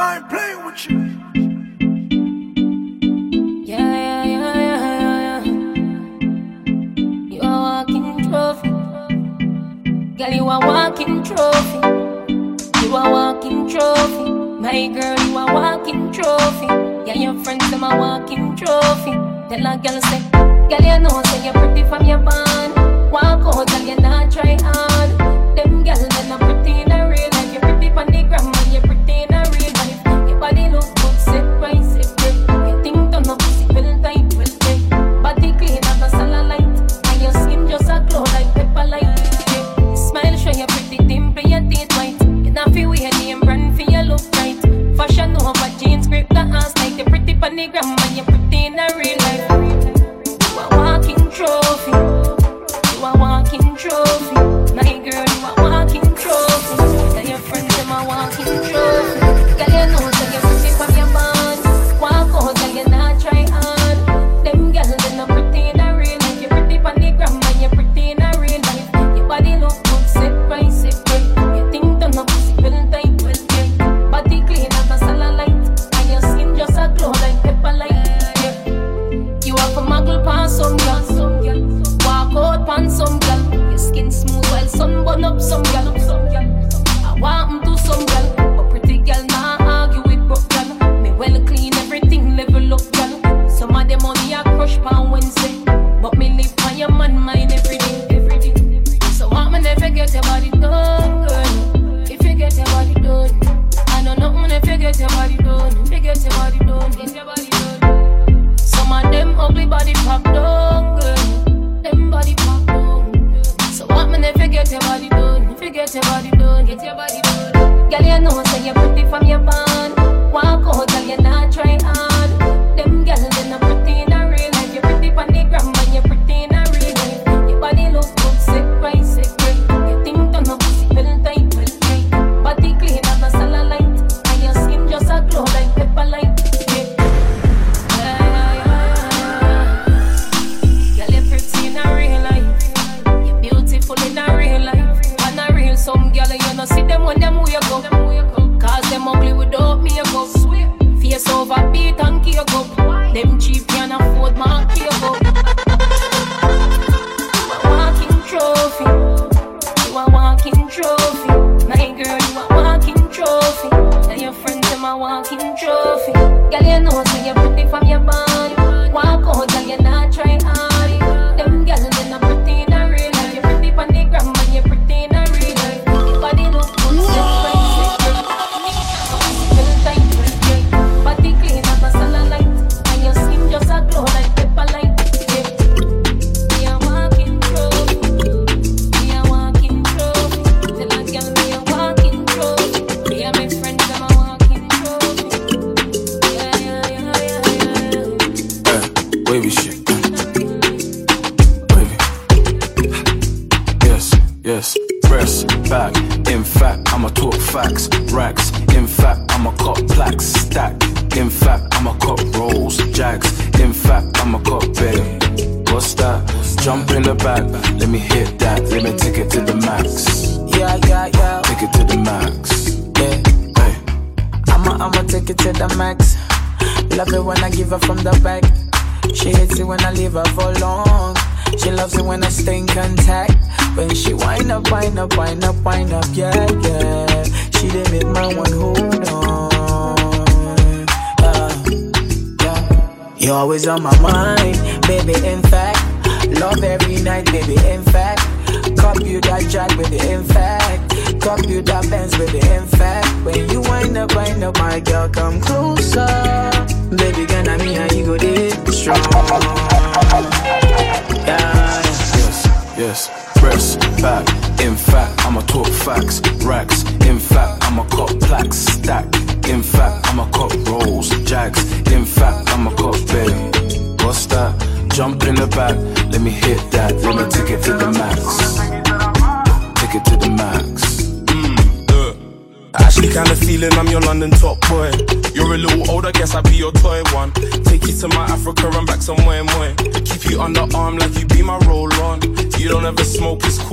I ain't playing with you. Yeah, yeah, yeah, yeah, yeah. You are walking trophy. Girl, you a walking trophy. You a walking trophy. My girl, you a walking trophy. Yeah, your friends, them a walking trophy. Tell a girl, say, girl, you know, say you're pretty from your band. Walk out, girl, you not try hard. Them girl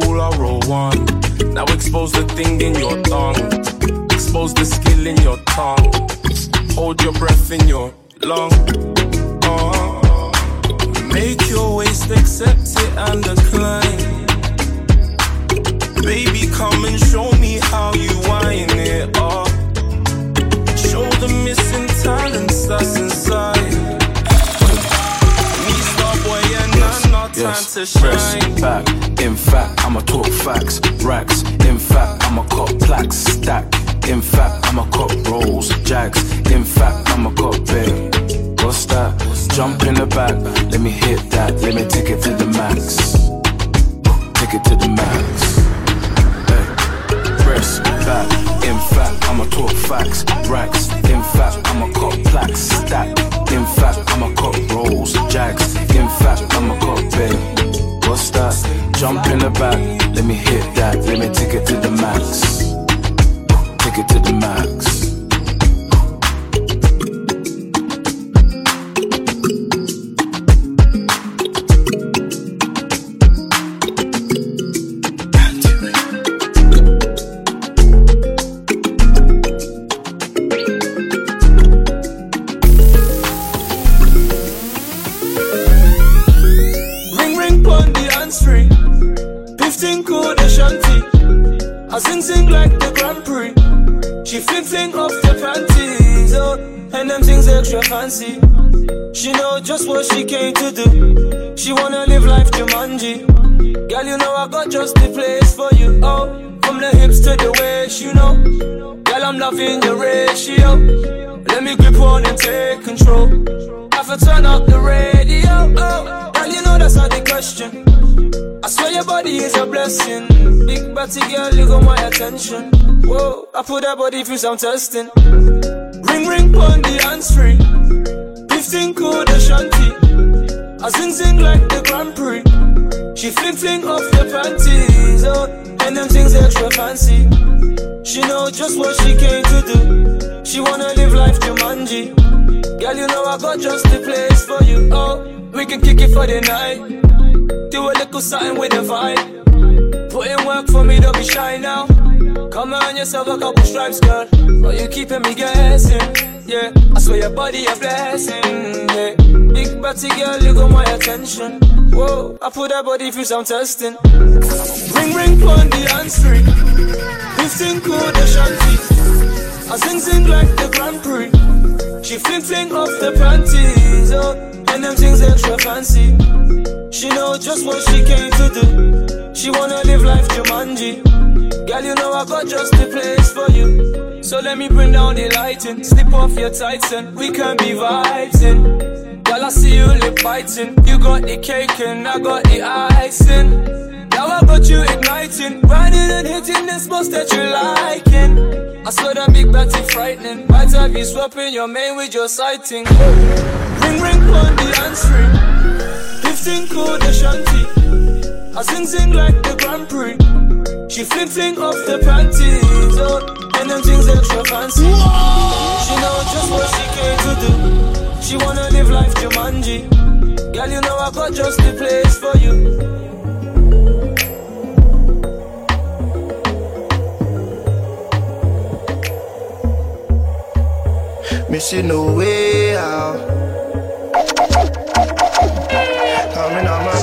cool, I'll roll one. Now expose the thing in your tongue. Expose the skill in your tongue. Hold your breath in your lung. Uh, make your waist accept it and decline. Baby, come and show me how you wind it up. Show the mystery. To press back. In fact, I'ma talk facts, racks. In fact, I'ma cop plaques, stack. In fact, I'ma cop rolls, jags. In fact, I'ma cop big. What's that? Jump in the back, let me hit that, let me take it to the max. Take it to the max. Hey, press back. In fact, I'ma talk facts, racks. In fact, I'ma cop plaques, stack. In fact, I'ma cop rolls, jags. In fact, I'ma cop big. What's that? Jump in the back, let me hit that, let me take it to the max. Take it to the max. Body girl, you got my attention. Whoa, I put that body through some testing. Ring ring pon the answering. 15 code the shanty. I sing sing like the Grand Prix. She fling fling off the panties, oh, and them things extra fancy. She know just what she came to do. She wanna live life Jumanji. Girl, you know I got just the place for you. Oh, we can kick it for the night. Do a little something with the vibe. Put in work for me, don't be shy now. Come on yourself a couple stripes, girl. But you keeping me guessing. Yeah, I swear your body a blessing. Yeah, big body girl, you got my attention. Whoa, I put that body through some testing. Ring ring pon the answering. 15 code shanty. I sing sing like the Grand Prix. She fling fling off the panties, oh, and them things extra fancy. She know just what she came to do. She wanna live life Jumanji. Girl, you know I got just the place for you. So let me bring down the lighting, slip off your tights and we can be vibing. Girl, I see you lip biting. You got the cake and I got the icing. Now I got you igniting, grinding and hitting the spots that you liking. I saw that big batty frightening. Might have you swapping your main with your sighting. Ring ring on the answering. 15 code a shanty. I sing sing like the Grand Prix. She fling fling off the panties, oh, and them things extra fancy. She know just what she came to do. She wanna live life Jumanji. Girl, you know I got just the place for you. See no way out. Coming on my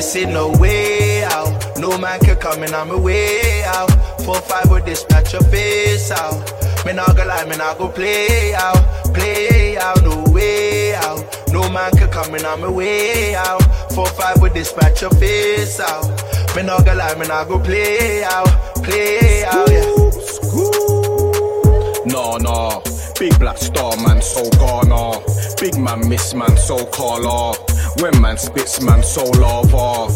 Me see no way out. No man can come in on my way out. Four five will dispatch your face out. Me not gonna lie, me not go play out. Play out, no way out. No man can come in on my way out. Four five will dispatch your face out. Me not gonna lie, me not go play out. Play out, yeah. No, nah. Big black star, man, so Ghana. Big man, miss man, so Carla. When man spits, man, so lava.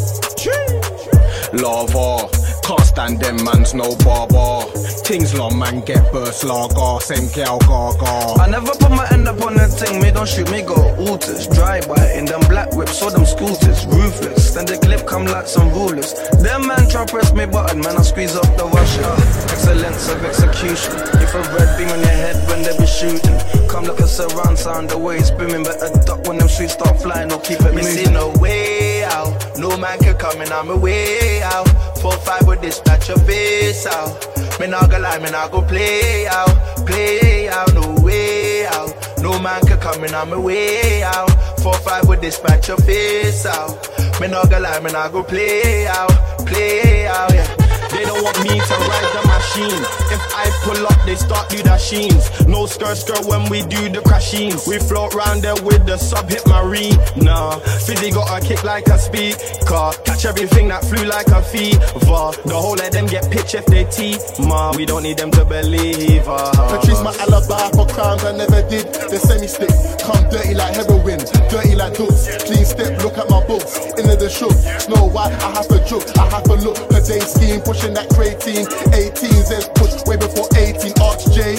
Lava. Can't stand them, man's no barber. Things long, man, get burst lager. Same gal, gaga. I never put my end up on that thing, me don't shoot me, go alters. Drive by in them black whips or them scooters, ruthless. Then the clip come like some rulers. Them man try press me button, man, I squeeze up the washer. Excellence of execution. If a red beam on your head when they be shooting. Come like a surround sound, the way it's booming. Better duck when them streets start flying or keep it moving. no way out. No man can come in, I'm a way out. Four five with this, patch your face out. Me not gonna lie, me not go play out, play out, no way out. No man can come in on my way out. Four five with this, patch your face out. Me not go lie, me not go play out, play out, yeah. They don't want me to ride the machine. If I pull up, they start do sheens. No skirt skirt when we do the crashings. We float round there with the sub hit marine. Nah, Fizzy got a kick like a speaker. Catch everything that flew like a fever. The whole of them get pitch if they tee. Ma, we don't need them to believe us. Patrice my alibi for crimes I never did. The semi stick, come dirty like heroin, dirty like dooks. Clean step, look at my books. Into the shook. Know why I have to joke, I have to look. Her day scheme, pushing that creatine. 18 says push way before 18. Arch J.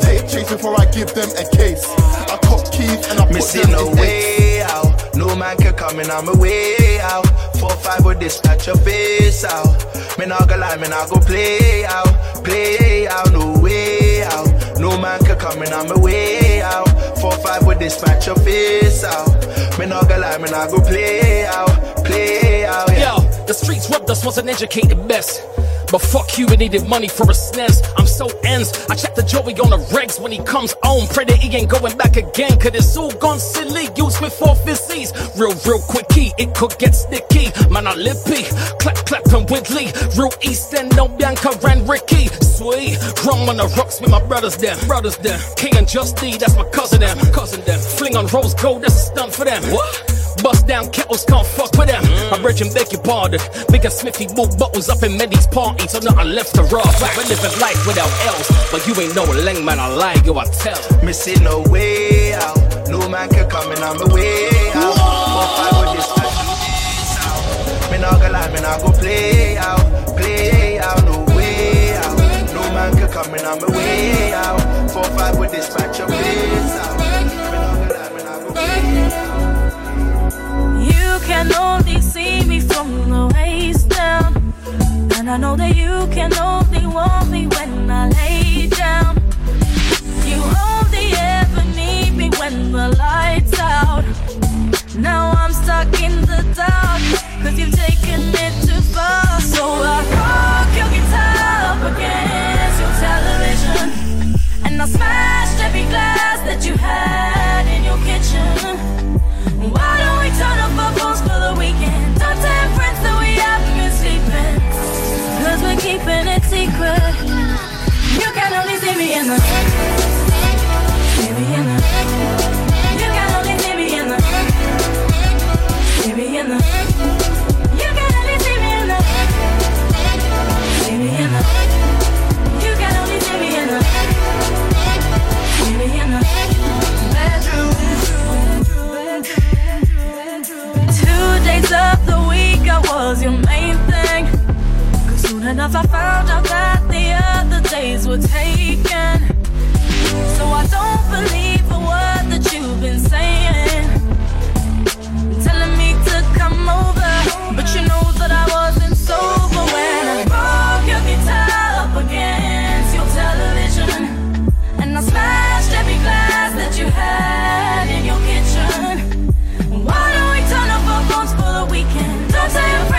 Take chase before I give them a case. I cop keys and I put Missing them no in way out. No man can come in on my way out. Four five with this, patch your face out. Me not gonna lie, me not go play out, play out, no way out. No man can come in on my way out. Four five with this, patch your face out. Me not gonna lie, me not go play out, play out, the streets rubbed us was an educated mess. But fuck you, we needed money for a SNES. I'm so ends. I check the Joey on the regs when he comes home. Pray that he ain't going back again, cause it's all gone silly. Used with four fizzies. Real, real quickie, it could get sticky. Man, I lippy. Clap, clap, and Whitley. Real East End, no Bianca and Ricky. Sweet. Rum on the rocks with my brothers them. Brothers them. King and Justy, that's my cousin them. Cousin them. Fling on rose gold, that's a stunt for them. What? Bust down kettles, can't fuck with them. I bridge and beg your pardon. Big and Smithy move bottles up in Mendy's party, so nothing left to rob. We're living life without else, but you ain't no leng man. I lie, yo, I tell. Missing no way out. No man can come in on my way out. Four five with this patch your face out. Me not go lie, me not go play out, play out, no way out. No man can come in on my way out. Four five with this patch your face out. Me not go lie, me not go play out. You can only see me from the waist down. And I know that you can only want me when I lay down. You only ever need me when the lights out. Now I'm stuck in the dark, cause you've taken it too far. So I broke your guitar up against your television. And I smashed every glass that you had was your main thing. Cause soon enough, I found out that the other days were taken. So I don't believe a word that you've been saying. Telling me to come over, but you know that I wasn't sober when I broke your guitar up against your television. And I smashed every glass that you had in your kitchen. Why don't we turn off our phones for the weekend? Don't tell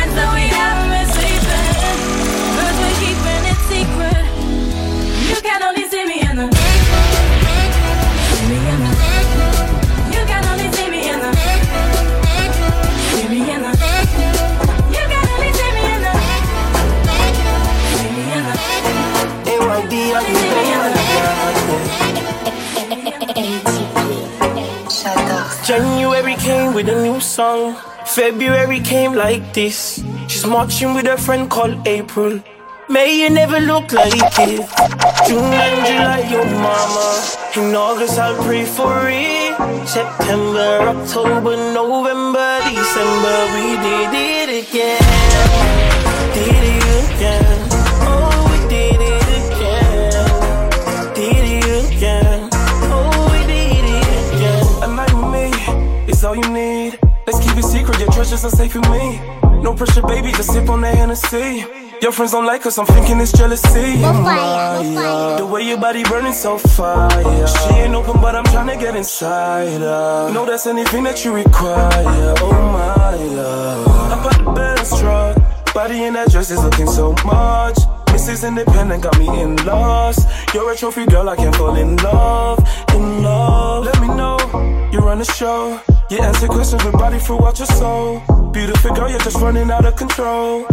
January came with a new song. February came like this. She's marching with a friend called April. May you never look like it. June and July, your mama. In August, I'll pray for it. September, October, November, December, we did it again. Did it again. All you need. Let's keep it secret, your treasures are safe with me. No pressure, baby, just sip on the Hennessy. Your friends don't like us, I'm thinking it's jealousy. Maya. The way your body burning so fire. She ain't open, but I'm trying to get inside her. Know that's anything that you require. Oh my love. Up at the bed and struck. Body in that dress is looking so much. Mrs. Independent got me in lost. You're a trophy girl, I can't fall in love, in love. Let me know you run the show. You answer questions with body throughout your soul. Beautiful girl, you're just running out of control.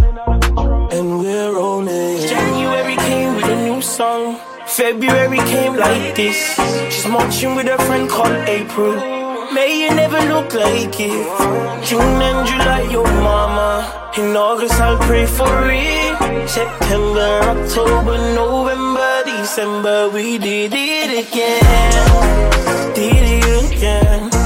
And we're rolling. January came with a new song. February came like this. She's marching with her friend called April. May you never look like it. June and July, your mama. In August, I'll pray for it. September, October, November, December, we did it again. Did it again.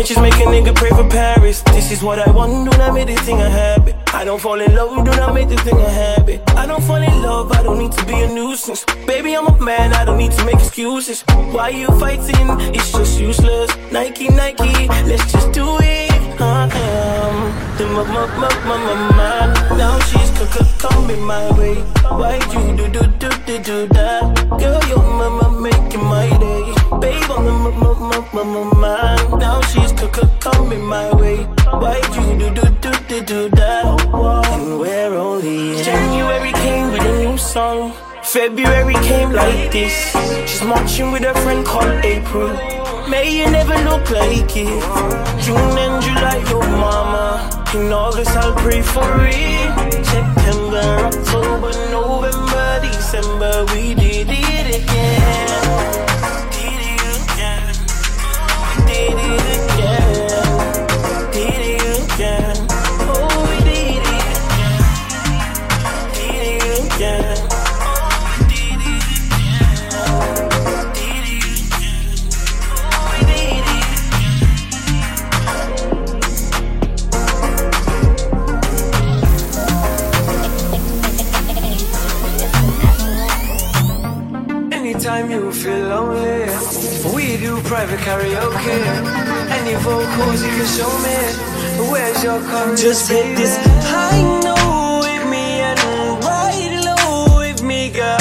French is making nigga pray for Paris. This is what I want, do not make this thing a habit. I don't fall in love, do not make this thing a habit. I don't fall in love, I don't need to be a nuisance. Baby, I'm a man, I don't need to make excuses. Why you fighting? It's just useless. Nike, Nike, let's just do it. I am the my, my, my, my, my man. Now she's c- c- coming my way. Why you do do do do do that? Girl, your mama making my day. Babe, I'm the my, my, my, my, my man. Now she's c- c- coming my way. Why you do do do do do that? And we're only in January came with a new song. February came like this. She's marching with her friend called April. May you never look like it. June and July, your mama. In August, I'll pray for it. September, October, November, December, we did it again. Anytime you feel lonely, we do private karaoke. Any vocals you can show me. Where's your courage? Just hit this high note with me and ride low with me, girl.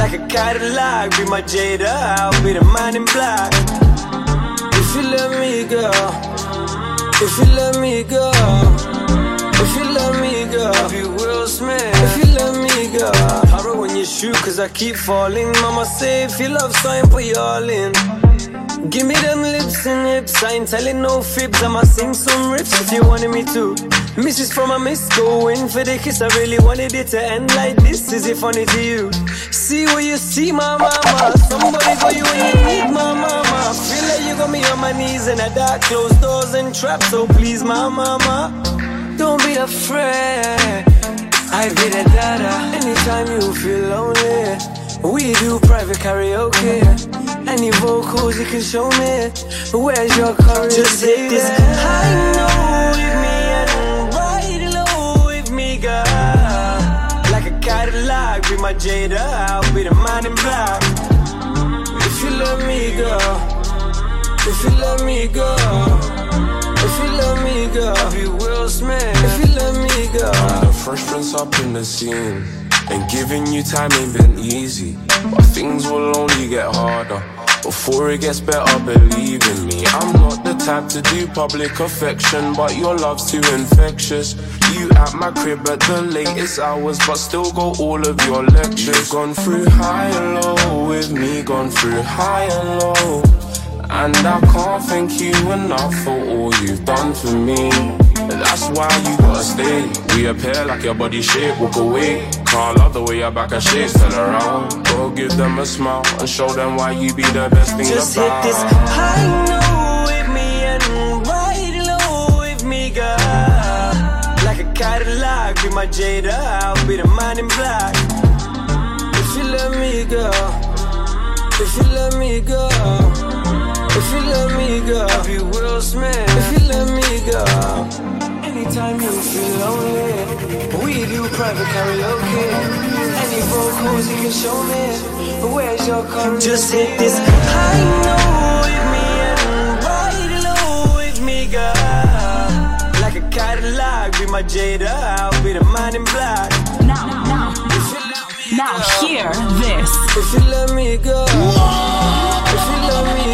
Like a Cadillac, be my Jada, I'll be the man in black. If you let me, girl. If you let me, girl. If you let me, girl, be Will Smith. If you let I roll when you shoot, cause I keep falling. Mama say, if you love something, put you all in. Give me them lips and hips, I ain't telling no fibs. I'ma sing some riffs if you wanted me to. Misses from a miss, going for the kiss. I really wanted it to end like this. Is it funny to you? See what you see, my mama. Somebody got you when you need my mama. Feel like you got me on my knees in a dark, closed doors and traps. So please, my mama. Don't be afraid. I be the dada. Anytime you feel lonely, we do private karaoke. Any vocals you can show me. Where's your courage? Just hit this high note with me and ride low with me, girl. Like a Cadillac, be my Jada. I'll be the man in black. If you let me go, if you let me go. If you let me go, be Will Smith. If you let me the fresh prince up in the scene. And giving you time ain't been easy. But things will only get harder. Before it gets better, believe in me. I'm not the type to do public affection, but your love's too infectious. You at my crib at the latest hours, but still go all of your lectures. Gone through high and low with me, gone through high and low. And I can't thank you enough for all you've done for me. That's why you gotta stay. Reappear like your body shape, walk away. Can't love the way your back and shapes turn around. Go give them a smile and show them why you be the best thing just about. hit this high note with me and ride low with me, girl. Like a Cadillac, be my Jada. I'll be the man in black. If you let me go, if you let me go. If you let me go, be Will Smith. If you let me go, anytime you feel lonely, we do private karaoke. Any vocals you can show me. Where's your courage? Just hit this high note with me and ride low with me, girl. Like a Cadillac, be my Jada. I'll be the man in black. Now, now, now hear this. If you let me go.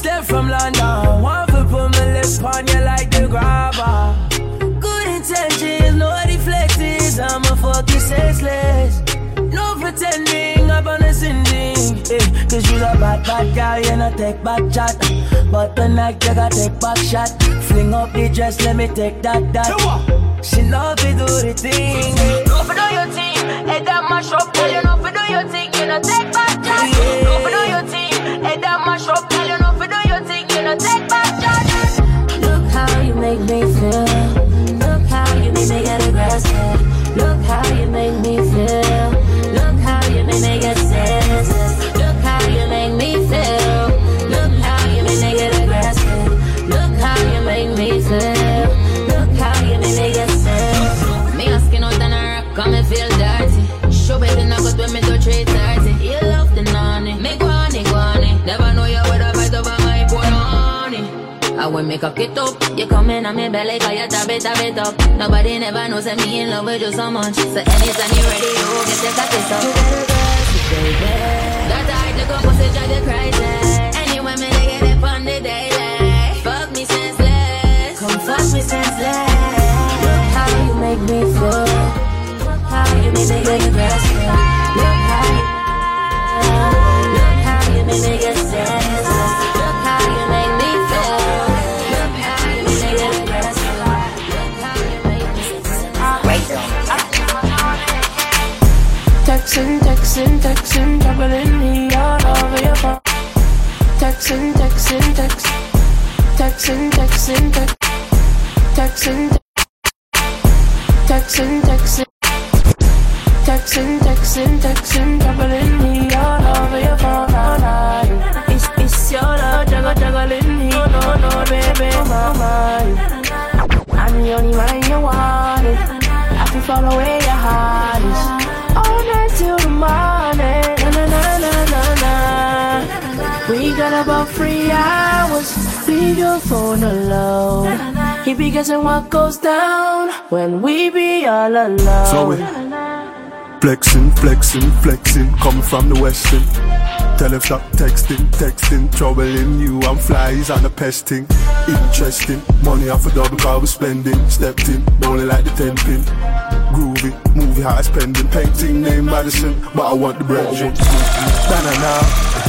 Step from London, one foot put my lips on you like the grabber. Good intentions, no deflections. I'm a fucking senseless. No pretending, I'm on a sending. Eh, Cause you a bad, bad girl, you not take back chat. But tonight you gotta take back shot. Fling up the dress, let me take that, that. She know fi do the thing. No fi do your thing. Head that mash up, girl, you know fi do your thing. You know take back chat. No fi do your thing. Head that mash up, girl, you chat. Look how you make me feel. Look how you make me get aggressive. Look how you make me feel. Look how you make me get. Look how you make me feel. Look how you make me get aggressive. Look how you make me feel. Look how you make me get. Me a skin out come me feel dirty. Show better good when me Will make a it up. You come in on me belly, cause you tap it, tap it up. Nobody never knows that me in love with you so much. So anytime you ready, you go get the cocky up. Baby. That hard to go pussy drive you crazy. Anyway, me they get it on the daily. Fuck me senseless. Come fuck me senseless. Look how you make me feel. Look how you make me get aggressive. Look how you. Look how you make me get senseless. Texting, texting, texting, juggling me all over your phone. Texting, texting, text. Texting, texting, text. Texting, texting, texting. Texting, texting, texting, juggling me all over your phone. It's, it's your love, juggle, juggling me. No, no, no, baby, my mind. I'm the only man you want it. I can follow where your heart night morning. Na na na na na na. We got about three hours. Leave your phone alone. He be guessing what goes down when we be all alone. So we flexing, flexing, flexing, coming from the western. Teleflop texting, texting, troubling you. I'm flies on the pesting. Interesting, money off a double car we spending. Stepped in, only like the ten pin. Groovy, movie high spending. Painting name Madison, but I want the bread. Na na na.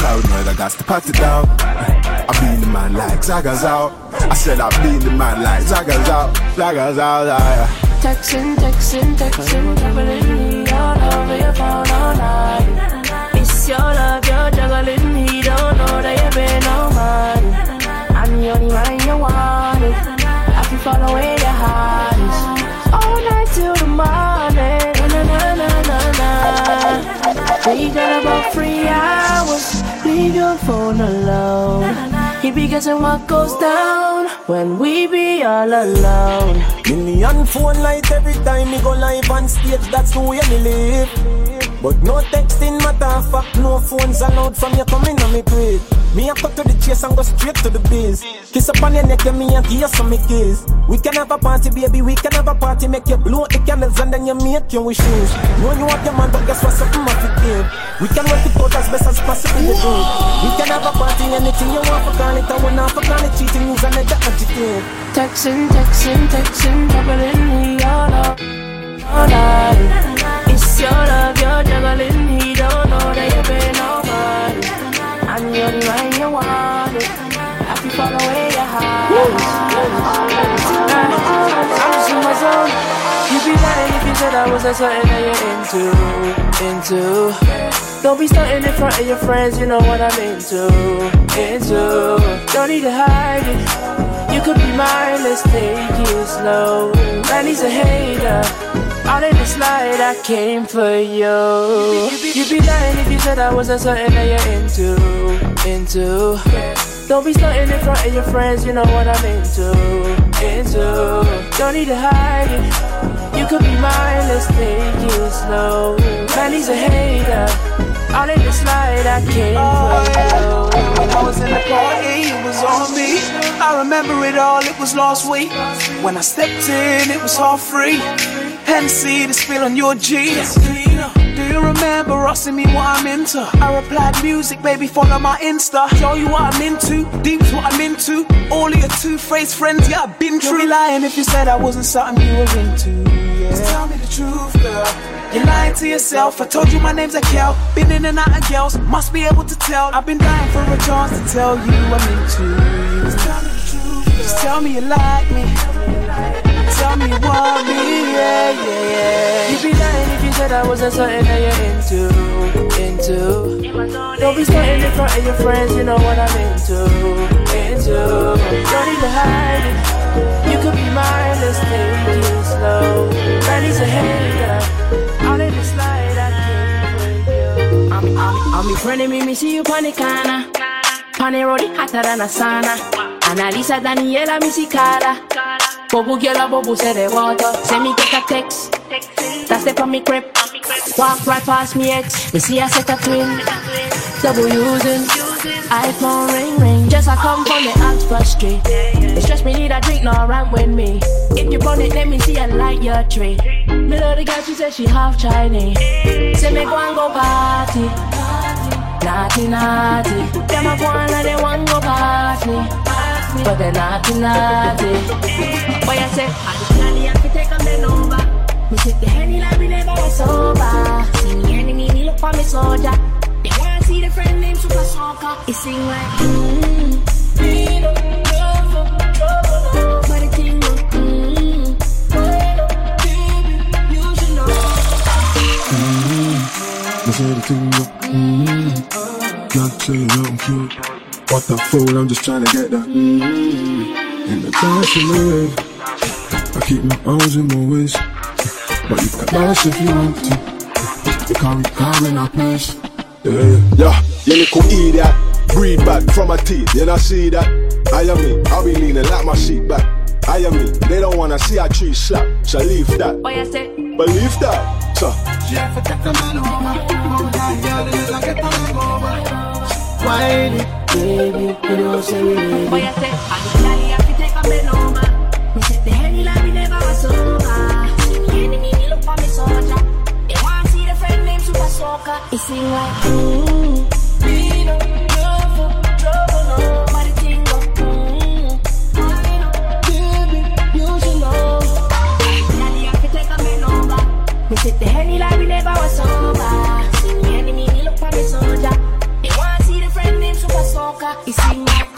Paranoid, I got to pat it down. I been the man like Zaga's out. I said I been the man like Zaga's out. Zaga's out. Texting, texting, texting, juggling me all night. It's your love, you're juggling me, don't know that you been on mine. I'm the only you want. I can follow where your heart. All night till the morning. Na na na na na. We got about three hours. Leave your phone alone. He be guessing what goes down when we be all alone. Million phone light every time me go live on stage, that's the way me live. But no texting matter fact, no phones allowed from you coming on me crib. Me a cut to the chase and go straight to the biz. Kiss up on your neck and me and you some me kiss. We can have a party, baby, we can have a party. Make you blow the candles and then you make your wishes. Know you have your man, but guess what? Something must be give. We can work it out as best as possible to do. We can have a party, anything you want for call it. I want for call it cheating, use another adjective. Texting, texting, texting, juggling me all up, all night your love, you're juggling, he don't know that you've been over. I'm your divine, you want it. I can follow away your heart. I'm just in my zone. You'd be lying if you said I wasn't something that you're into, into. Don't be stunting in front of your friends, you know what I'm into, into. Don't need to hide it. You could be mine, let's take it slow. Man, he's a hater. All in the slide, I came for you. You'd be lying if you said I wasn't something that you're into, into. Don't be stunting in front of your friends, you know what I'm into, into. Don't need to hide it. You could be mine, let's take it slow. Man, he's a hater. All in the slide, I came for oh, yeah. I was in the party, it was on me. I remember it all, it was last week. When I stepped in, it was all free. Hennessy, the spill on your jeans. Do you remember asking me what I'm into? I replied, music, baby, follow my Insta. Show you what I'm into, deep's what I'm into. All of your two-faced friends, yeah, I've been true. You'd be lying if you said I wasn't something you were into. Yeah. Tell me the truth, girl. You're lying to yourself. I told you my name's Akel. Been in and out of girls. Must be able to tell. I've been dying for a chance to tell you I'm into you. Just tell me the truth. Just tell me you like me. Tell me you want me. Yeah, yeah, yeah. You'd be lying if you said I wasn't something that you're into. Into. Don't be standing in front of your friends. You know what I'm into. Into. Don't need to hide it. You could be mine. Let's take it slow. Man, he's a hater. I'm me friend me, me see you the the road, hotter than a sauna. Annalisa Daniela, me see Carla. Bobu girl, bobu say the water. Send me get a text. That's the on me crib. Walk right past me ex. Me see a set of twin. Double using. iPhone ring ring. Just I come from the Oxford Street. It stress me need a drink, no rant with me. If you want it, let me see a light your tree. Me love the girl, she said she half Chinese. Say me go and go party. Naughty, naughty. Them a go and they want go past me. But they naughty, naughty. Boy, I say, I have to take a bend over. Take the like we never sober. See me enemy, me look for me soldier. They wanna see the friend named Super Soaker. It sing like, mmm, mmm, you. Mmm, mmm. I'm. What the fool, I'm just trying to get that. Mm-hmm. In the in the rave, I keep my arms in my waist. But you can dance if you want to. You can't be in our place. Yeah, yeah, you little idiot. Breathe back from my teeth, you not see that? I am me, I'll be leaning like my seat back. I am me, they don't wanna see a tree slap, so leave that. What you say? Believe that, so. Whine it, baby, you know say we need Boy, I say, I just carry have to take a bend to take a bend over. Me set the henny like we never was sober. See me enemy, look for me soldier They want to see the friend named Super soca y sin Vino,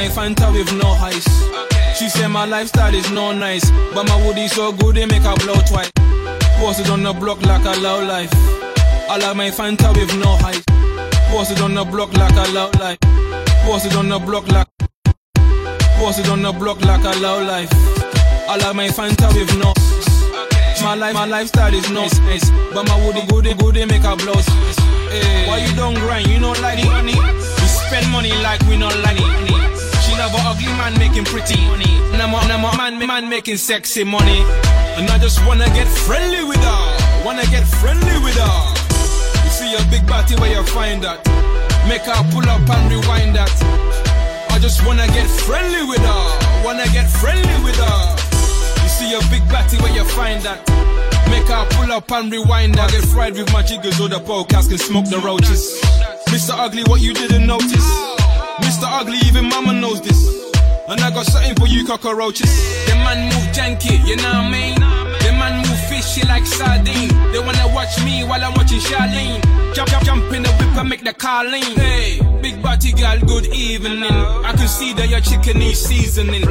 My Fanta with no ice. She said my lifestyle is no nice, but my woody so good they make her blow twice. Posted on the block like a low life. I like my Fanta with no ice. Posted on the block like a low life. Posted on the block like. Posted on the block like a low life. I like my Fanta with no. My life, my lifestyle is no nice, but my woody goody goody make a blow. Hey, why you don't grind? You don't like money. We spend money like we not like it. She love an ugly man making pretty money. My, now my man, man making sexy money. And I just wanna get friendly with her. Wanna get friendly with her. You see a big body where you find that. Make her pull up and rewind that. I just wanna get friendly with her. Wanna get friendly with her. You see a big batty where you find that. Make her pull up and rewind that. I Get fried with my jiggers or the podcast can smoke the roaches. Mr. Ugly, what you didn't notice. Mr. Ugly, even mama knows this. And I got something for you cockroaches. The man move janky, you know what I mean? Move fishy like sardine. They wanna watch me while I'm watching Charlene. Jump, jump, jump in the whip and make the car lean. Hey, big body girl, good evening. I can see that your chicken needs seasoning.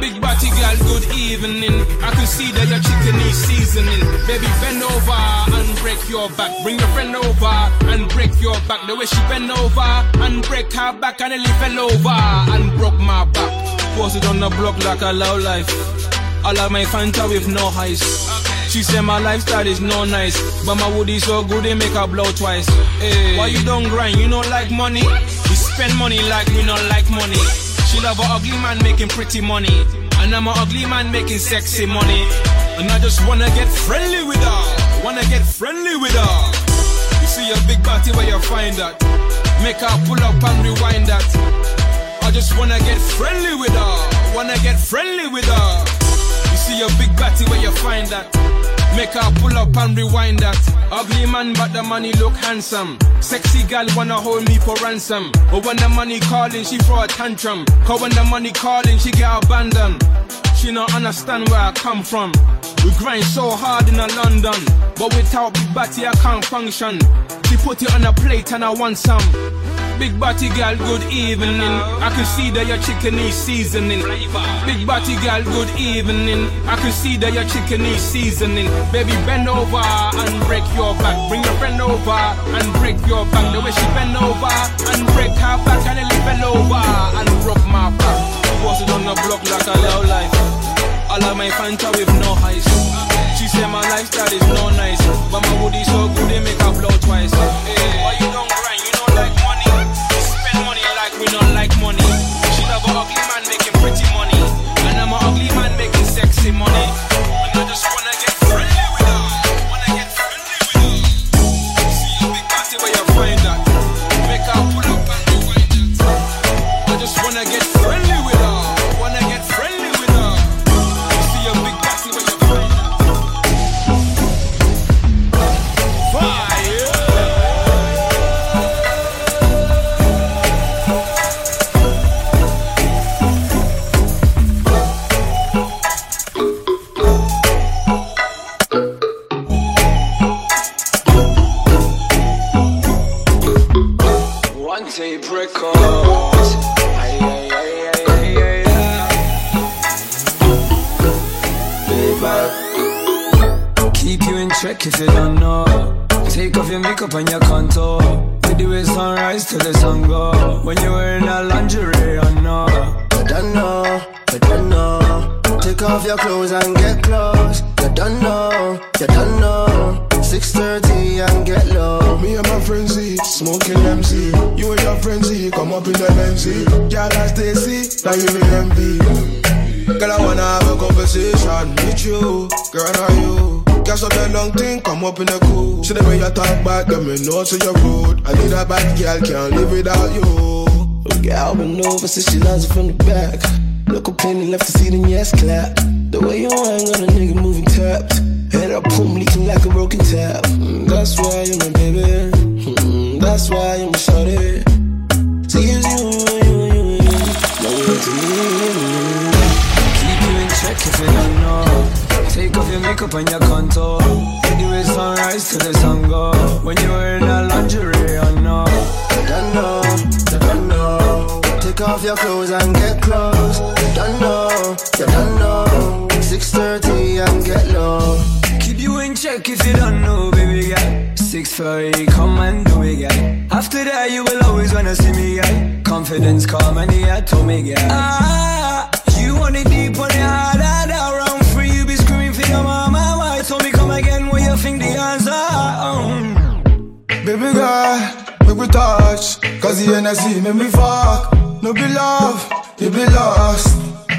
Big body girl, good evening. I can see that your chicken needs seasoning. Baby, bend over and break your back. Bring your friend over and break your back. The way she bend over and break her back and nearly fell over and broke my back. Posted on the block like a low life. I like my Fanta with no ice. She said my lifestyle is no nice, but my woody so good they make her blow twice. Hey. Why you don't grind? You don't like money? We spend money like we don't like money. She love a ugly man making pretty money, and I'm a ugly man making sexy money. And I just wanna get friendly with her, wanna get friendly with her. You see a big body where you find that, make her pull up and rewind that. I just wanna get friendly with her, wanna get friendly with her. You see a big batty where you find that. Make her pull up and rewind that. Ugly man, but the money look handsome. Sexy gal wanna hold me for ransom. But when the money calling, she throw a tantrum. Cause when the money calling, she get abandoned. She not understand where I come from. We grind so hard in a London, but without big batty I can't function. She put it on a plate and I want some. Big body girl, good evening. I can see that your chicken is seasoning. Big body girl, good evening. I can see that your chicken is seasoning. Baby, bend over and break your back. Bring your friend over and break your back. The way she bend over and break her back and nearly fell over and broke my back. Was it on the block like a low life? I like my Fanta with no ice. She said my lifestyle is no nice, but my woody so good they make her blow twice. Hey, why? You don't we don't like money. She love a ugly man making pretty money, and I'm a ugly man making sexy money. Records. Ay, ay, ay, ay, ay, ay, ay. Keep you in check if you don't know. Take off your makeup and your contour. We do it sunrise till the sun go. When you're wearing a lingerie, I know. You don't know, you don't know. Take off your clothes and get close. You don't know, you don't know. 6:30 and get low. Me and my friends eh, Z, smoking MC. You and your friends Z, come up in the MC. Eh. Girl, I stay see, now you in envy. Girl, I wanna have a conversation with you. Girl, are you? Guess up the long thing, come up in the cool. See the way you talk back, let me know to your road. I need a bad girl, can't live without you. Girl, been over since she loves it from the back. Look up in left to see the yes clap. The way you hang on a nigga moving tapped. Head up, boom, leaking like a broken tap. Mm, That's why you're my baby. Mm, That's why you're my shorty. See, it's you, you, you, you, you. No way to me. Keep you in check if you don't know. Take off your makeup and your contour. It sunrise till the sun go. When you're wearing a lingerie, I know. You don't know, you don't know. Take off your clothes and get close. You don't know, you don't know. 6:30 check if you don't know, baby girl. Six thirty, come and do it, girl. After that, you will always wanna see me, girl. Confidence come and the told me, girl. Ah, you want it deep on the hard, hard, around free. You be screaming for your mama. Why told me come again when you think the answer? Um. Baby girl, make we touch. Cause the energy make me fuck. No be love, you be lost.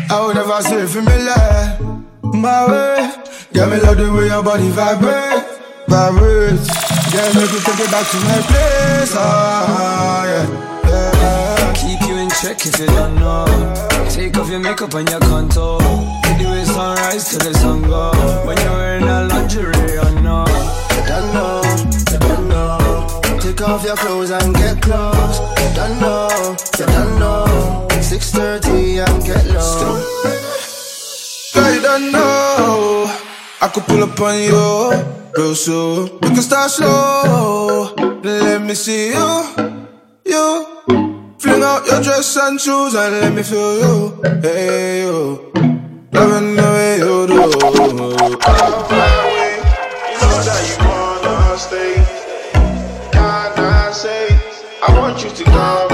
I would never say for me lie. My way, get me love the way your body vibrate, vibrate. Yeah, make me take it back to my place. Ah, yeah, yeah. Keep you in check if you don't know. Take off your makeup and your contour. Do it sunrise till the sun go. When you're wearing a lingerie, I know. You don't know, you don't know. Take off your clothes and get close. You don't know, you don't know. 6:30 and get low. Don't know. I could pull up on you real soon. We can start slow. Let me see you, you. Fling out your dress and shoes and let me feel you. Hey, you. Loving the way you do. I want you to come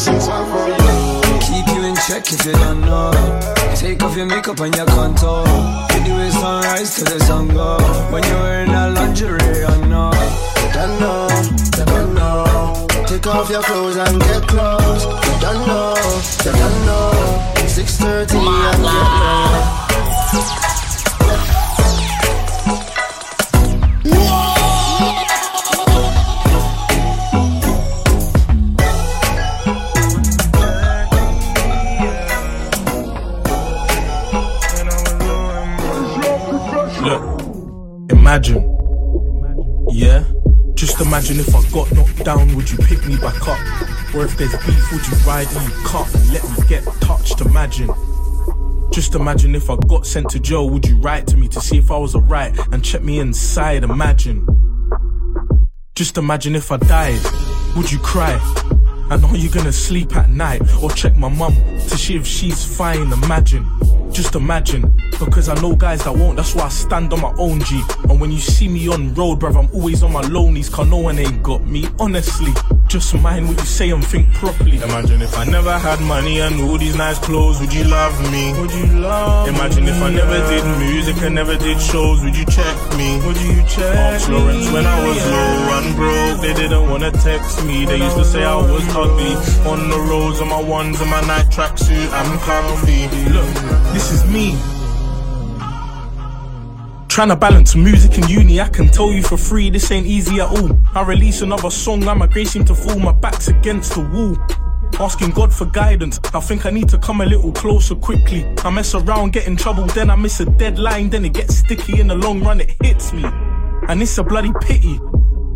Sing song for you. Keep you in check if you don't know. Take off your makeup and your contour. You do it sunrise till the sun go. When you're wearing a lingerie, I know. Don't know, don't know. Take off your clothes and get close. You don't know, you don't know. 6:30 and get low. Imagine. Yeah? Just imagine if I got knocked down, would you pick me back up? Or if there's beef, would you ride me cut and let me get touched? Imagine. Just imagine if I got sent to jail, would you write to me to see if I was alright and check me inside? Imagine. Just imagine if I died, would you cry? And are you're gonna sleep at night or check my mum to see if she's fine? Imagine, just imagine. Because I know guys that won't, that's why I stand on my own G. And when you see me on road, bruv, I'm always on my lonelies, cause no one ain't got me. Honestly, just mind what you say and think properly. Imagine if I never had money and all these nice clothes, would you love me? Would you love Imagine if I never did music and never did shows, would you check me? Would you check Ask Lawrence when I was low and broke, they didn't wanna text me. They used to say I was On the roads, on my ones and my night tracksuit, I'm comfy. Look, this is me. Trying to balance music and uni, I can tell you for free, this ain't easy at all. I release another song, I'm a grace seem to fall, my back's against the wall. Asking God for guidance, I think I need to come a little closer quickly. I mess around, get in trouble, then I miss a deadline, then it gets sticky. In the long run, it hits me. And it's a bloody pity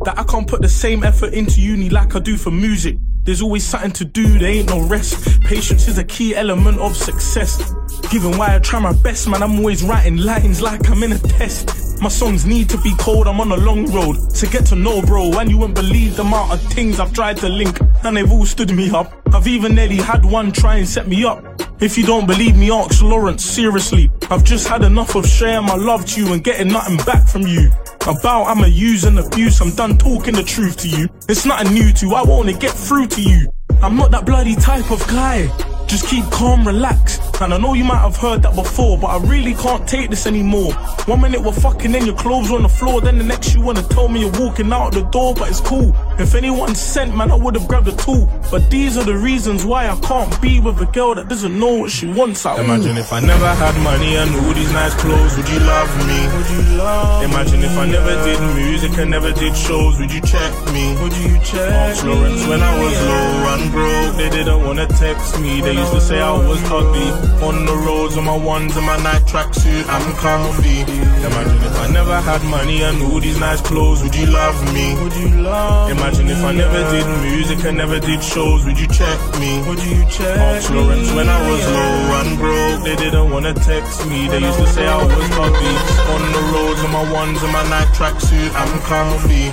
that I can't put the same effort into uni like I do for music. There's always something to do, there ain't no rest. Patience is a key element of success. Given why I try my best, man, I'm always writing lines like I'm in a test. My songs need to be cold, I'm on a long road to get to know, bro. And you won't believe the amount of things I've tried to link, and they've all stood me up. I've even nearly had one try and set me up. If you don't believe me, ask Lawrence, seriously. I've just had enough of sharing my love to you and getting nothing back from you. About I'm a use and abuse, I'm done talking the truth to you. It's nothing new to I wanna get through to you. I'm not that bloody type of guy. Just keep calm, relax. And I know you might have heard that before, but I really can't take this anymore. One minute we're fucking in your clothes on the floor, then the next you wanna tell me you're walking out the door, but it's cool. If anyone sent, man, I would have grabbed a tool. But these are the reasons why I can't be with a girl that doesn't know what she wants. I Imagine if I never had money and all these nice clothes, would you love me? Would you love Imagine if I never did music and never did shows, would you check me? Would you check Ask Lawrence when I was low and broke, they didn't wanna text me. They used to say I was ugly. On the roads on my ones and my night tracksuit, I'm comfy. Imagine if I never had money and all these nice clothes, would you love me? Would you love Imagine if I never did music and never did shows, would you check me? Would you check Ask Lawrence when I was low and broke, they didn't wanna text me. They used to say I was ugly. On the roads on my ones and my night tracksuit, I'm comfy.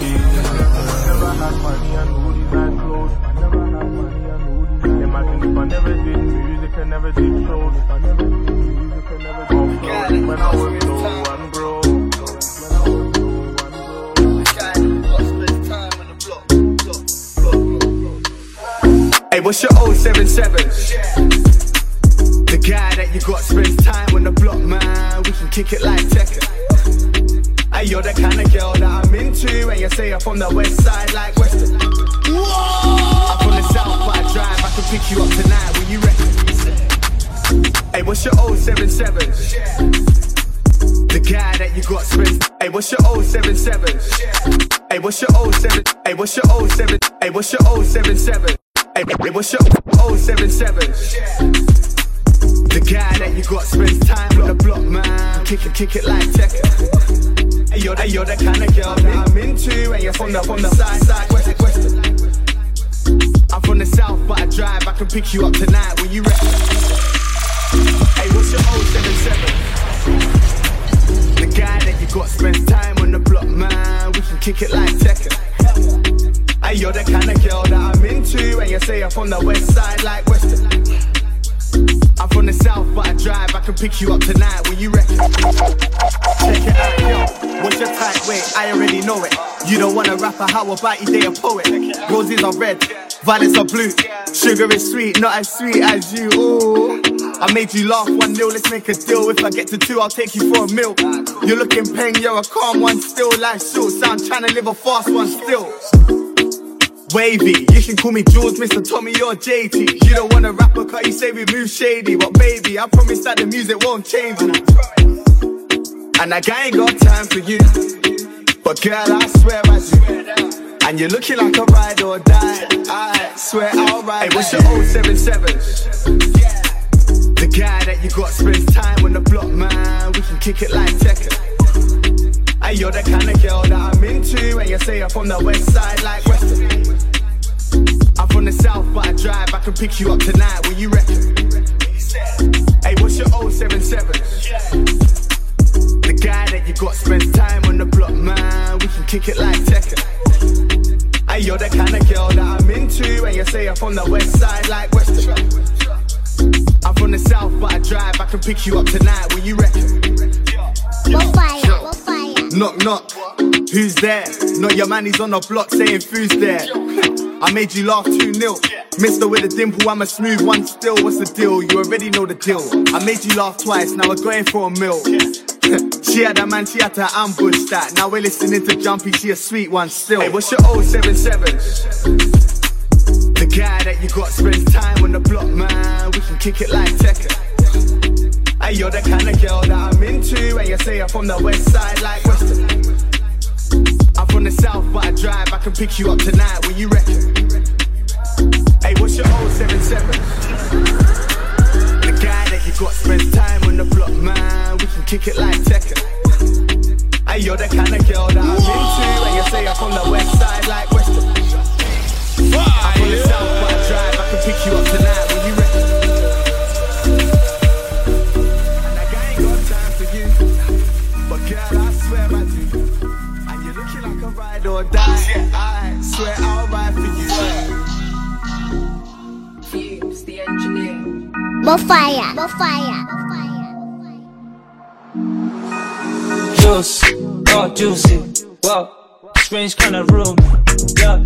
Never had money and all these nice clothes. Never had money and all these Imagine if I never did music and never did shows. I never. Hey, what's your 077? The guy that you got spends time on the block, man. We can kick it like Tekken. Hey, you're the kind of girl that I'm into, and you say you're from the west side like Western. I'm from the south, but I drive, I can pick you up tonight when you ready. Hey, what's your 077? The guy that you got spends. Hey, what's your 077? Hey, what's your 07? Hey, what's your 07? Hey, what's your 077? Hey, what's your 077? The guy that you got spends time on the block, man. Kick it, kick it like Tekken. Hey, you're, the, you're the kind of girl that I'm into, and you're from the from the side, side, west, west. I'm from the south, but I drive. I can pick you up tonight when you ready. Hey, what's your 077? The guy that you got spends time on the block, man. We can kick it like Tekken. Hey, you're the kind of girl that I'm into, and you say you're from the west side, like Western. I'm from the south, but I drive. I can pick you up tonight when you ready. Check it out, yo. What's your type? Wait, I already know it. You don't want a rapper, how about you they a poet? Roses are red, violets are blue. Sugar is sweet, not as sweet as you. Ooh. I made you laugh one nil, let's make a deal. If I get to two, I'll take you for a meal. You're looking pain, you're a calm one still. Life short, so I'm trying to live a fast one still. Wavy, you can call me Jules, Mr. Tommy or JT. You don't want a rapper, cause you say we move shady. But baby, I promise that the music won't change. And I ain't got time for you. But girl, I swear I do. And you're looking like a ride or die. I swear I'll ride. Hey, what's your 077? The guy that you got spends time on the block, man. We can kick it like Tekken. Hey, you're the kind of girl that I'm into, and you say you're from the west side, like Western. I'm from the south, but I drive. I can pick you up tonight when you ready. Hey, what's your 077? The guy that you got spends time on the block, man. We can kick it like Tekken. Hey, you're the kind of girl that I'm into, and you say you're from the west side, like Western. I'm from the south, but I drive. I can pick you up tonight when you reckon? What fire? What fire? Knock, knock. Who's there? Not your man, he's on the block saying who's there. I made you laugh 2 0. Mister with a dimple, I'm a smooth one still. What's the deal? You already know the deal. I made you laugh twice, now we're going for a meal. she had a man, she had to ambush that. Now we're listening to Jumpy, she a sweet one still. Hey, what's your 077? Guy that you got spends time on the block, man. We can kick it like Tekken. Hey, you're the kind of girl that I'm into, and you say you're from the west side, like Western. I'm from the south, but I drive. I can pick you up tonight when you ready. Hey, what's your old 77? The guy that you got spends time on the block, man. We can kick it like Tekken. Hey, you're the kind of girl that I'm into, and you say you're from the west side, like Western. I'm from the south, but I drive. I can pick you up tonight when you ready. And I ain't got time for you, but girl, I swear I do. And you're looking like a ride or die. I swear I'll ride for you. Fumez, the engineer. Bofire, Bofire. Juice, oh juicy, wow, strange kind of room, yeah.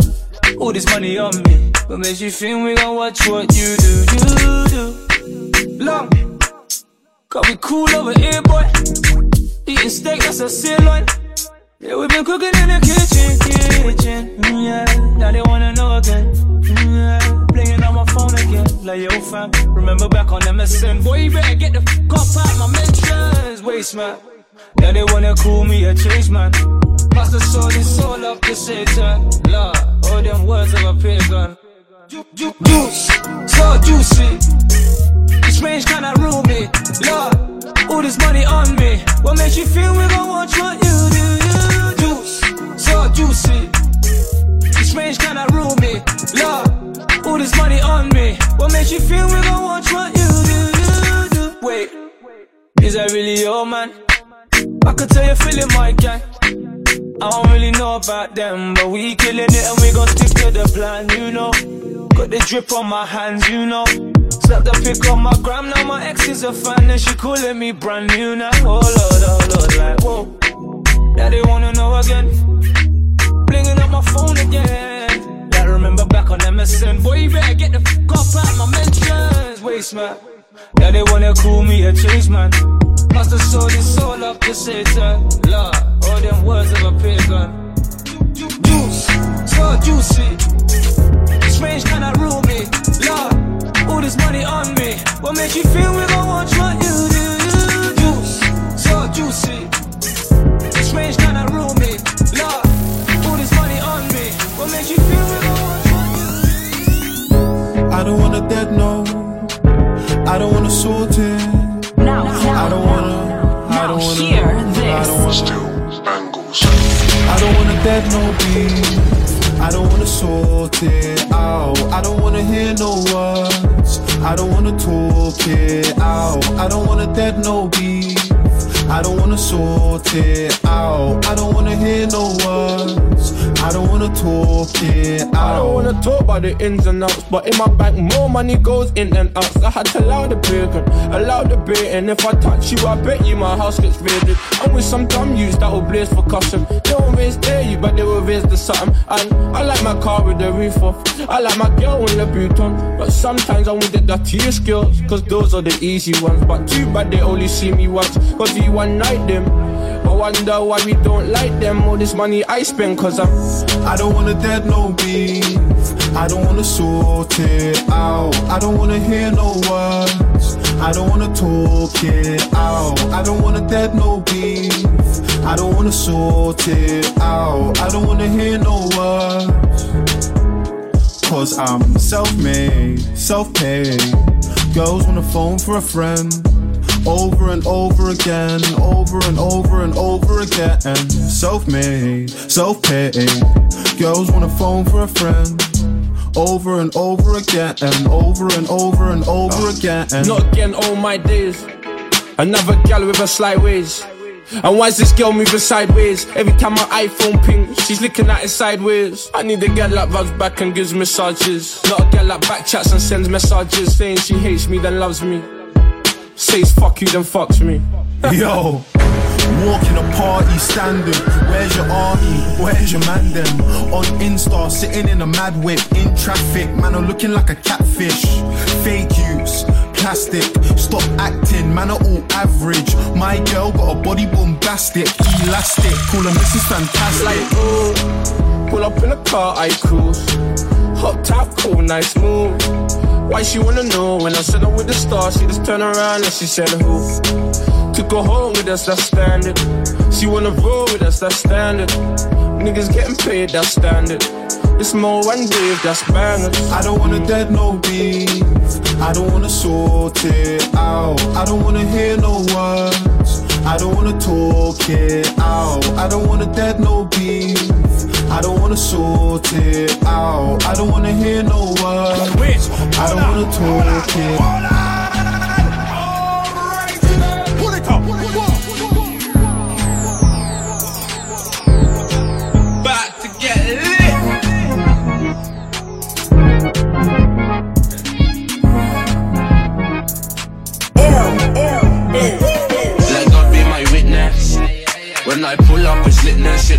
All this money on me, but makes you think we gon' watch what you do, you do. Long, got we cool over here, boy. Eating steak, that's a sirloin. Yeah, we been cooking in the kitchen, kitchen. Mm, yeah, now they wanna know again. Mm, yeah, blinging on my phone again. Like yo, fam, remember back on MSN. Boy, you better get the fuck up out my mentions. Waste man. Now they wanna call me a chase man. Have saw this all up to Satan. Lord, all them words of a pagan. Ju- ju- Juice, so juicy. Strange kinda roomy. Lord, all this money on me. What makes you feel we gon' watch what you do? You juice, so juicy. This strange kinda roomy. Lord, all this money on me. What makes you feel we gon' watch what you do? You do? Wait, is that really your man? I could tell you're feeling my gang. I don't really know about them, but we killing it and we gon' stick to the plan, you know. Got the drip on my hands, you know. Slap the pic on my gram, now my ex is a fan and she calling me brand new now. Oh lord, oh lord, like whoa. Now they wanna know again. Blinging up my phone again. Like remember back on MSN, boy you better get the fuck up out my mentions. Waste man. Now they wanna call me a chase man. Must have sold this all up to Satan. Lord, all them words of a pagan. Juice, so juicy. Strange kinda roomy. Lord, all this money on me. What makes you feel we gon' watch what you do? Juice, so juicy. Strange kinda roomy. Lord, all this money on me. What makes you feel we gon' watch what you do? I don't want a dead no. I don't want to sort this. don't. I don't wanna dead no beef. I don't wanna sort it out. I don't wanna hear no words. I don't wanna talk it out. I don't wanna dead no beef. I don't wanna sort it out. I don't wanna hear no words. I don't wanna talk it out. I don't wanna talk about the ins and outs, but in my bank more money goes in and out. So I had to allow the bacon, allow the bait, and if I touch you, I bet you my house gets raided. I'm with some dumb youths that will blaze for custom. They won't raise dare you, but they will raise the something. And I like my car with the roof off. I like my girl with the boot on, but sometimes I want the dirtiest girls, cause those are the easy ones. But too bad they only see me once, cause we one night them. I wonder why we don't like them. All this money I spend, cause I'm. I don't wanna dead no beef. I don't wanna sort it out. I don't wanna hear no words. I don't wanna talk it out. I don't wanna dead no beef. I don't wanna sort it out. I don't wanna hear no words. Cause I'm self-made, self-paid. Girls wanna phone for a friend. Over and over again, over and over and over again. Self-made, self-paid. Girls wanna phone for a friend. Over and over again, and over and over and over again. Not again, all my days. Another gal with a slight ways. And why's this girl moving sideways? Every time my iPhone ping, she's looking at it sideways. I need a girl that rubs back and gives massages. Not a girl that back chats and sends messages saying she hates me, then loves me. Says fuck you, then fucks me. Yo, walking a party standing. Where's your army? Where's your man them? On Insta, sitting in a mad whip in traffic. Man, I'm looking like a catfish. Fake use, plastic. Stop acting, man, are all average. My girl got a body bombastic, elastic. Call her Mrs. Fantastic. Like, ooh, pull up in a car, I cruise. Hot top, cool, nice move. Why she wanna know when I said I'm with the stars? She just turned around and she said who? Took her home with us, that's standard. She wanna roll with us, that's standard. Niggas getting paid, that's standard. It's more one wave, that's bangers. I don't wanna dead no beef. I don't wanna sort it out. I don't wanna hear no words. I don't wanna talk it out. I don't wanna dead no beef. I don't wanna sort it out. I don't wanna hear no words. I don't wanna talk it.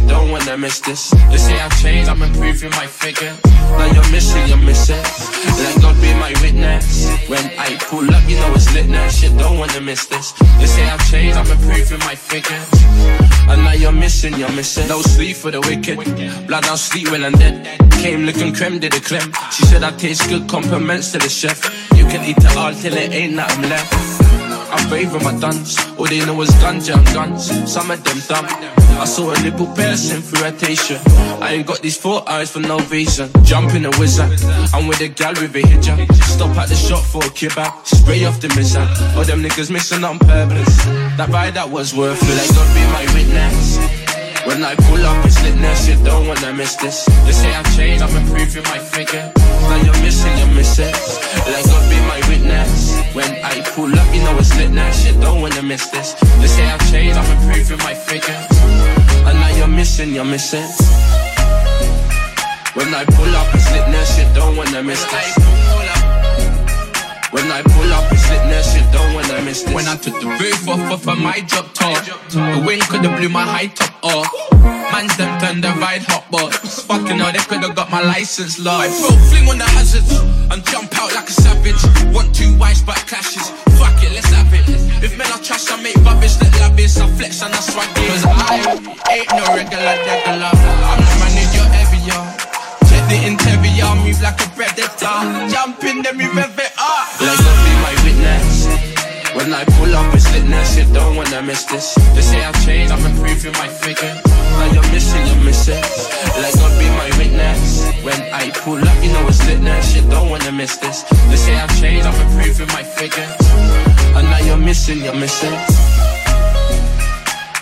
Don't wanna miss this. They say I've changed, I'm improving my figure. Now you're missing, you're missing. Let God be my witness. When I pull up, you know it's litness. Shit, don't wanna miss this. They say I've changed, I'm improving my figure. And now you're missing, you're missing. No sleep for the wicked. Blood out sleep when I'm dead. Came looking creme, did a clem. She said I taste good, compliments to the chef. You can eat it all till it ain't nothing left. I'm brave with my duns. All they know is ganja and guns. Some of them dumb. I saw a little person through rotation. I ain't got these four eyes for no reason. Jumping a wizard. I'm with a gal with a hijab. Stop at the shop for a kebab. Spray off the missile. All them niggas missing on purpose. That ride that was worthless. Let God be my witness. When I pull up, it's litness, you don't wanna miss this. They say I've changed, I'm improving my figure. Now you're missing, you're missing. Let God be my witness. When I pull up, you know it's litness, you don't wanna miss this. They say I've changed, I'm improving my figure. And now you're missing, you're missing. When I pull up, it's litness, you don't wanna miss this. When I pull up, it's litness, you don't wanna miss this. When I took the roof off off of my drop top, the wind coulda blew my high top off. Oh. Man's them turned the ride hot, but fucking hell, they coulda got my license lost. I throw fling on the hazards and jump out like a savage. Want two wives but clashes. Fuck it, let's have it. If men are trash, I make rubbish that lavish. I flex and I swag it. Cause I ain't no regular regular. I'm the man in your area. Check the interior, move like a predator. Jump in them rev it up. Let God be my witness. When I pull up, it's litness, you don't wanna miss this. They say I've changed, I'm improving my figure. Now you're missing, you're missing. Let God be my witness. When I pull up, you know it's litness, you don't wanna miss this. They say I've changed, I'm improving my figure. And now you're missing, you're missing.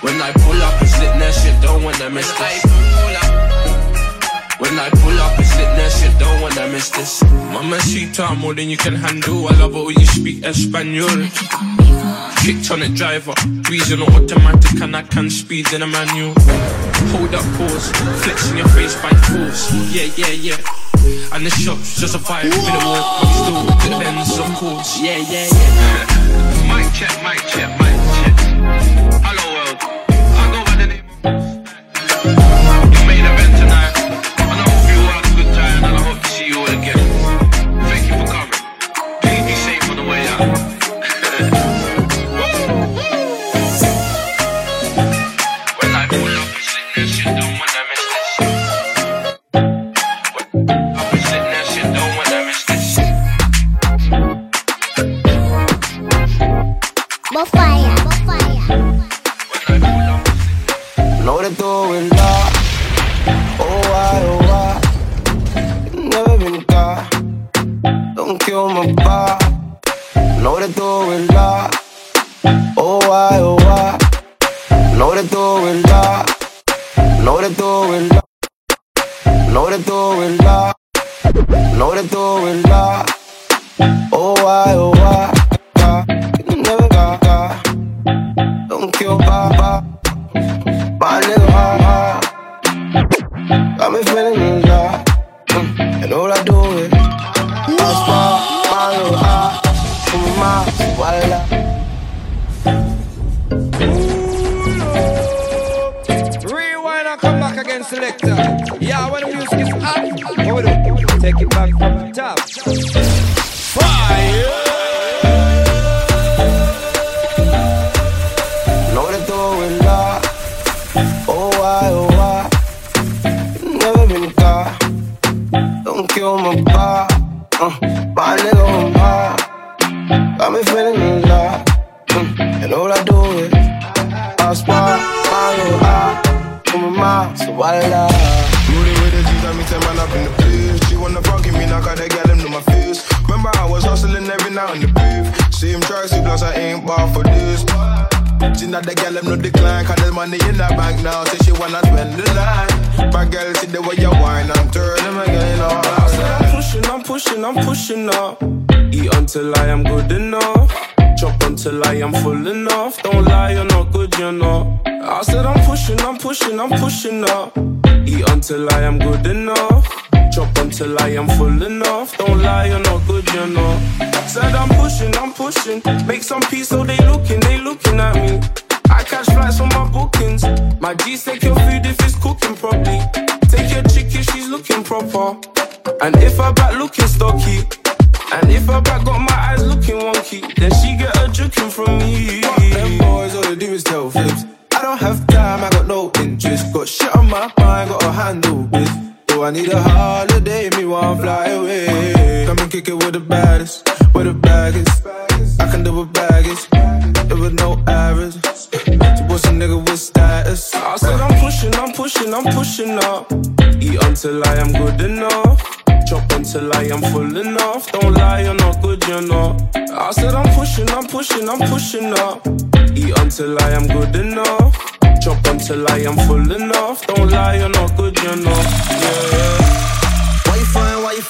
When I pull up, it's litness, you don't wanna miss this. When I pull up, it's litness, you don't wanna miss this. Mamacita, more than you can handle. I love it when you speak Espanol. Kicked on it, driver. Breezing on automatic, and I can speed in a manual. Hold up, pause. Flexing your face by force. Yeah, yeah, yeah. And the shop's just a five minute walk, but still good ends, of course. Yeah, yeah, yeah. mic check, mic check, mic check.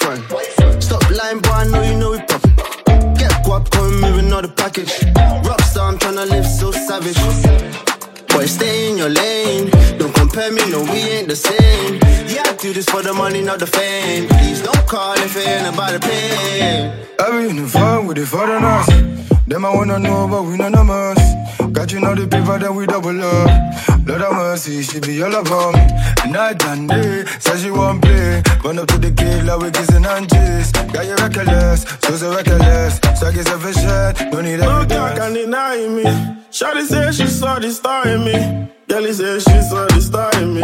Stop lying, boy, I know you know we poppin'. Get guap, come moving the package. Rockstar, I'm tryna live so savage. Boy, stay in your lane. Don't compare me, no, we ain't the same. Yeah, I do this for the money, not the fame. Please don't call if it ain't about the pain. I be in the fun with the us. Them I wanna know, but we of us. Got you know the paper, then we double up. Lord of mercy, she be all about me. Night and day, says she won't play. Run up to the gate like we kissing and kiss. Got you reckless, so so reckless. So I guess it's shit, don't need No everything. girl can deny me. Shawty say she saw the star in me. Girlie say she saw the star in me.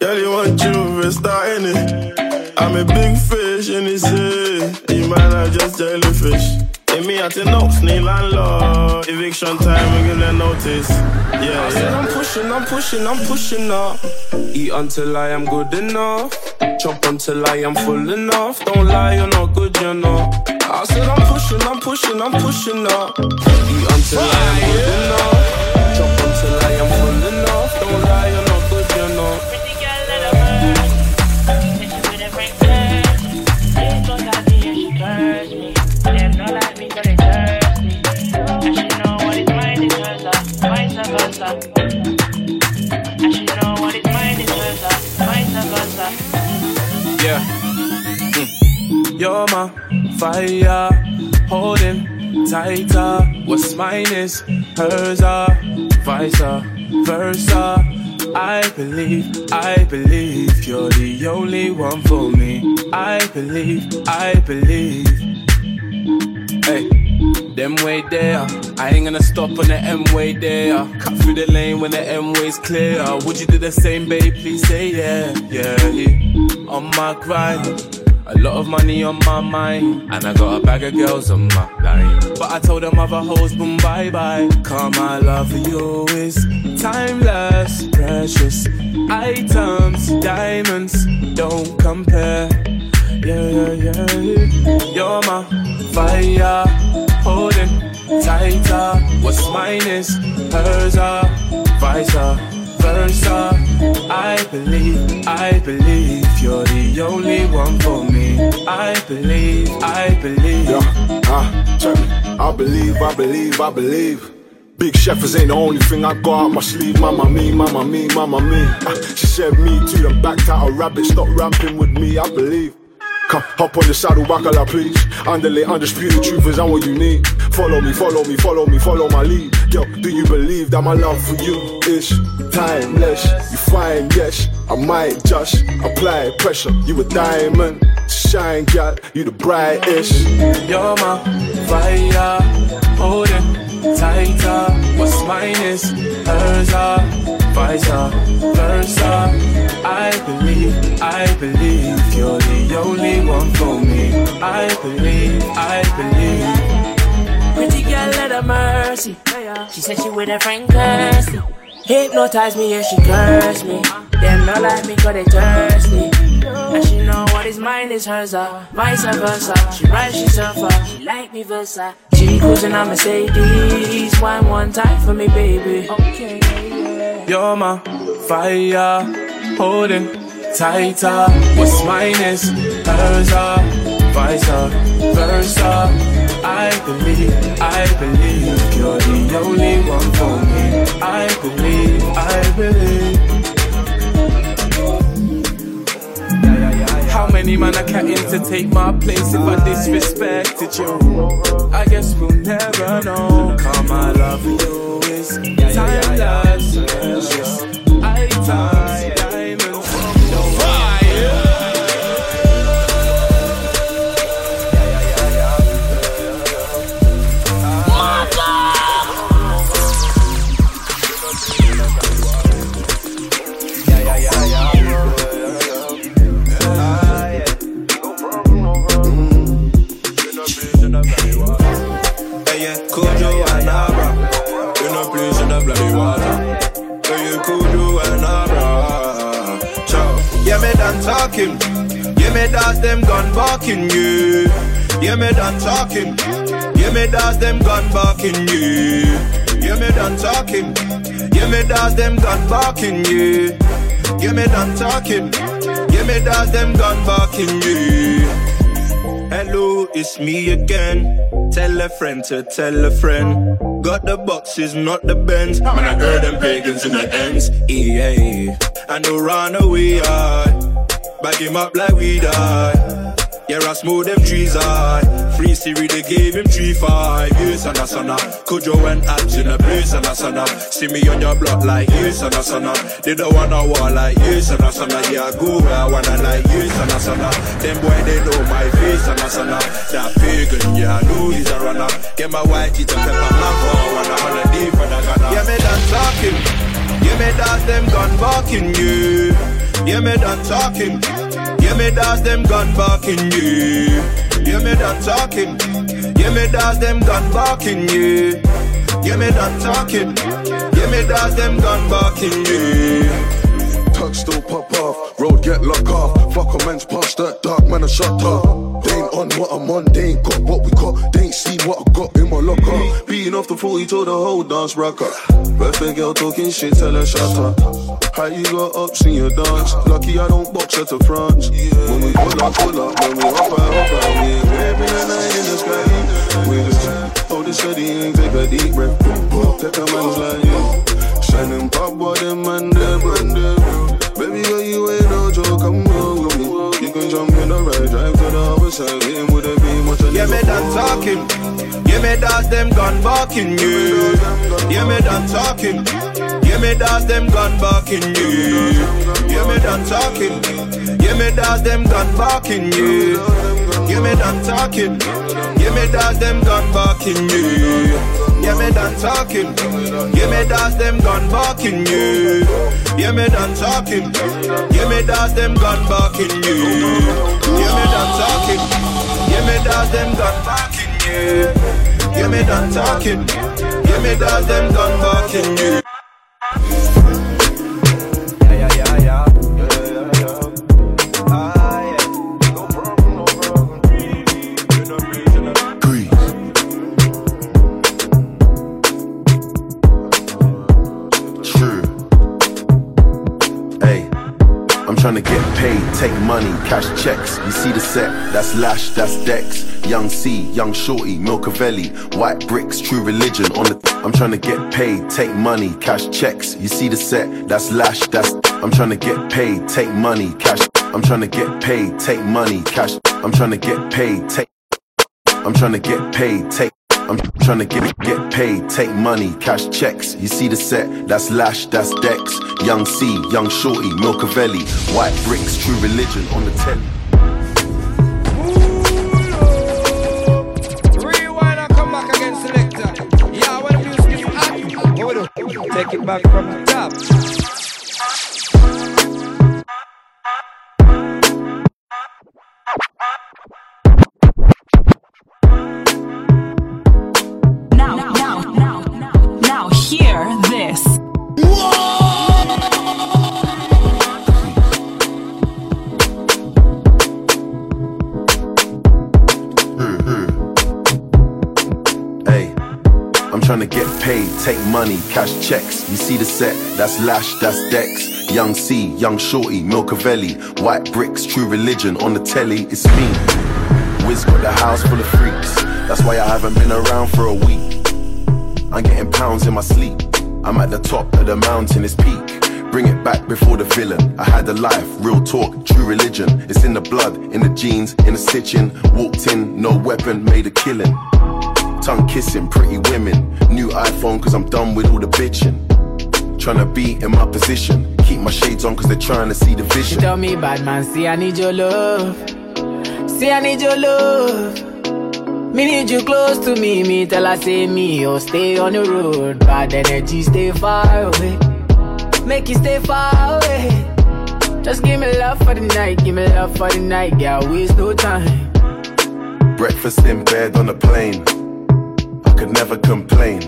Girl, you want you for starting it. I'm a big fish in the sea. You might not just jellyfish. In me at the notes, need landlord. Eviction time, we give them notice. Yeah, I said I'm pushing, I'm pushing, I'm pushing up. Eat until I am good enough. Chop until I am full enough. Don't lie, you're not good, you're not. I said I'm pushing, I'm pushing, I'm pushing up. Eat until I am good enough. Chop until I am full enough. Don't lie, Yeah. Mm. You're my fire, holding tighter. What's mine is hers, are vice versa. I believe, I believe you're the only one for me. I believe, I believe. Hey. Them way there, I ain't gonna stop on the M way there. Cut through the lane when the M way's clear. Would you do the same, babe? Please say yeah, yeah. yeah. On my grind, a lot of money on my mind, and I got a bag of girls on my line. But I told them other hoes, boom, bye bye. Cause my love for you is timeless, precious items, diamonds, don't compare. Yeah, yeah, yeah. You're my fire, holding tighter. What's mine is hers, are vice versa. I believe, I believe you're the only one for me. I believe, I believe. Yeah, ah, check me. I believe, I believe, I believe. Big Chefers ain't the only thing I got up my sleeve. Mama me, mama me, mama me. Ah, she said me too, then backed out a rabbit. Stop rapping with me, I believe. Come, hop on the saddle, bacala, please. Underlay, undisputed truth is what you need. Follow me, follow me, follow me, follow my lead. Yo, do you believe that my love for you is timeless? You find yes, I might just apply pressure. You a diamond, shine, gal, you the brightest. You're my fire, holding tighter. What's mine is hers, are vice versa. I believe, I believe you're the only one for me. I believe, I believe. Pretty girl, let her mercy. She said she with her friend Kirsty. Hypnotize me, yeah, she curse me. Them not like me, cause they thirsty. And she know what is mine is hers, uh, vice versa. She right, she suffer. She like me versa. She cruising on Mercedes. Wine one time for me, baby. Okay, yeah. You're my fire, holding tighter. What's mine is hers, are vice versa. I believe, I believe you're the only one for me. I believe, I believe. How many man I catting to take my place if I disrespected you? I guess we'll never know. Come, my love for you is timeless, precious items, talking. Yeah, me dance them gun barking, yeah. Yeah, me done talking. Yeah, me dance them gun barking, yeah. Yeah, me done talking. Yeah, me dance them gun barking, yeah. Yeah, me done talking. Yeah, me dance them gun barking, yeah. Hello, it's me again. Tell a friend to tell a friend. Got the boxes, not the bends. Man, I heard them pagans in the ends. EA, I know run away, I back him up like we die. Yeah, I smooth them trees, I free Siri, they gave him three five years and a son Kojo and abs in a place and a son See me on your block like yes and a son They don't wanna war like yes and a son Yeah, go where I wanna like yes and a son Them boy, they know my face and a son That pagan, yeah, I know he's a runner. Get my white teeth and pepper man for one holiday for the Ghana. Yeah, me done talking. Yeah, me dance them gun barking, yeah. Yeah, me done talking. Yeah, me does them gun barking, yeah. Yeah, me done talking. Yeah, me does them gun barking, yeah. Yeah, me done talking. Yeah, me does them gun barking, yeah. Touch still pop off, road get locked off. Fuck a man's past that dark man, I shut up. They ain't on what I'm on, they ain't got what we got. They ain't seen what I got in my locker. Beating off the 40 told the whole dance rocker. Birthday girl talking shit, tell her shut up. How you got up, seen your dance? Lucky I don't box her to France. When we pull up, pull up, when we hop out, hop out. We every night in the sky. We just hold it steady and take a deep breath. Take a man's like you. Shining pop, boy, them man, them, man, them. Baby girl, you ain't no joke, come on with me. You can jump in the right, drive to the other side, hit with a beam, watch a Yeah, me done talking. Yeah, me does them gun barking, yeah. Yeah, me done talking. Yeah, me does them gun barking, yeah. Yeah, me done talking. Yeah, me does them gun barking, yeah. Yeah, me done talking. Yeah, me does them gun barking, yeah. Yeah, me done talking. Yeah, me does them gun barking, yeah. Yeah, me done talking. Yeah, me does them gun barking, yeah. Yeah, me done talking. Yeah, me does them gun barking, yeah. Yeah, me done talking. Yeah, me does them gun barking, yeah. Trying to get paid, take money, cash checks. You see the set, that's Lash, that's Dex. Young C, Young Shorty, Milcavelli, White Bricks, True Religion on the. I'm trying to get paid, take money, cash checks. You see the set, that's Lash, that's. I'm trying to get paid, take money, cash. I'm trying to get paid, take money, cash. I'm trying to get paid, take. I'm trying to get paid, take. I'm trying to get get paid, take money, cash checks. You see the set, that's Lash, that's Dex. Young C, Young Shorty, Milcavelli, White Bricks, True Religion on the telly. Take it back from the top. Hear this. Hey, I'm trying to get paid, take money, cash checks. You see the set, that's Lash, that's Dex. Young C, Young Shorty, Milcavelli, White Bricks, True Religion on the telly, it's me. Wiz got the house full of freaks, that's why I haven't been around for a week. I'm getting pounds in my sleep. I'm at the top of the mountain, it's peak. Bring it back before the villain. I had a life, real talk, true religion. It's in the blood, in the jeans, in the stitching. Walked in, no weapon, made a killing. Tongue kissing, pretty women. New iPhone, cause I'm done with all the bitching. Tryna be in my position. Keep my shades on, cause they're trying to see the She vision. tell me, bad man, see I need your love. See I need your love. Me need you close to me. Me tell her say me, oh stay on the road. Bad energy, stay far away. Make you stay far away. Just give me love for the night, give me love for the night. Yeah, waste no time. Breakfast in bed on a plane. I could never complain.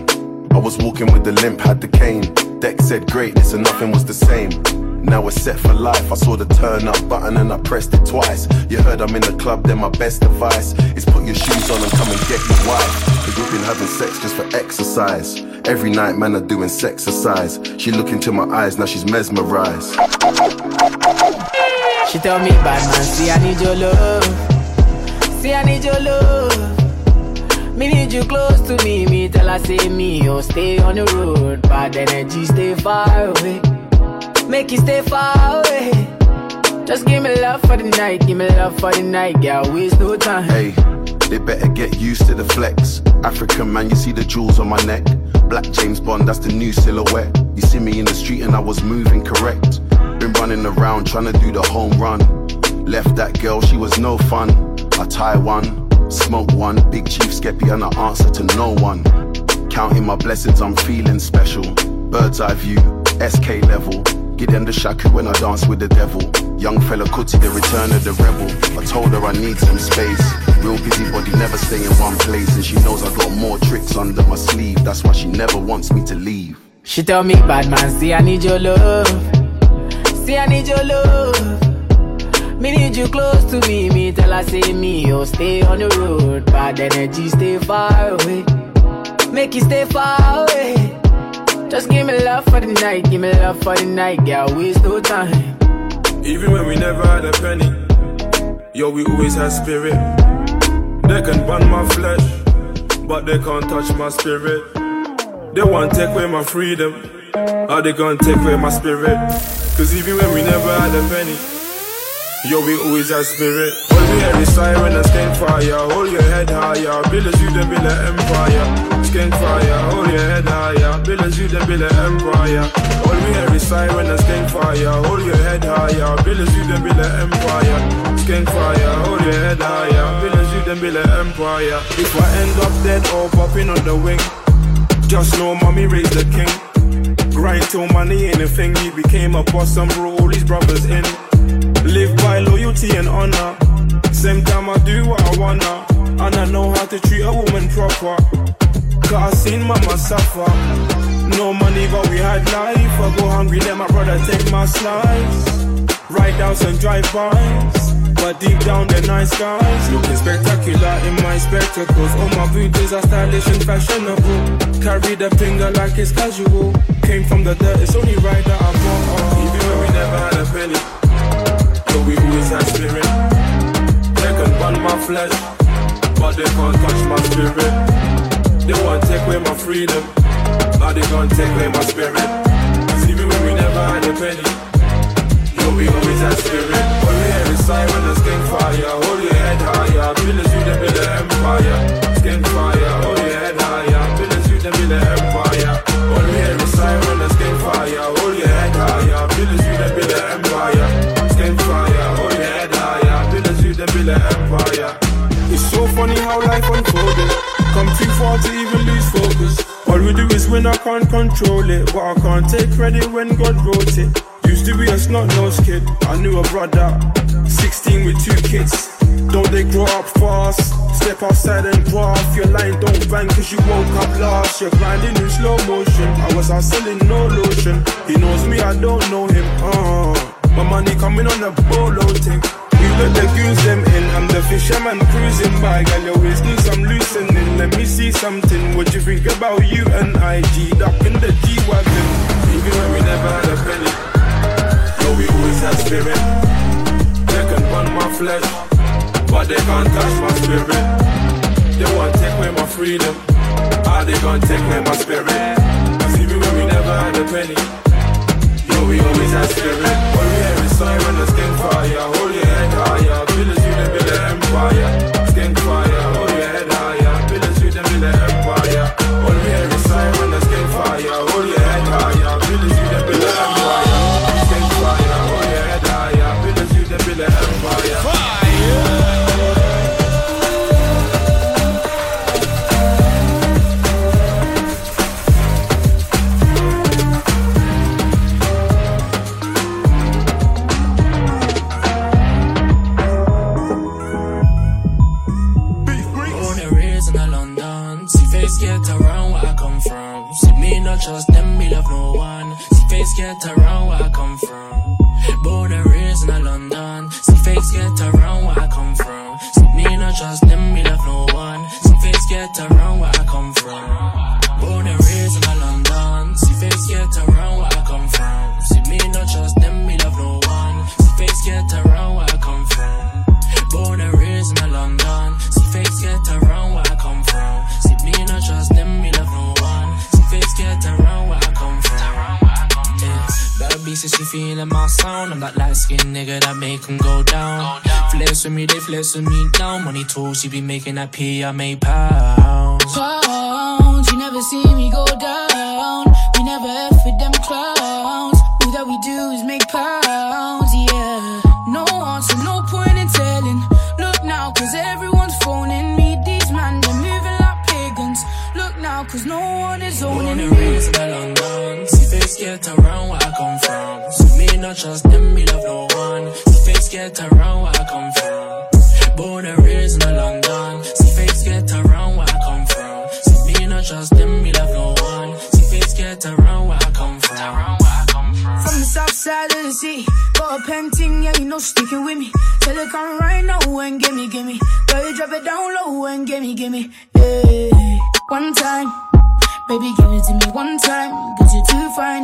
I was walking with the limp, had the cane. Drake said greatness and nothing was the same. Now we're set for life. I saw the turn up button and I pressed it twice. You heard I'm in the club, then my best advice is put your shoes on and come and get your wife. Cause we've been having sex just for exercise. Every night, man, are doing exercise. She look into my eyes, now she's mesmerized. She tell me, bad man, see I need your love. See I need your love. Me need you close to me. Me tell her say me, oh stay on the road. Bad energy, stay far away. Make you stay far away. Just give me love for the night, give me love for the night. Yeah, waste no time. Hey, they better get used to the flex. African man, you see the jewels on my neck. Black James Bond, that's the new silhouette. You see me in the street and I was moving correct. Been running around trying to do the home run. Left that girl, she was no fun. I tie one, smoke one, big chief skeppy and I answer to no one. Counting my blessings, I'm feeling special. Bird's eye view, SK level. Gideon the Shaku when I dance with the devil. Young Fela Kuti, the return of the rebel. I told her I need some space. Real busybody, never stay in one place. And she knows I got more tricks under my sleeve. That's why she never wants me to leave. She tell me, bad man, see I need your love. See I need your love. Me need you close to me. Me tell her say me, oh stay on the road. Bad energy, stay far away. Make you stay far away. Just give me love for the night, give me love for the night, girl. Waste no time. Even when we never had a penny, yo, we always had spirit. They can burn my flesh, but they can't touch my spirit. They want to take away my freedom, or they gonna take away my spirit. Cause even when we never had a penny, yo, we always had spirit. We hear is siren and skank fire. Hold your head higher, build as you the build an empire. Skank fire, hold your head higher, build as you the build an empire. All we hear is siren and skank fire. Hold your head higher, build as you the build an empire. Skank fire, hold your head higher, build as you the build an empire. If I end up dead or popping on the wing, just know mommy raised the king. Grind till money ain't a thing. He became a boss and brought all his brothers in. Live by loyalty and honor. Same time I do what I wanna. And I know how to treat a woman proper. Cause I seen mama suffer. No money, but we had life. I go hungry, let my brother take my slice. Ride down some drive-bys. But deep down they're nice guys Looking spectacular in my spectacles All my booties are stylish and fashionable Carry the finger like it's casual Came from the dirt, it's only right that I bought Even when we never had a penny But we always had spirit They can burn my flesh But they can't touch my spirit They want take away my freedom. But they can't take away my spirit. Cause even when we never had a penny. Yo, we always had spirit. All we hear is siren and skank fire. Hold your head higher. Build as you, then build an empire. Skank fire. Hold your head higher. Build as you, then build an empire. All we hear is siren and skank fire. Hold your head higher. Build as you, then build an empire. Skank fire. Hold your head higher. Build as you, then build an empire. It's so funny how life unfolded Come too far to even lose focus All we do is win, I can't control it But I can't take credit when God wrote it Used to be a snot-nosed kid. I knew a brother, 16 with two kids. Don't they grow up fast? Step outside and graft. Your line don't bang cause you woke up last. You're grinding in slow motion. I was out selling no lotion. He knows me, I don't know him. Uh, my money coming on a bolo thing. We let the goons them in. I'm the fisherman cruising by. Girl, your waist needs some loosening. Let me see something. What you think about you and IG? Duck in the G-Wagon. Even when we never had a penny. Yo, we always had spirit. They can burn my flesh, but they can't touch my spirit. They want to take away my freedom. How they gonna take away my spirit? Cause even when we never had a penny, yo, we always had spirit. Siren and skank fire. Hold your head higher, build a then build an empire. Get around where I come from. Born and raised in London. See face get around where I come from. See me not trust them, me love no one. See face get around where I come from. Born and raised in London. See face get around where I come from. See me not trust them, me love no one. See face get around feeling my sound. I'm that light skinned nigga that make make 'em go down. Flex with me, they flex with me now. Money talk, she be making that P, I make pounds. Pounds, you never see me go down. Get around where I come from. Born and raised in London. See fakes get around where I come from. See me not trust them, me love no one. See fakes get around where I come from. Around where I come from. From the south side of the city, got a painting, yeah, you know, sticking with me. Tell it come right now and gimme, gimme. Girl, you drop it down low and gimme, gimme. Yeah, one time. Baby, give it to me one time. Cause you're too fine,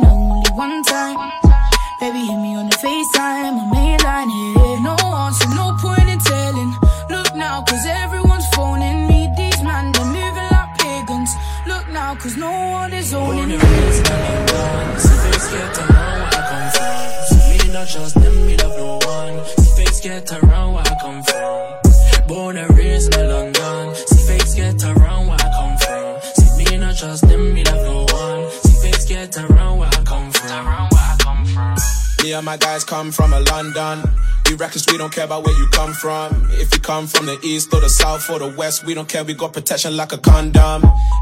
my guys come from a London. We reckless, we don't care about where you come from. If you come from the east or the south or the west, we don't care, we got protection like a condom.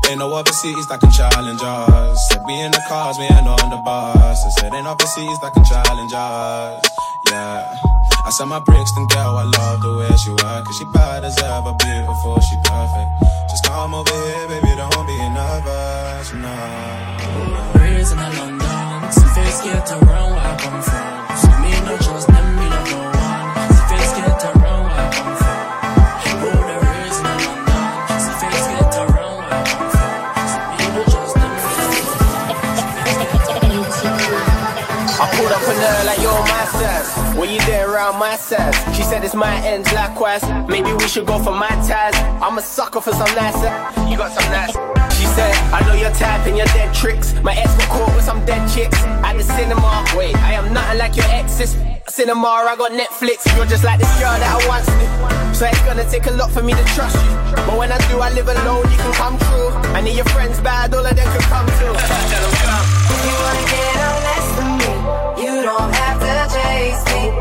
Ain't no other cities that can challenge us. Said we in the cars, we ain't on the bus. I said ain't other cities that can challenge us. Yeah. I saw my Brixton girl, I love the way she work. Cause she bad as ever, beautiful, she perfect. Just come over here, baby, don't be nervous, no. Raised in London. See fakes get around where I come from. See me not trust them, me no one. See fakes get around where I come from. Raised in London. See fakes get around where I come from. See me not trust them, me I pulled up on her like, yo, my. What you doing around my sass? She said it's my ends, likewise. Maybe we should go for my ties. I'm a sucker for some nice. You got some nice. Said, I know you're typing your dead tricks. My ex got caught with some dead chicks. At the cinema, wait, I am nothing like your exes. Cinema, I got Netflix. You're just like this girl that I once knew. So it's gonna take a lot for me to trust you. But when I do, I live alone, you can come true. I need your friends bad, all of them can come too. You wanna get on next to me, you don't have to chase me.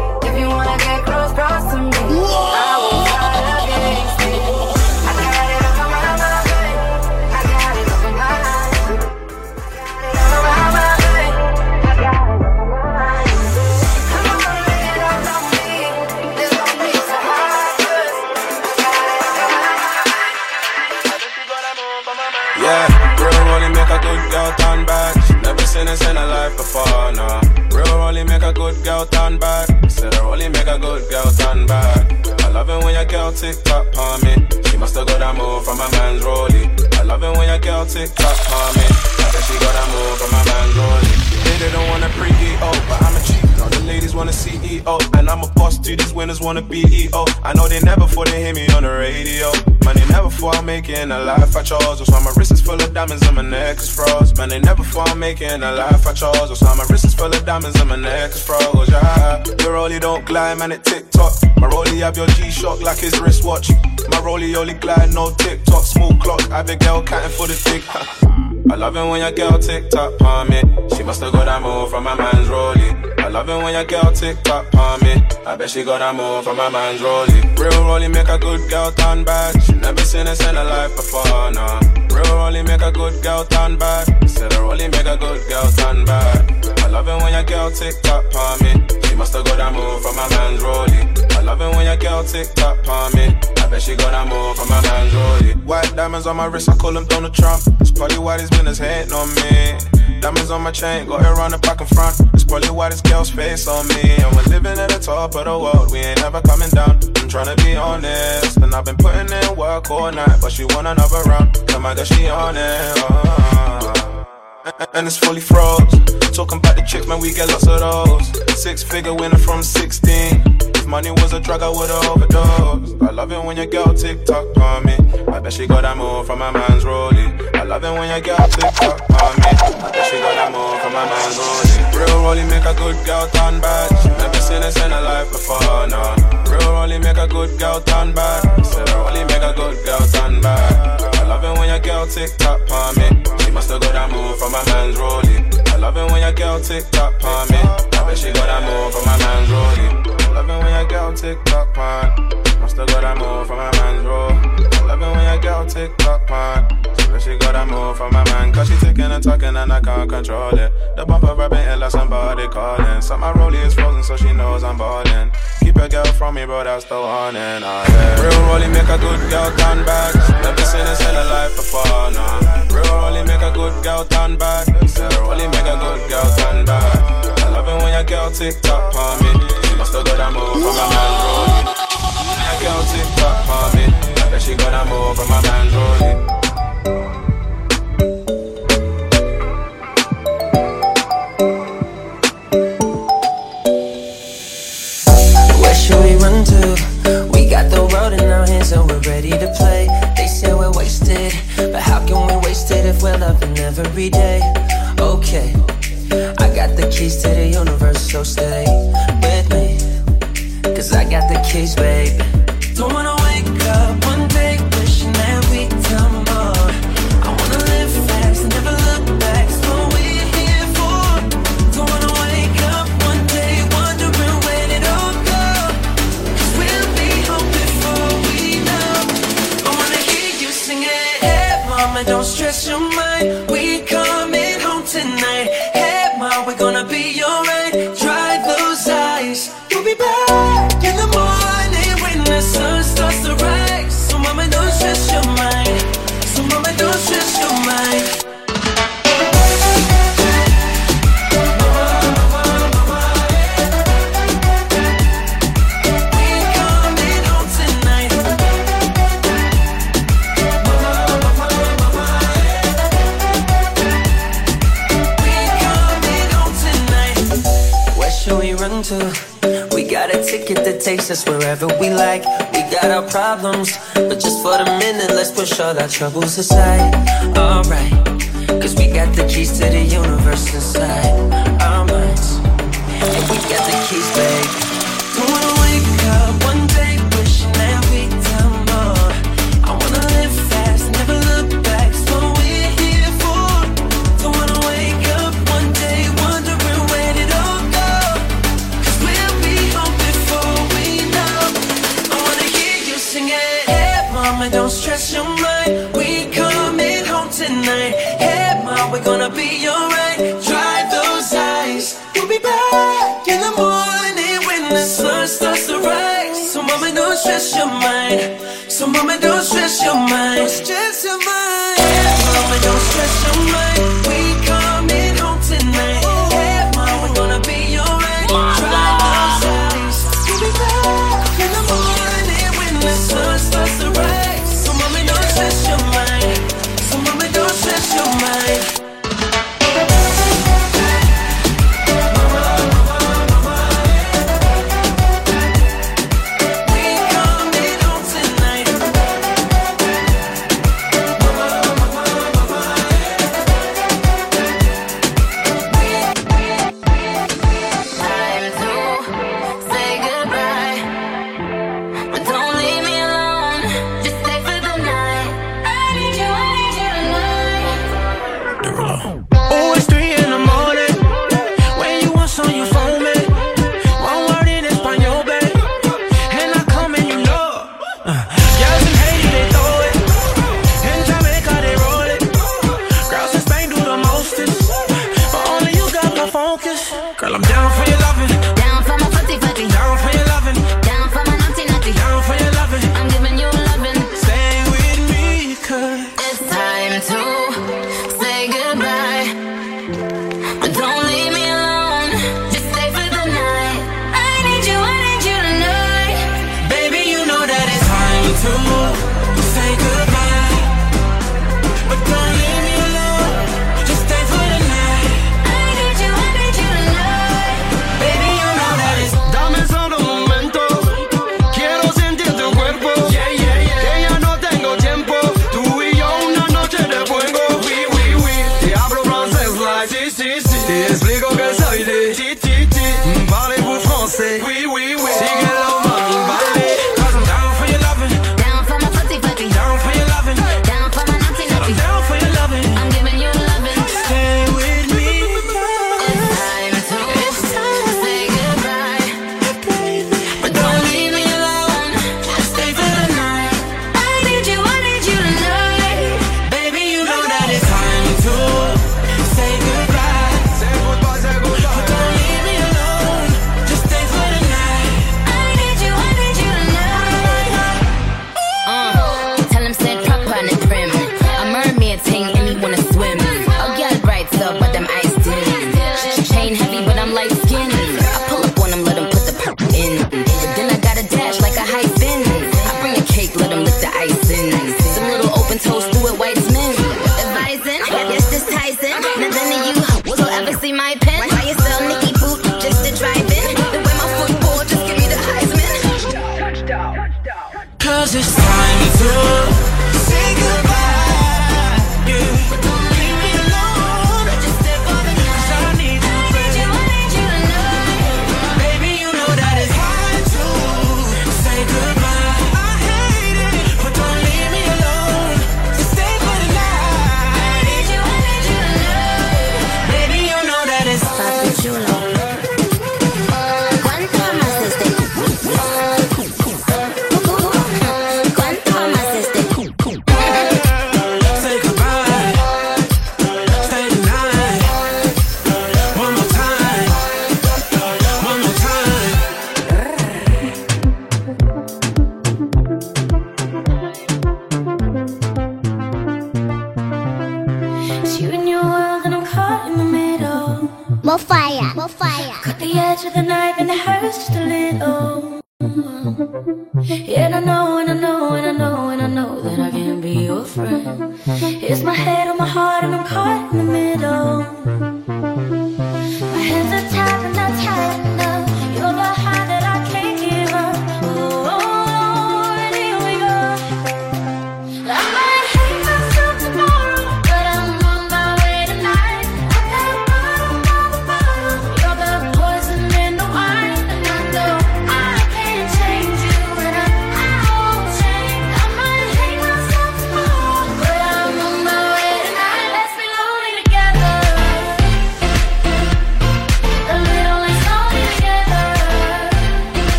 Never seen her life before, nah. Real rolling make a good girl turn back. Said rolling make a good girl turn back. I love it when your girl tick tock on me. She must have got that move from my man's rolling. I love it when your girl tick tock on me. I bet she got that move from my man's rolling. They didn't wanna pre-EO, but I'm a cheat. All the ladies want a CEO, and I'm a boss too. These winners want a BEO. I know they never thought they hear me on the radio. Man, they never thought I'm making a life I chose. That's why my wrist is full of diamonds and my neck is froze. Man, they never thought I'm making a life I chose. That's why my wrist is full of diamonds and my neck is froze. Yeah, the rollie don't glide, man, it tick tock. My rollie have your G-Shock like his wristwatch. My rollie only glide, no tick tock. Small clock, Abigail counting for the tick. I love it when your girl tick tock on me. She must have got that move from my man's rollie. I love it when your girl tick tock on me. I bet she got that move from my man's rollie. Real rollie make a good girl turn back. She never seen this in her life before, nah. Real rollie make a good girl turn back. Said a rollie make a good girl turn back. I love it when your girl tick tock on me. She must have got that move from my man's rollie. I love it when your girl tick tock on me. Bet she that move from my man's rollie. White diamonds on my wrist, I call him Donald Trump. It's probably why these winners hating on me. Diamonds on my chain, got it around the back and front. It's probably why this girl's face on me. And we're living at the top of the world, we ain't never coming down. I'm trying to be honest, and I've been putting in work all night, but she want another round. So my girl, she on it. uh. And it's fully froze. Talking about the chicks, man, we get lots of those. Six figure winner from 16. If money was a drug, I would've overdosed. I love it when your girl tick tock on me. I bet she got that move from my man's rollie. I love it when your girl tick tock on me. I bet she got that move from my man's rollie. Real rollie make a good girl turn. She never seen this in her life before, no. Real rollie make a good girl turn back. Said a rollie make a good girl turn back. I love it when your girl tick tock on me. She must have got that move from my man's rollie. I love it when your girl tick tock on me. I bet she got that move from my man's rollie. It when your girl tick tock on. Must have got that move from my man's love it when your girl tick tock. I bet she got that move from my man cause she ticking and talking and I can't control it. The bumper rapping like somebody calling. So my rollie is frozen so she knows I'm ballin'. Keep a girl from me, bro, that's the one and I yeah. Real rollie make a good girl turn back. Never seen a life before, nah. Real rollie make a good girl turn back. Real rollie make a good girl turn back. I love it when your girl tick tock on me. Must have got that move from my man. When your girl tick tock on me. I bet she got that move from my man loving every day? Okay, I got the keys to the universe, so stay. Cause I got the keys, babe. Takes us wherever we like. We got our problems, but just for the minute, let's push all our troubles aside. Alright, cause we got the keys to the universe inside our minds. And we got the keys, babe. Stress your mind. So, mama, don't stress your mind. Stress your mind.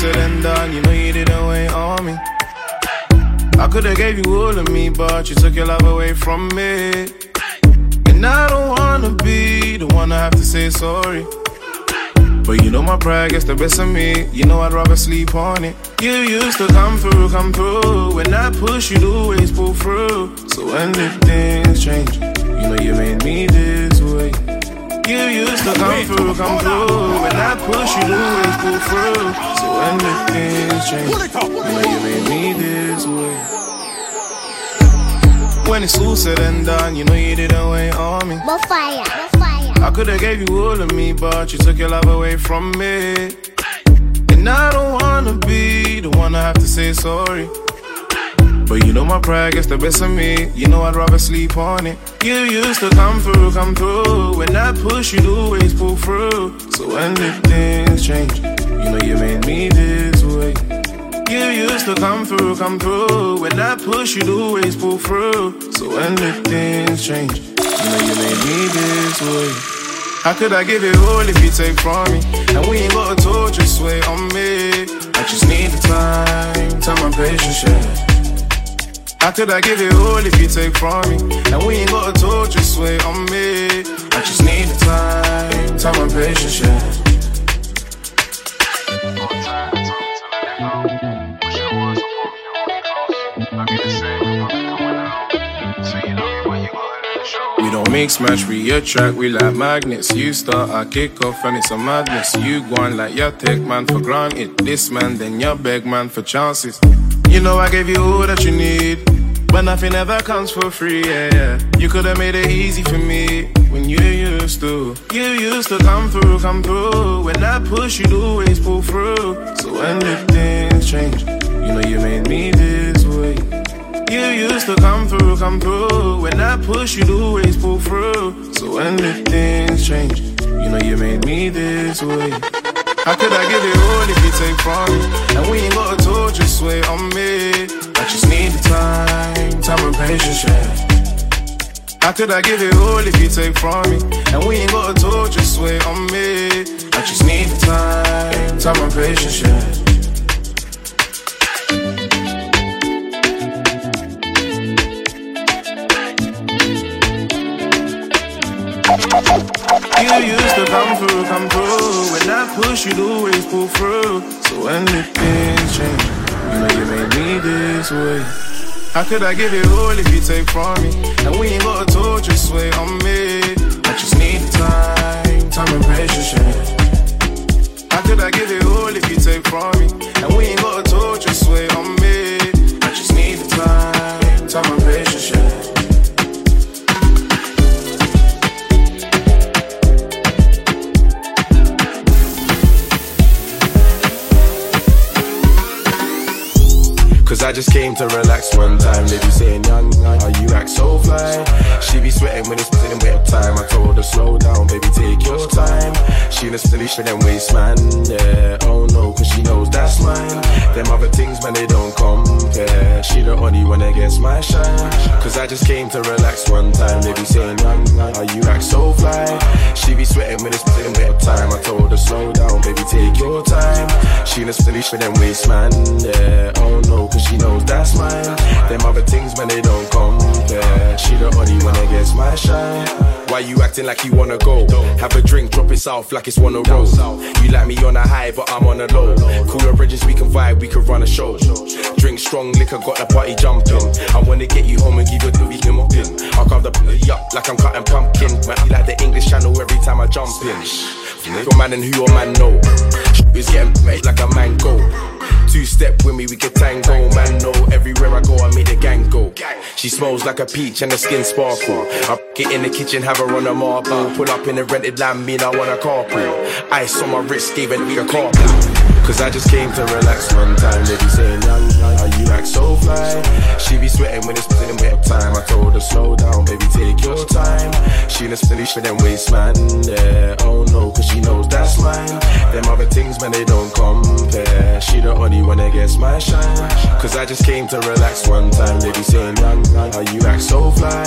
Said and done, you know you didn't wait on me. I could've gave you all of me, but you took your love away from me. And I don't wanna be the one to have to say sorry. But you know my pride gets the best of me. You know I'd rather sleep on it. You used to come through, come through. When I push, you'd always pull through. So when did things change? You know you made me this way. You used to come through, come through. When I push, you'd always pull through. So when did things change? You know you made me this way. When it's all said and done, you know you didn't wait on me. More fire, more fire. I could've gave you all of me, but you took your love away from me. And I don't wanna be the one to have to say sorry. But you know my pride gets the best of me. You know I'd rather sleep on it. You used to come through, come through. When I push, you'd always pull through. So when did things change? You know you made me this way. You used to come through, come through. When I push, you'd always pull through. So when did things change? You know you made me this way. How could I give it all if you take from me? And we ain't got a torch, just wait on me. I just need the time, time my patience, yeah. How could I give it all if you take from me? And we ain't gotta talk, just wait on me. I just need the time, time and patience, yeah. We don't mix match, we attract, we like magnets. You start, I kick off, and it's a madness. You go on like your take man for granted. This man, then your beg man for chances. You know I gave you all that you need, but nothing ever comes for free. Yeah, yeah. You could have made it easy for me when you used to. You used to come through, come through. When I push, you'd always pull through. So when the things change, you know you made me this way. You used to come through, come through. When I push, you'd always pull through. So when the things change, you know you made me this way. How could I give it all if you take from me? And we ain't got a talk, just wait on me. I just need the time, time and patience, yeah. How could I give it all if you take from me? And we ain't got a talk, just wait on me. I just need the time, time and patience, yeah. You used to come through, come through. When I push, you'd always pull through. So when the things change, you know you made me this way. How could I give it all if you take from me? And we ain't got a just wait on me. I just need time, time and patience. How could I give it all if you take from me? And we ain't got a just wait on me. Cause I just came to relax one time. They be saying, young, how you act so fly. She be sweating when it's putting wet time. I told her, slow down, baby, take your time. She in a silly for them waist, man. Yeah, oh no, cause she knows that's mine. Them other things, man, they don't compare. She the only one that gets my shine. Cause I just came to relax one time. They be saying, young, how you act so fly. She be sweating when it's putting wet time. I told her, slow down, baby, take your time. She in a silly for them waist, man. Yeah, oh no, cause she knows that's mine. Them other things, man, they don't compare. She the only one that gets my shine. Why you acting like you wanna go? Have a drink, drop it south like it's one of roll. You like me on a high, but I'm on a low. Cooler bridges, we can vibe, we can run a show. Drink strong liquor, got the party jumping. I wanna get you home and give you the weekend mopping. I'll carve the p- up like I'm cutting pumpkin. Might be like the English channel every time I jump in. Your man and who your man know. Is getting made like a mango. Two step with me, we can tango. Man, know everywhere I go, I make the gang go. She smells like a peach and the skin sparkle. I get in the kitchen, have her on a marble. Pull up in a rented land, mean I want a carpool. Ice on my wrist, gave it a carpool. Cause I just came to relax one time. They be saying, young, how you act so fly. She be sweating when it's putting wet time. I told her, slow down, baby, take your time. She in a silly for them waist, man. Yeah, oh no, cause she knows that's mine. Them other things, man, they don't gets my shine. Cause I just came to relax one time. They be saying, young, how you act so fly.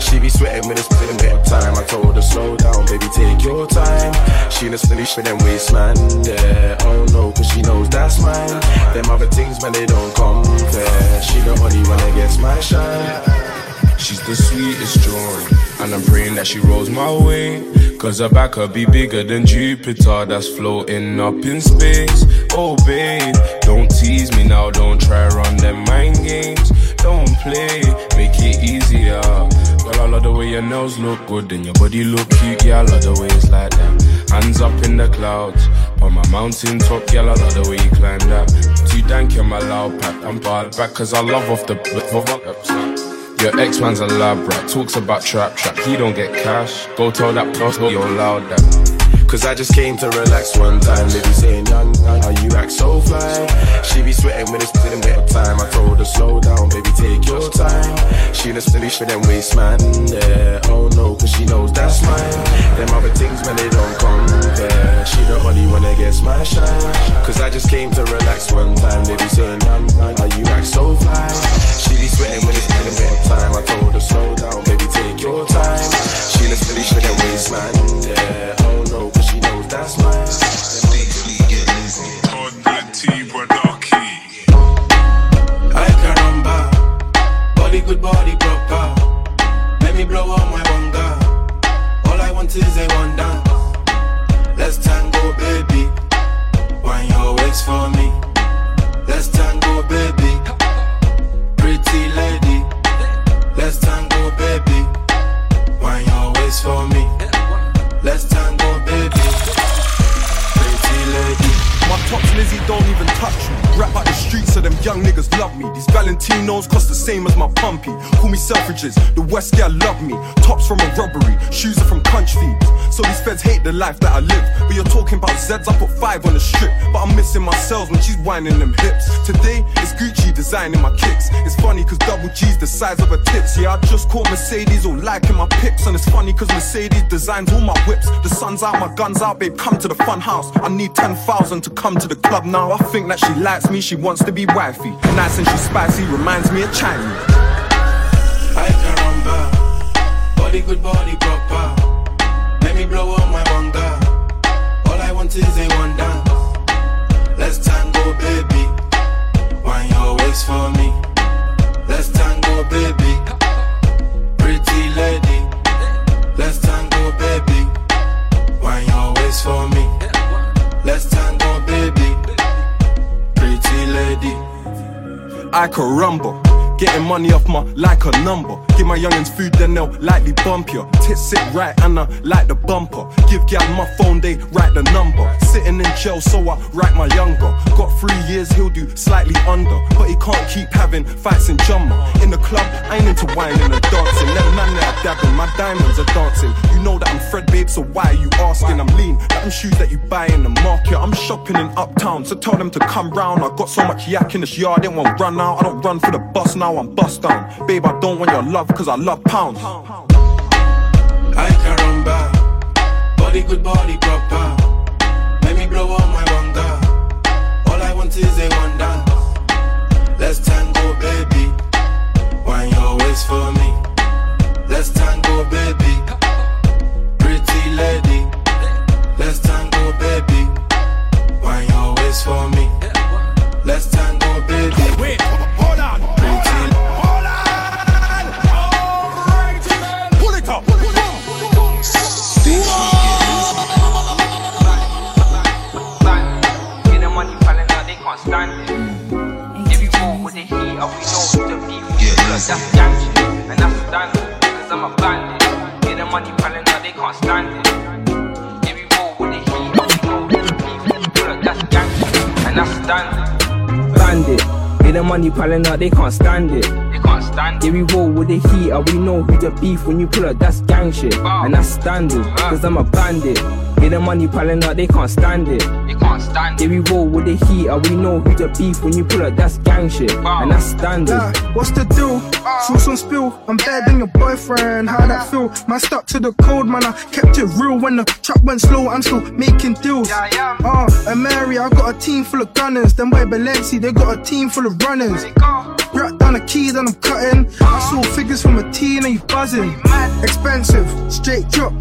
She be sweating when it's putting wet time. I told her, slow down, baby, take your time. She in a silly for them waist, man. Yeah, oh no, cause she knows that's mine. Them other things, man, they don't compare. She the only one that gets my shine. She's the sweetest joy, and I'm praying that she rolls my way. Cause her back could be bigger than Jupiter that's floating up in space. Oh, babe, don't tease me now, don't try run them mind games. Don't play, make it easier. Girl, I love the way your nails look good and your body look cute. Yeah, I love the way it's like that. Hands up in the clouds, on my mountain top. Yeah, I love the way you climb that. Too dank in my loud pack. I'm barred back cause I love off the. Your ex man's a lab rat, talks about trap trap. He don't get cash. Go tell that boss, go you're loud that. Cause I just came to relax one time. They be saying, young, how you act so fly. She be sweating when it's putting of time. I told her, slow down, baby, take your time. She in a silly for them waist, man. Yeah, oh no, cause she knows that's mine. Them other things, man, they don't compare. She the only one that gets my shine. Cause I just came to relax one time. They be saying, young, how you act so fly. She be sweating when it's putting of time. I told her, slow down, baby, take your time. She in a silly for them waist, man. Yeah, oh no, that's Let's tango, baby. Wine your waist for me. Let's tango, baby. Pretty lady. Let's tango, baby. Wine your waist for me. Let's tango. Tops Lizzie don't even touch me. Rap out the streets so them young niggas love me. These Valentinos cost the same as my pumpy. Call me Selfridges, the West girl love me. Tops from a robbery, shoes are from country thieves. So these feds hate the life that I live. But you're talking about Zeds, I put five on the strip. But I'm missing my cells when she's whining them hips. Today, it's Gucci designing my kicks. It's funny cause double G's the size of her tits. Yeah, I just caught Mercedes all liking my pics. And it's funny cause Mercedes designs all my whips. The sun's out, my gun's out, babe, come to the fun house. I need 10,000 to come to the club now. I think that she likes me, she wants to be wifey. Nice and she's spicy, reminds me of Chinese. I caramba, body good, body proper. Let me blow up my banga. All I want is a one dance. Let's tango, baby. Wine your waist for me. Let's tango, baby. Pretty lady. Let's tango, baby. Wine your waist for me. Let's tango, lady. I could rumble. Getting money off my like a number. Give my youngins food, then they'll lightly bump you. Tits sit right and I like the bumper. Give gal my phone, they write the number. Sitting in jail, so I write my younger. Got three years, he'll do slightly under. But he can't keep having fights in Jumma. In the club, I ain't into whining and dancing. Them man that dabbing, my diamonds are dancing. You know that I'm Fred, babe, so why are you asking? I'm lean, like them shoes that you buy in the market. I'm shopping in uptown, so tell them to come round. I got so much yak in this yard, they won't run out. I don't run for the bus now, I'm bust down. Babe, I don't want your love, cause I love pounds. I caramba, body good, body proper. Let me blow up my banga. All I want is a one dance. Let's tango, baby. Wine your waist for me. Let's tango, baby. Pretty lady. Let's tango, baby. Wine your waist for me. That's gang shit, and that's standard. Cause I'm a bandit. Get the money piling up, they can't stand it. You go with the heat, we that's gang shit, and that's standard. Bandit. Get the money piling up, they can't stand it. They can't stand it. Yeah, we roll with the heat, and we know who the beef when you pull up, that's gang shit. And that's standard, cause I'm a bandit. Get the money piling up, they can't stand it. They can't stand it. Yeah, we roll with the heat, and we know who the beef when you pull up, that's gang shit. And that's standard. Yeah, what's the deal? Sauce on spill. I'm better than your boyfriend. How that feel? Man, stuck to the code, man. I kept it real when the truck went slow. I'm still making deals. Uh, and Mary, I got a team full of gunners. Them boy Balenci, they got a team full of runners. Brought down the keys and I'm cutting. I saw figures from a teen and you buzzing. Expensive, straight drop.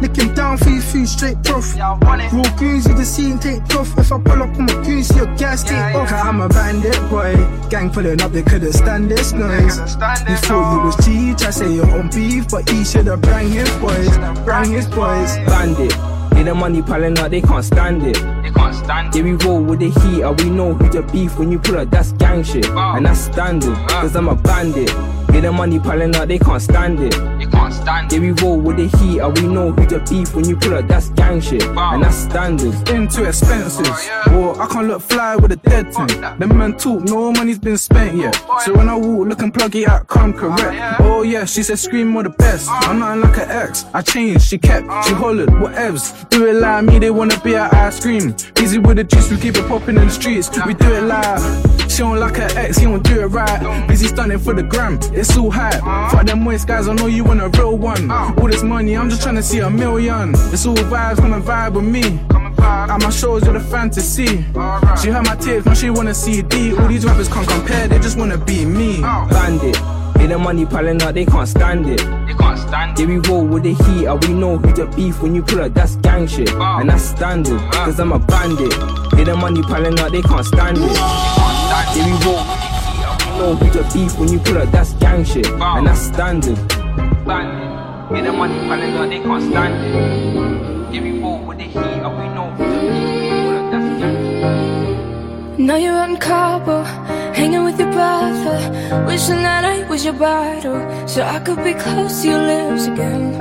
Nick him down for his food, straight prof. Raw goons, you the scene, take off. If I pull up on my goons, see your gas take off. Cause I'm a bandit boy. Gang pulling up, they couldn't stand this noise. You thought you was G, I say you're on beef, but he should've bring his boys. Bring his boys. Bandit. Get the money piling up, they can't stand it. They can't stand it. Yeah, we roll with the heat, and we know who the beef when you pull up, that's gang shit. And that's standard, cause I'm a bandit. Ah. Get the money piling up, they can't stand it. They can't stand Yeah, we roll with the heat, and we know who to beef when you pull up, that's gang shit. And that's standard. Into expenses. Oh, or I can't look fly with a dead thing. Them man talk, no money's been spent yet. So when I walk, looking pluggy out, come oh, correct. Oh yeah, she said scream more the best. Uh. I'm nothing like an ex. I changed, she kept, she uh. hollered, whatevs. Do it like me, they wanna be at ice cream. Easy with the juice, we keep it popping in the streets. We do it like she don't like her ex, he don't do it right. Busy stunning for the gram, it's all hype. Uh. Fuck them moist guys, I know you want a real one. Uh. All this money, I'm just trying to see a million. It's all vibes, come and vibe with me. At my shows, you're the fantasy. She heard my tapes, now she wanna see D. All these rappers can't compare, they just wanna be me. Oh. Bandit. Get the money piling up, they can't stand it. They can't stand it. Yeah, we roll with the heat, and we know who the beef when you pull up, that's gang shit. Oh. And that's standard, uh. cause I'm a bandit. Get the money piling up, they can't stand it. Yeah, we roll with the heat, and we know who the beef when you pull up, that's gang shit. Oh. And that's standard. Bandit. Get the money piling up, they can't stand it. Yeah, we roll with the heat, and we know who the. Now you're out in Cabo, hanging with your brother. Wishing that I was your bridal, so I could be close to your lips again.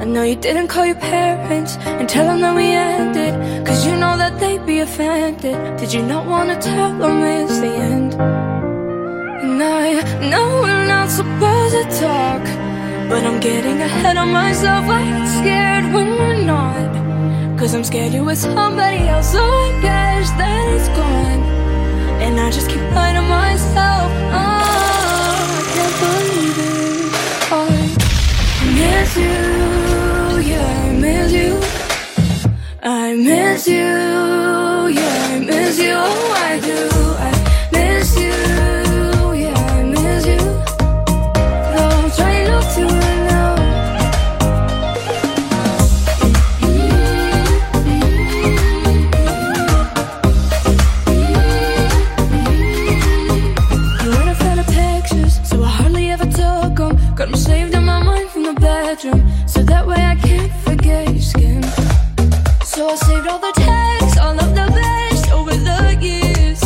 I know you didn't call your parents and tell them that we ended, cause you know that they'd be offended. Did you not wanna tell them it's the end? And I know we're not supposed to talk, but I'm getting ahead of myself. I get scared when we're not. Cause I'm scared you're with somebody else, so I guess that it's gone. And I just keep lying to myself. Oh, I can't believe it. Oh, I miss you, yeah, I miss you. I miss you, yeah, I miss you. Oh, I do. Bedroom, so that way I can't forget your skin. So I saved all the texts, all of the best over the years,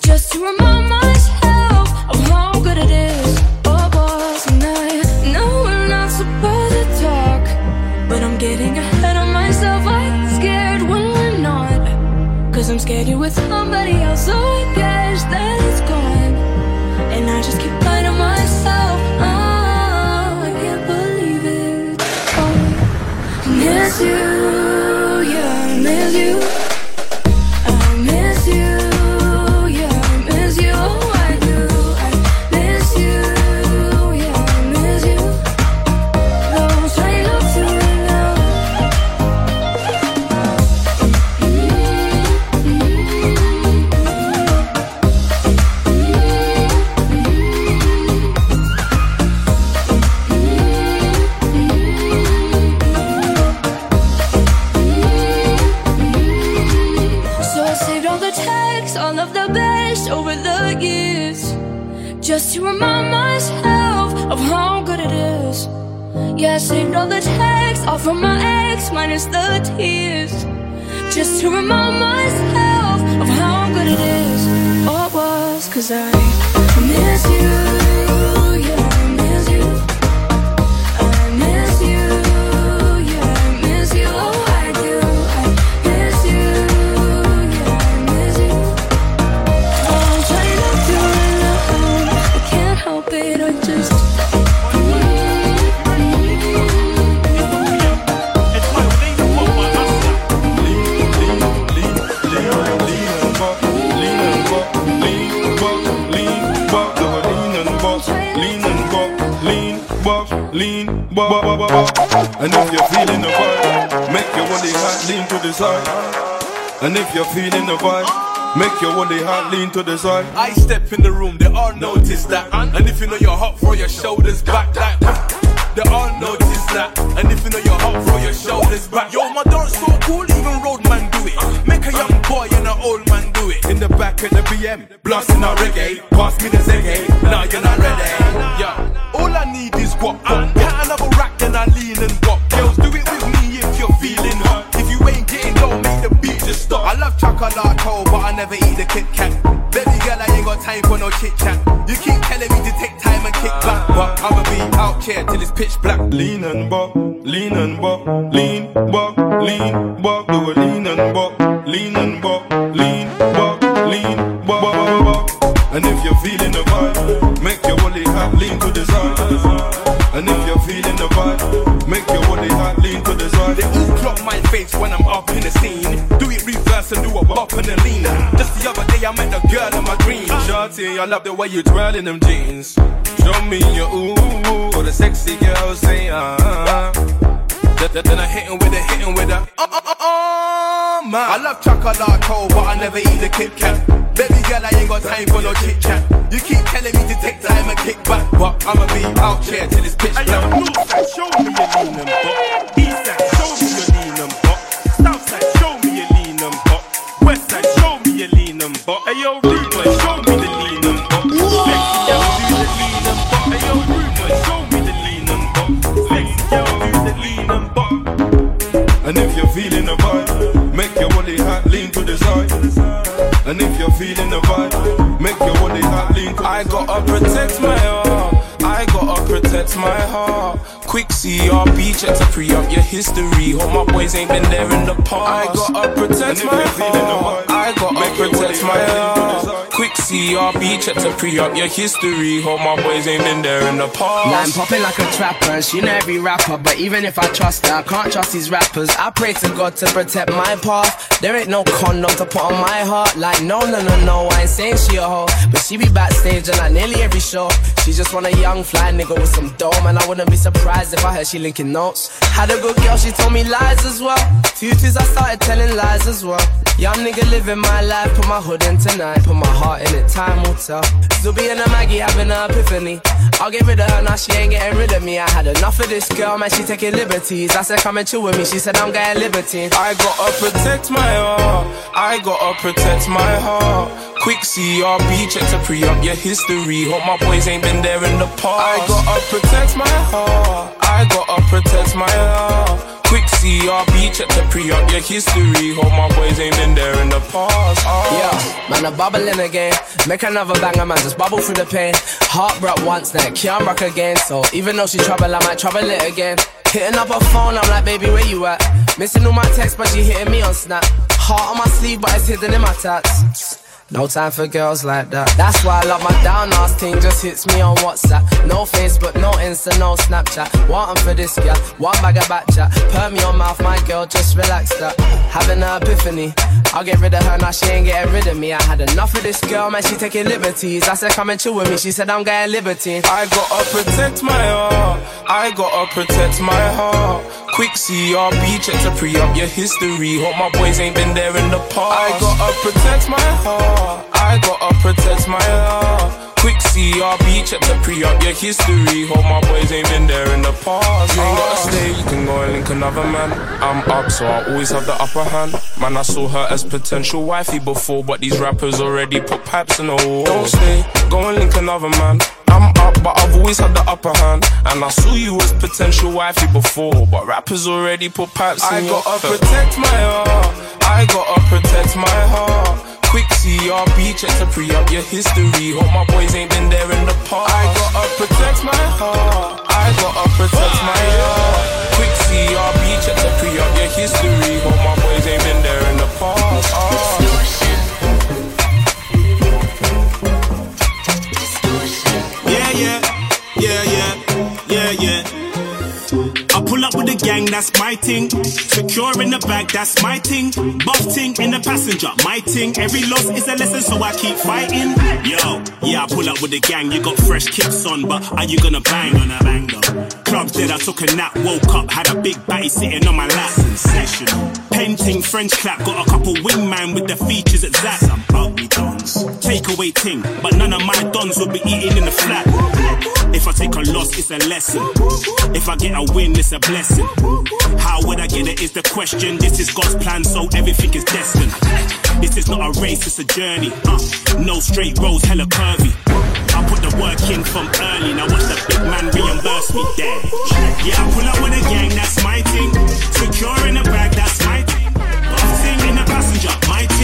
just to remind myself of how good it is. Oh, boss, and I know we're not supposed to talk, but I'm getting ahead of myself. I'm scared when we're not. Cause I'm scared you're with somebody else, so I you, yeah, miss you. Just to remind myself of how good it is. Yeah, I saved all the texts, all from my ex, minus the tears, just to remind myself of how good it is. Oh, it was, cause I miss you, And if you're feeling the vibe, make your body hot, lean to the side. And if you're feeling the vibe, make your body heart lean to the side. I step in the room, they all notice that. And if you know you're hot, throw your shoulders back like They all notice that. And if you know you're hot, throw your shoulders back. Yo, my dance so cool, even roadman do it. Make a young boy and an old man do it. In the back of the BM, blasting our reggae. Pass me the Zenge, now you're not ready. Yo, all I need is what? what? Get another rack, then I lean and what? Girls, do it with me if you're feeling hot. If you ain't getting low, make the beat just stop. I love chocolate, but I never eat a Kit Kat. Baby girl, I ain't got time for no chit chat. You keep telling me to but I'ma be out here till it's pitch black. Lean and buck, lean and buck, lean, buck, lean, buck, do a lean and buck, lean and buck, lean, buck, lean, buck, buck, buck. And if you're feeling the vibe, make your body hot, lean to the side. And if you're feeling the vibe, make your body hot, lean to the side. They all clock my face when I'm up in the scene. Do it and do a bop and a lean. Just the other day I met the girl in my dreams. Shorty, I love the way you twirl in them jeans. Show me your ooh, or the sexy girl say ah. Then, then I hit him with a, hit him with a. Uh, uh, uh, uh, man. I love chocolate, but I never eat a Kit Kat. Baby girl, I ain't got time for no chit chat. You keep telling me to take time and kick back, but I'ma be out here till it's pitch black. Northside, show me your lean and. Eastside, show me your lean and buck. Hey yo, rude boy, show me the lean and buck. Sexy girl, do the lean and buck. Hey yo, rude boy, show me the lean and buck. Sexy girl, do the lean and buck. And if you're feeling the vibe, make your body hot, lean to the side. And if you're feeling the vibe, make your body hot lean. I gotta protect my heart. I gotta protect my heart. Quick CRB, check to pre up your history. Hope my boys ain't been there in the past. I gotta protect my heart. I gotta protect my heart. Quick CRB, check to pre up your history. Hope my boys ain't been there in the past. Line popping like a trapper, she know every rapper. But even if I trust her, I can't trust these rappers. I pray to God to protect my path. There ain't no condom to put on my heart. Like, no, no, no, no, I ain't saying she a hoe. But she be backstage and like nearly every show. She just want a young fly nigga with some dough. And I wouldn't be surprised if I heard she linking notes. Had a good girl, she told me lies as well. Two twos, I started telling lies as well. Young nigga living my life, put my hood in tonight, put my heart in it, time will tell. Zuby and a Maggie having an epiphany. I'll get rid of her, now she ain't getting rid of me. I had enough of this girl, man, she taking liberties. I said, come and chill with me, she said, I'm getting libertine. I gotta protect my heart. I gotta protect my heart. Quick CRB, check to pre up your history. Hope my boys ain't been there in the past. I gotta protect my heart. I gotta protect my heart. Quick CRB, check the pre up your history. Hope my boys ain't been there in the past. Oh. Yeah, man, I'm bubbling again. Make another banger, man, just bubble through the pain. Heart broke once, now can't rock again. So even though she trouble, I might trouble it again. Hitting up her phone, I'm like, baby, where you at? Missing all my texts, but she hitting me on Snap. Heart on my sleeve, but it's hidden in my tats. No time for girls like that. That's why I love my down ass team, Just hits me on WhatsApp. No Facebook, no Insta, no Snapchat. Want 'em for this girl, one bag of back chat. Perm your mouth, my girl, just relax that. Having an epiphany. I'll get rid of her now, she ain't getting rid of me. I had enough of this girl, man, she taking liberties. I said, come and chill with me. She said, I'm getting liberty. I gotta protect my heart. I gotta protect my heart. Quick CRB, check to pre up your history. Hope my boys ain't been there in the past. I gotta protect my heart. I gotta protect my heart. Quick CRB, check the pre up your history. Hope my boys ain't been there in the past. You ain't gotta stay, you can go and link another man. I'm up, so I always have the upper hand. Man, I saw her as potential wifey before, but these rappers already put pipes in the wall. Don't stay, go and link another man. I'm up, but I've always had the upper hand. And I saw you as potential wifey before, but rappers already put pipes in I gotta protect my heart. I gotta protect my heart. Quick CRB, check to pre up your history. Hope my boys ain't been there in the past. I gotta protect my heart. I gotta protect my heart. Quick CRB, check to pre up your history. Hope my boys ain't been there in the past. Ah. Gang, that's my ting. Secure in the bag, that's my ting. Buff ting in the passenger, my ting. Every loss is a lesson, so I keep fighting. Yo, yeah, I pull up with the gang. You got fresh kicks on, but are you gonna bang on a bang though? Club dead, I took a nap, woke up, had a big batty sitting on my lap. Sensational. Painting, French clap, got a couple wingman with the features at Zap. Some dons. Takeaway ting, but none of my dons will be eating in the flat. If I take a loss, it's a lesson. If I get a win, it's a blessing. How would I get it is the question. This is God's plan, so everything is destined. This is not a race, it's a journey. Uh, no straight roads, hella curvy. I put the work in from early. Now watch the big man reimburse me there. Yeah, I pull up with a gang, that's my thing. Secure in the bag, that's my thing. Boxing in the passenger, my thing.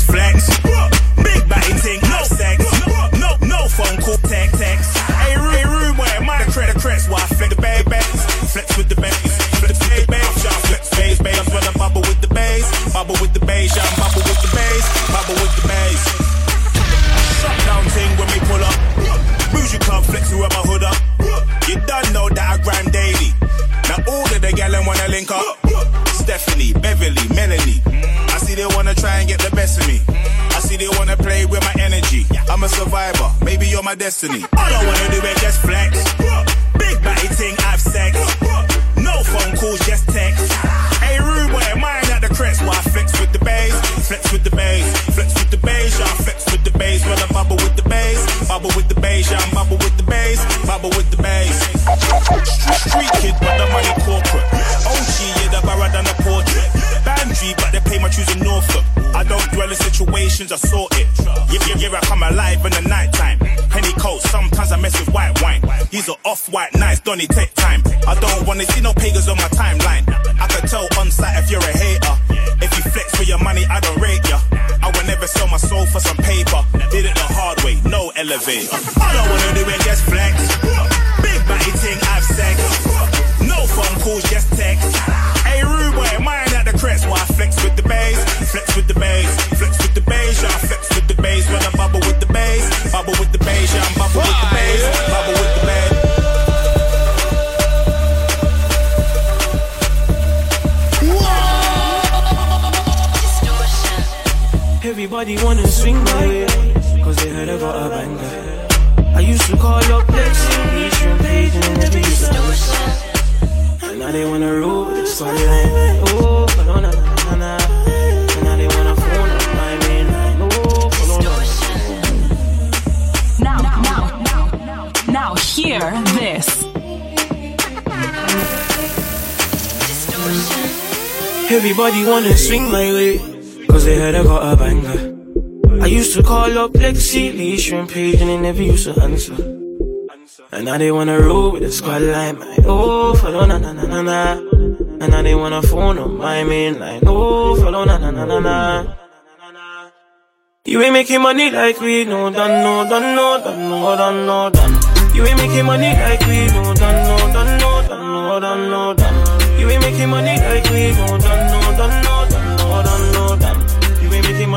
Just flex. Big batty thing, no sex. No, no phone call, text, text. Hey, room, room where mine the crest, why flex the bag, bags. Flex with the bass, flex with the bass, y'all flex bass, bass. I bubble with the bass, bubble with the bass, y'all bubble with the bass, bubble with the bass. Shut down thing when we pull up. Bougie club flex my hood up. You done know that I grind daily. Now all of the gal wanna link up. Stephanie, Beverly, Melanie. Try and get the best of me. I see they wanna play with my energy. I'm a survivor, maybe you're my destiny. All I wanna do is just flex. Big batty thing, have sex. No phone calls, just text. Hey, rude boy, mine at the crest, why I flex with the bass. Flex with the bass, flex with the bass, yeah. Flex with the bass, when I bubble with the bass, bubble with the bass, yeah. Bubble with the bass, bubble with the bass. Don't in situations, I sort it. Yeah, yeah, yeah, I come alive in the night time. Penny coat, sometimes I mess with white wine. These are off-white nights, Donny, take time. I don't wanna see no pagans on my timeline. I can tell on sight if you're a hater. If you flex for your money, I don't rate ya. I will never sell my soul for some paper. Did it the hard way, no elevator. I wanna do is just flex. Big batty thing, have sex. No phone calls, just text. Hey, rude boy, mine at the crest. Why I flex with the bass, flex with the bass, Everybody wanna swing my way, cause they heard I got a banger. I used to call up Lexi, be shrimp page, and never used to answer. And now they wanna roll with the storyline. Oh, follow na na. And now they wanna phone up my main line. Oh, follow na Now, now, now, now, hear this. Everybody wanna swing my way, cause they heard I got a banger. I used to call up Lexi, Lee, Shrimp Page, and they never used to answer. And now they wanna roll with the squad line, my oh, follow na na na na na. And now they wanna phone on my main line, oh, follow na na na na na. You ain't making money like we no done, no done, no done, no done, no done. You ain't making money like we no done, no done, no done, no done, no done. You ain't making money like we no done,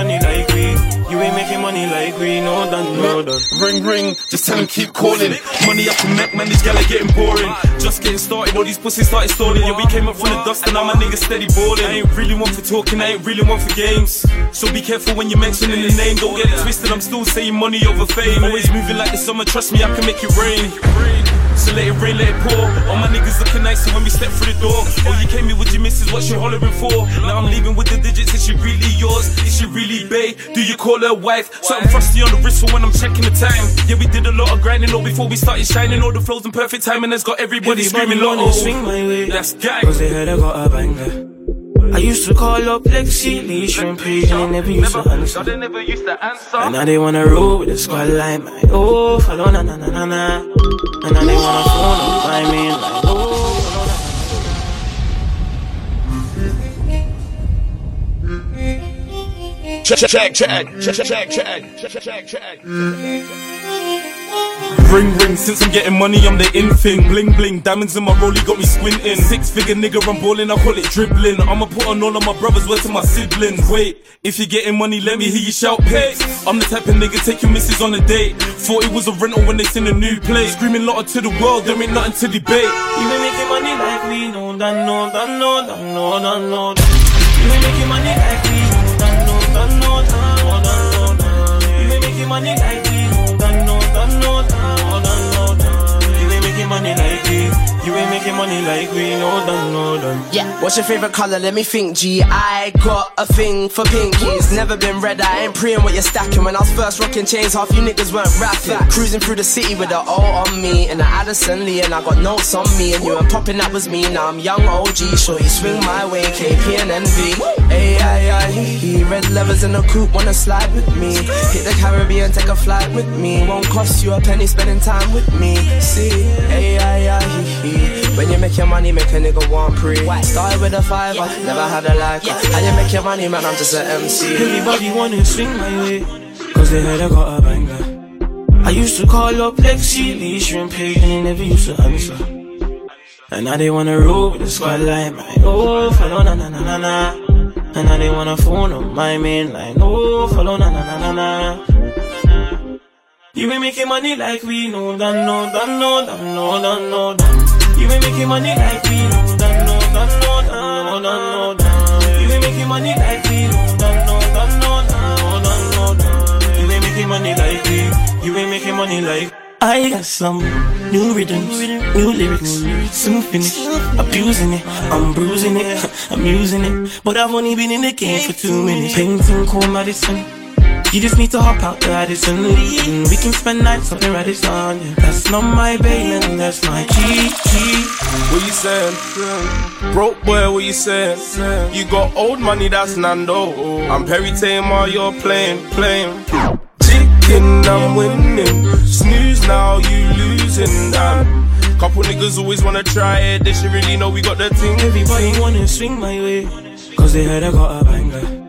money like we. You ain't making money like we know done, no done. Ring ring, just tell him keep calling. Money up and neck, man, these gal are getting boring. Just getting started, all these pussies started stalling. Yeah, we came up from the dust and now my niggas steady balling. I ain't really one for talking, I ain't really one for games. So be careful when you're mentioning the name, don't get it twisted. I'm still saying money over fame. Always moving like the summer, trust me, I can make it rain. So let it rain, let it pour. All my niggas looking nicer when we step through the door. Oh, you came here with your missus, what you hollering for? Now I'm leaving with the digits, is she really yours? Is she really bae? Do you call her wife? Something frosty on the wrist for when I'm checking the time. Yeah, we did a lot of grinding all before we started shining. All the flows in perfect timing has got everybody, screaming lotto. swing my way. That's gang. Cause they heard I got a banger. I used to call up Lexi, Lee, Shrimp Page, and they never used to answer. They never used to answer. And now they wanna roll with the squad line, my oh, follow na na na na na. And now they wanna phone up my main line, oh, Check, check, check, check, check, check, check, check, check, check. Ring ring, since I'm getting money, I'm the in thing. Bling bling, diamonds in my rollie got me squinting. Six figure nigga, I'm balling, I call it dribbling. I'ma put on all of my brothers, word to my siblings. Wait, if you're getting money, let me hear you shout pay. I'm the type of nigga take your missus on a date. Thought it was a rental when they seen a new play. Screaming lot to the world, there ain't nothing to debate. You ain't making money like we no done, no done, no done, no done, no. You ain't making money like we God knows, God knows, you be making money like this. God knows, God knows, God knows, you be making money like this. You ain't making money like we know done, no done. Yeah, what's your favorite color? Let me think, G. I got a thing for pinkies. Never been red, I ain't preying what you're stacking. When I was first rocking chains, half you niggas weren't rapping. Cruising through the city with the O on me. And the Addison Lee, and I got notes on me. And you were popping, that was me. Now I'm young OG, shorty swing my way, KP and Envyi. Hee. Red levers in the coupe, wanna slide with me. Hit the Caribbean, take a flight with me. Won't cost you a penny spending time with me. See, ay, ay, ay, hee, hee. When you make your money, make a nigga want pre. Started with a fiver, never had a like. How you make your money, man? I'm just an MC. Everybody wanna swing my way, cause they heard I got a banger. I used to call up Lexi, Lee, Shrimp Page, and they never used to answer. And now they wanna roll with the squad line, my oh, follow na na na na na. And now they wanna phone on my main line, oh, follow na na na na na. You ain't making money like we no done, no done, no done, no done, no done. You ain't making money like we no done, no done, no done, no done, no done. You ain't making money like we no done, no done, no done, no done, no done. You ain't making money like. You making money like. I got some new rhythms, new lyrics, soon finish. Abusing it, I'm bruising it, I'm using it. But I've only been in the game for two minutes. Painting cool medicine. You just need to hop out the Radisson leave. We can spend nights up in Radisson. Yeah. That's not my baby, that's my key, key. What you saying? Broke boy, what you saying? You got old money, that's Nando. I'm Perry Tamer, you're playing, playing. Chicken, I'm winning. Snooze now, you losing. Damn. Couple niggas always wanna try it. They should really know we got the thing. Everybody wanna swing my way, cause they heard I got a banger.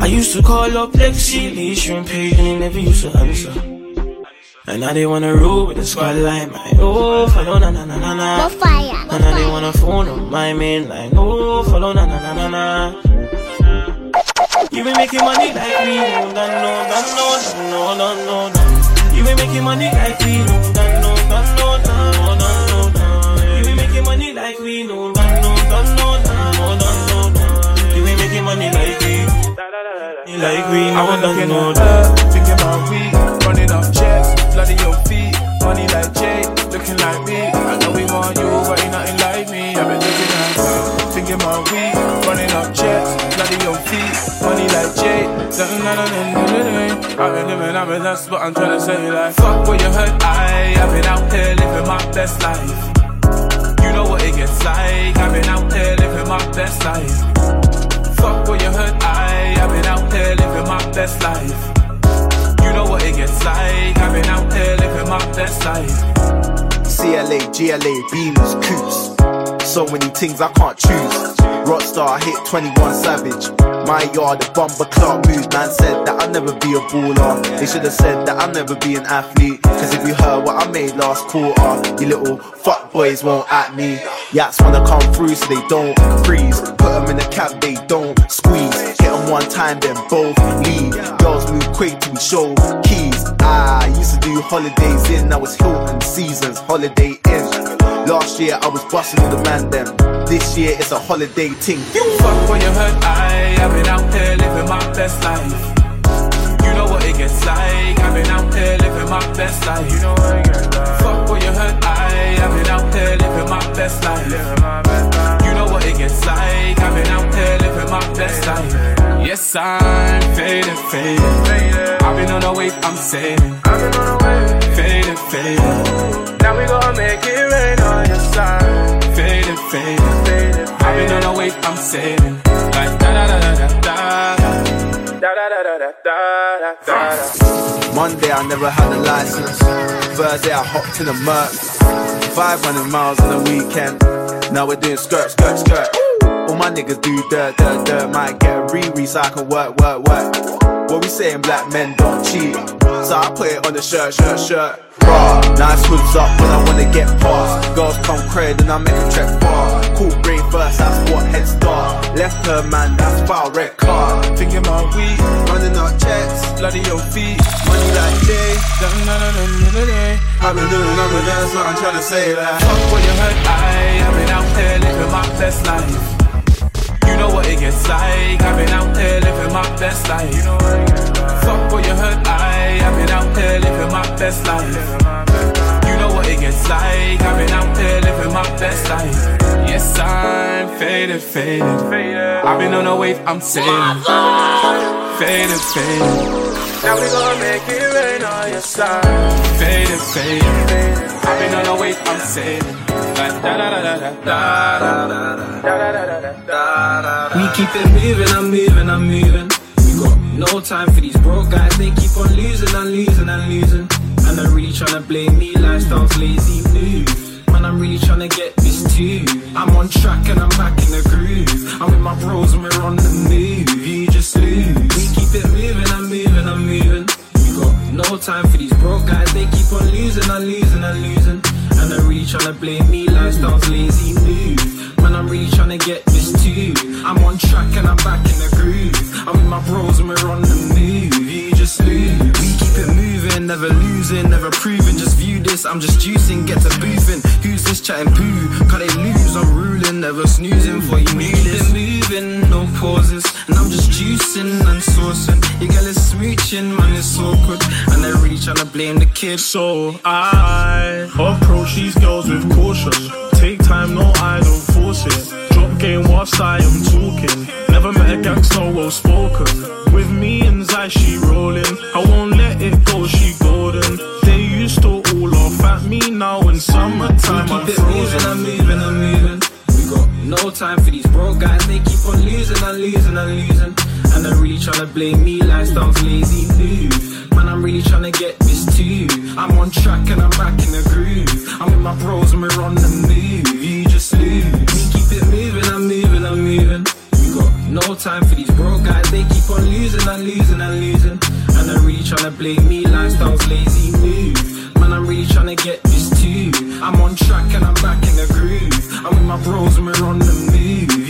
I used to call up Lexi Lee, shrimp and they never used to answer. And now they wanna rule with the squad like, my oh, follow na na na na na. No fire. And now they wanna phone on my main line, oh, follow na na na na na. You be making money like we no, no, no, no, no, no, no, no. You been making money like we no, no, no, no, no, no, no, no. You been making money like we no, no, no. Like we I no, was no, looking no, at no. her, thinking about we, running up checks, bloody your feet, money like Jay, looking like me. I know we want you, but ain't nothing like me. I've been looking at her, thinking about we, running up checks, bloody your feet, money like Jay. I've been living, I've been lost, but I'm trying to say like, fuck what you heard. I, I've been out here living my best life. You know what it gets like. I've been out here living my best life. Fuck what you heard. Best life. You know what it gets like. I've been out here living my best life. CLA, GLA, beams, coops. So many things I can't choose. Rockstar hit 21 Savage. My yard, the bumper clock mood. Man said that I'll never be a baller. They should have said that I'll never be an athlete. Cause if you heard what I made last quarter, you little fuck boys won't at me. Yats wanna come through so they don't freeze. Put them in the cab, they don't squeeze. Hit them one time, then both leave. Girls move quick we show keys. I used to do holidays in, now it's Hilton seasons, Holiday Inn. Last year I was busting all the man them. This year it's a holiday ting. Fuck what you heard. I, I've been out here living my best life. You know what it gets like. I've been out here living my best life. You know what it gets like. Fuck what you heard. I, I've been out here living my best life. You know what it gets like. I've been out here living my best life. Yes, I'm faded, faded. I've been on the wave, I'm sailing. I've been on the wave. Faded, faded. Now we gonna make it rain on your side. Faded, faded, faded. I've been on the wave, I'm sailing. Like da da da da da da. Da da da da da da da da. Monday I never had a license. Thursday I hopped in a Merc. 500 miles on the weekend. Now we're doing skirt, skirt, skirt. All my niggas do dirt, dirt, dirt. Might get a re so I can work, work, work. What we saying, black men don't cheat. So I put it on the shirt, shirt, shirt. Raw, nice hoods up when I wanna get past. Girls come cred and I make a trek far. Cool brain first, that's what head start. Left her man, that's foul, red car. Thinking about we, running up checks. bloody your feet. Money like Jay. Da da da da da da da. I've been doing, been that's what I'm trying to say. Like, Fuck what you heard. I, I've been out here living my best life. What it gets like. I've been out here living my best life. You know what it gets like. Fuck what you heard. I, I've been out here living my best life. You know what it gets like. I've been out here living my best life. Yes, I'm faded, faded. I've been on a wave, I'm sailing. Faded, faded. Now we gonna make it rain on your side. Faded, faded. I've been on a wave, I'm sailing. We keep it moving, I'm moving, I'm moving. We got no time for these broke guys, they keep on losing and losing and losing. And they're really trying to blame me, lifestyle's lazy move. Man, I'm really trying to get this too. I'm on track and I'm back in the groove. I'm with my bros and we're on the move. You just lose. We keep it moving, I'm moving, I'm moving. We got no time for these broke guys, they keep on losing and losing and losing tryna reach, to blame me, lifestyle's lazy move. Man, I'm really trying to get this too. I'm on track and I'm back in the groove. I'm with my bros and we're on the move. You just lose. We keep it moving, never losing, never proving. Just view this, I'm just juicing, get to boofing. Who's this chatting poo? Can they lose? I'm ruling, never snoozing for you knew this. Moving, no pauses, and I'm just juicing and saucing. You girl is smooching, man, it's so good. And they're really trying to blame the kid. So I approach these girls with caution. Take time, no, I don't force it. Drop game whilst I am talking. Never met a gangster well spoken. With me and Zai, she rolling. I won't let it go, she golden. They used to all laugh at me now in summertime. I'm moving, I'm moving, I'm moving. We got no time for these broke guys. They keep on losing and losing and losing. And they're really trying to blame me. Lifestyle's lazy move. Man, I'm really trying to get this too. I'm on track and I'm back in the groove. I'm with my bros and we're on the move. You just lose. I'm I'm moving. We got no time for these broke guys. They keep on losing and losing and losing. And they're really trying to blame me. Lifestyle's lazy move. Man, I'm really trying to get this too. I'm on track and I'm back in the groove. I'm with my bros and we're on the move.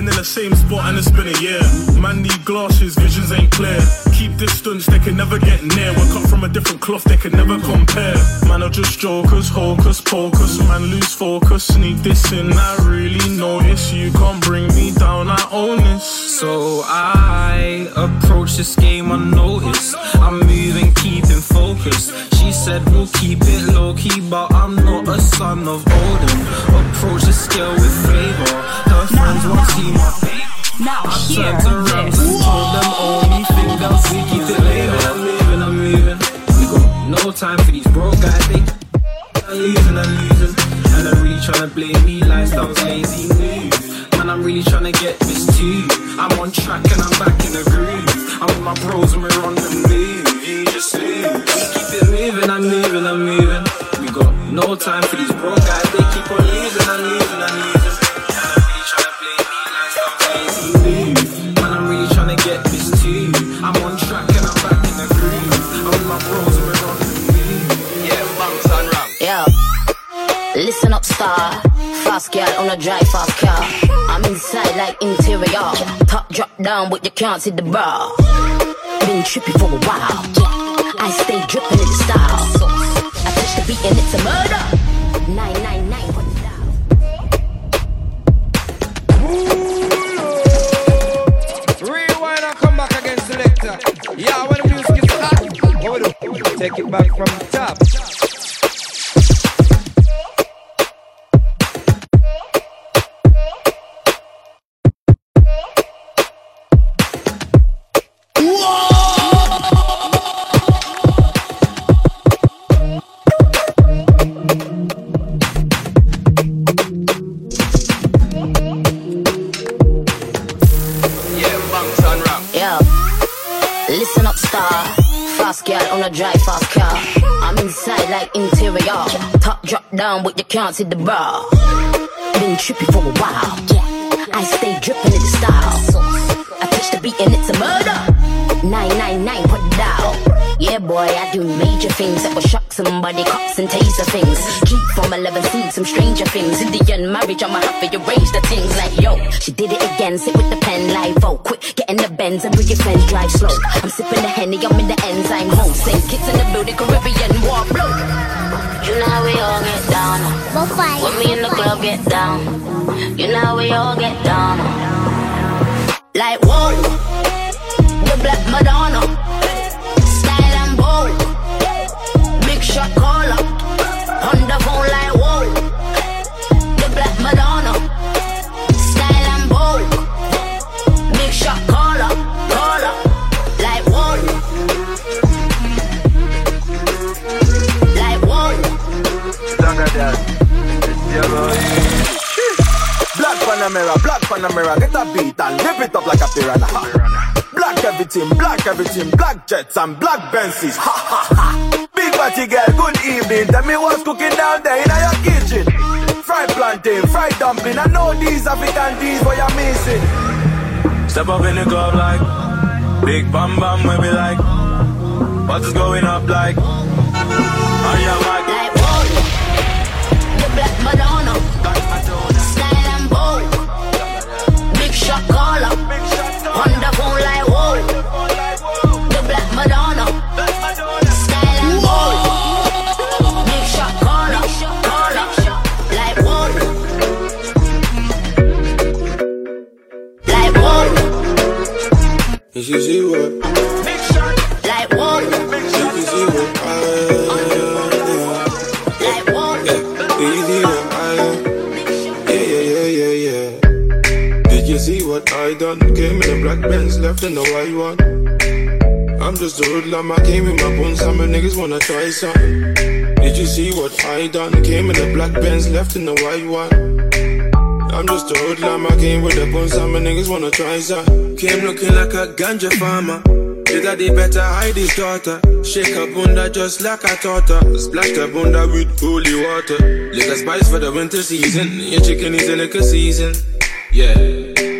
Sitting in the same spot and it's been a year. Man, need glasses, visions ain't clear. Keep distance, they can never get near. We're cut from a different cloth, they can never compare. Man, are just jokers, hocus pocus. Man, lose focus, sneak this in. I really notice you can't bring me down, I own this. So I approach this game unnoticed. I'm moving, keeping focus. She said we'll keep it low key, but I'm not a son of Odin. Approach the scale with flavor. Her friends won't see Now I hear this. and them only thing else we keep it later. I'm moving, I'm moving. We got no time for these broke guys. They I'm losing, I'm losing. And they're really trying to blame me. Lifestyle's lazy move. Man, I'm really trying to get this too. I'm on track and I'm back in the groove. I'm with my bros and we're on the move. You just. We keep it moving, I'm moving, I'm moving. We got no time for these broke guys. They keep on losing, I'm losing, I'm losing. Listen up, star. Fast girl on a drive fast car. I'm inside like interior. Top drop down, but you can't see the bra. Been trippy for a while. I stay dripping in the style. I touch the beat and it's a murder. 999, put it. Rewind and come back again, selector. Yeah, when the music is hot? Take it back from the top. Can't see the bra. Been trippy for a while. I stay dripping in the style. I touch the beat and it's a murder. 999, put down. Yeah, boy, I do major things that will shock somebody, cops and taser things. Keep from 11, seen some stranger things. Indian marriage, I'ma have to arrange the things like, yo, she did it again, sit with the pen like, oh, quick, get in the Benz and bring your friends, drive slow. I'm sipping the Henny, I'm in the enzyme home. Same kids in the building, Caribbean war blow. You know how we all get down. When me in the club get down. You know how we all get down. Like, whoa, the black Madonna. Style and bold. Big shot caller. On the phone like, whoa, the black Madonna. Style and bold. Big shot caller. Caller. Like, whoa. Like, whoa. Black Panamera, black Panamera, get a beat and rip it up like a piranha. Black everything, black everything, black jets and black Benzes. Ha ha ha. Big body girl, good evening. Tell me what's cooking down there in your kitchen. Fried plantain, fried dumpling. I know these African these what you're missing. Step up in the club like Big bam bam we like What is going up like I am like Did you see what? Like what? Did you see what I Like what? Did you see what I Yeah, yeah, yeah, yeah, yeah. Did you see what I done? Came in the black Benz, left in the white one. I'm just a hoodlum, I came in my bones, some niggas wanna try something. Did you see what I done? Came in the black Benz, left in the white one. I'm just a hoodlum, I came with the bones, some niggas wanna try something. Came looking like a ganja farmer. His daddy better hide his daughter. Shake her bunda just like I taught her. Splash the bunda with holy water. Liquor spice for the winter season. Your chicken is in a liquor season. Yeah.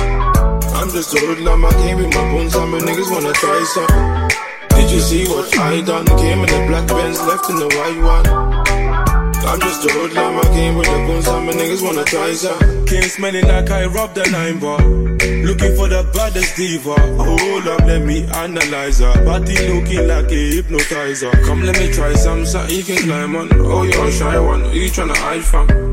I'm just a hoodlum, I came with my bones, some niggas wanna try some. Did you see what I done? Came in the black Benz, left in the white one. I'm just a hoodlum, I came with the bones, some niggas wanna try some. Came smelling like I robbed a nine bar. Looking for the baddest diva. Hold up, let me analyze her. Body looking like a hypnotizer. Come, let me try some, something you can climb on. Oh, you're a shy one. You tryna hide from?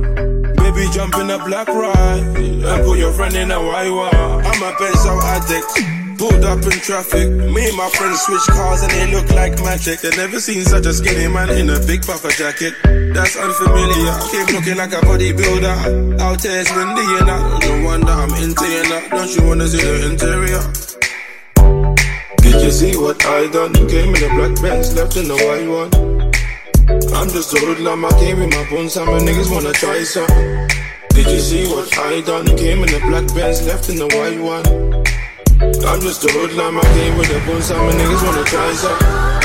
Baby, jump in a black ride and put your friend in a one. I'm a pencil addict. Pulled up in traffic. Me and my friends switch cars and they look like magic. They never seen such a skinny man in a big puffer jacket. That's unfamiliar. Keep looking like a bodybuilder. Out there it's windy and I wonder I'm into you now. Don't you wanna see the interior? Did you see what I done? Came in the black Benz, left in the white one. I'm just a hoodlum, I came with my bones, some niggas wanna try some. Did you see what I done? Came in the black Benz, left in the white one. I'm just a hoodlum, I came with the bones, some niggas wanna try some.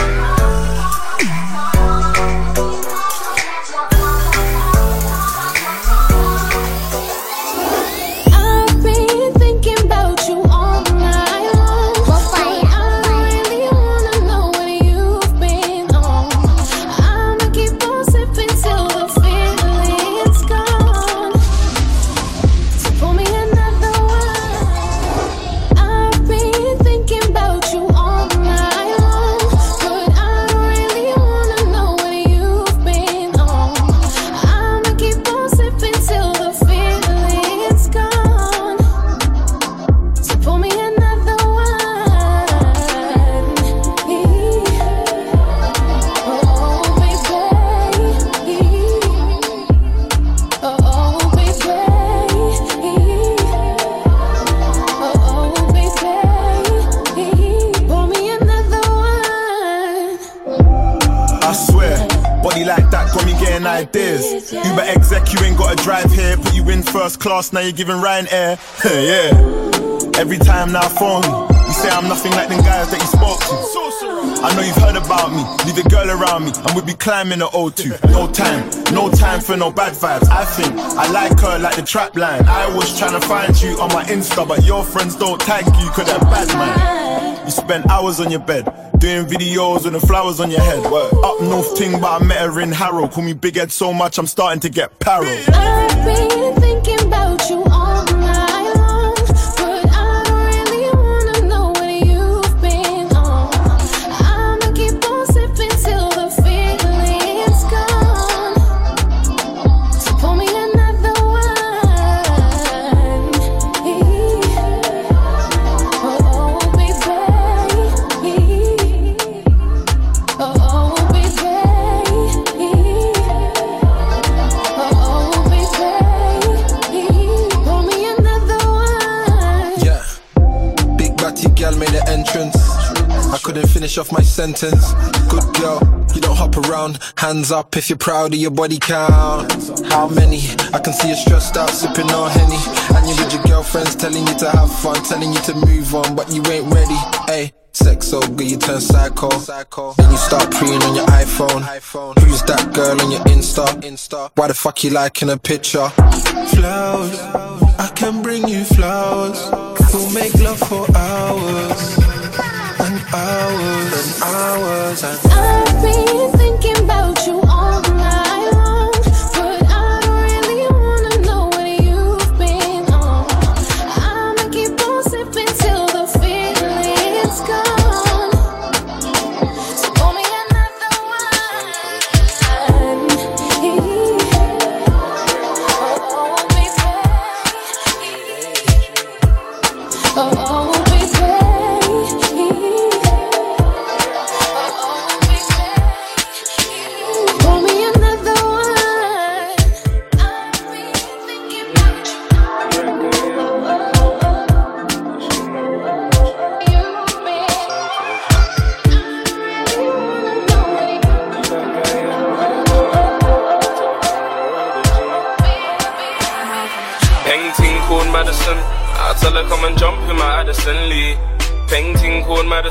First class, now you're giving Ryanair. yeah. Every time now phone me, you say I'm nothing like them guys that you spoke to. I know you've heard about me, leave a girl around me, and we'd be climbing the O2. No time, no time for no bad vibes. I think I like her like the trap line. I was trying to find you on my Insta, but your friends don't tag you, cause they're bad man. You spend hours on your bed, doing videos with the flowers on your head. Up north ting, but I met her in Harrow. Call me big head so much, I'm starting to get paro. I've been thinking about you all night finish off my sentence. Good girl, you don't hop around. Hands up if you're proud of your body count. How many? I can see you stressed out, sipping on henny. And you with your girlfriends telling you to have fun, telling you to move on, but you ain't ready. Hey. Sex so good you turn psycho. Then you start preying on your iPhone. Who's that girl on your Insta? Why the fuck you liking a picture? Flowers, I can bring you flowers. We'll make love for hours. Hours and hours and I've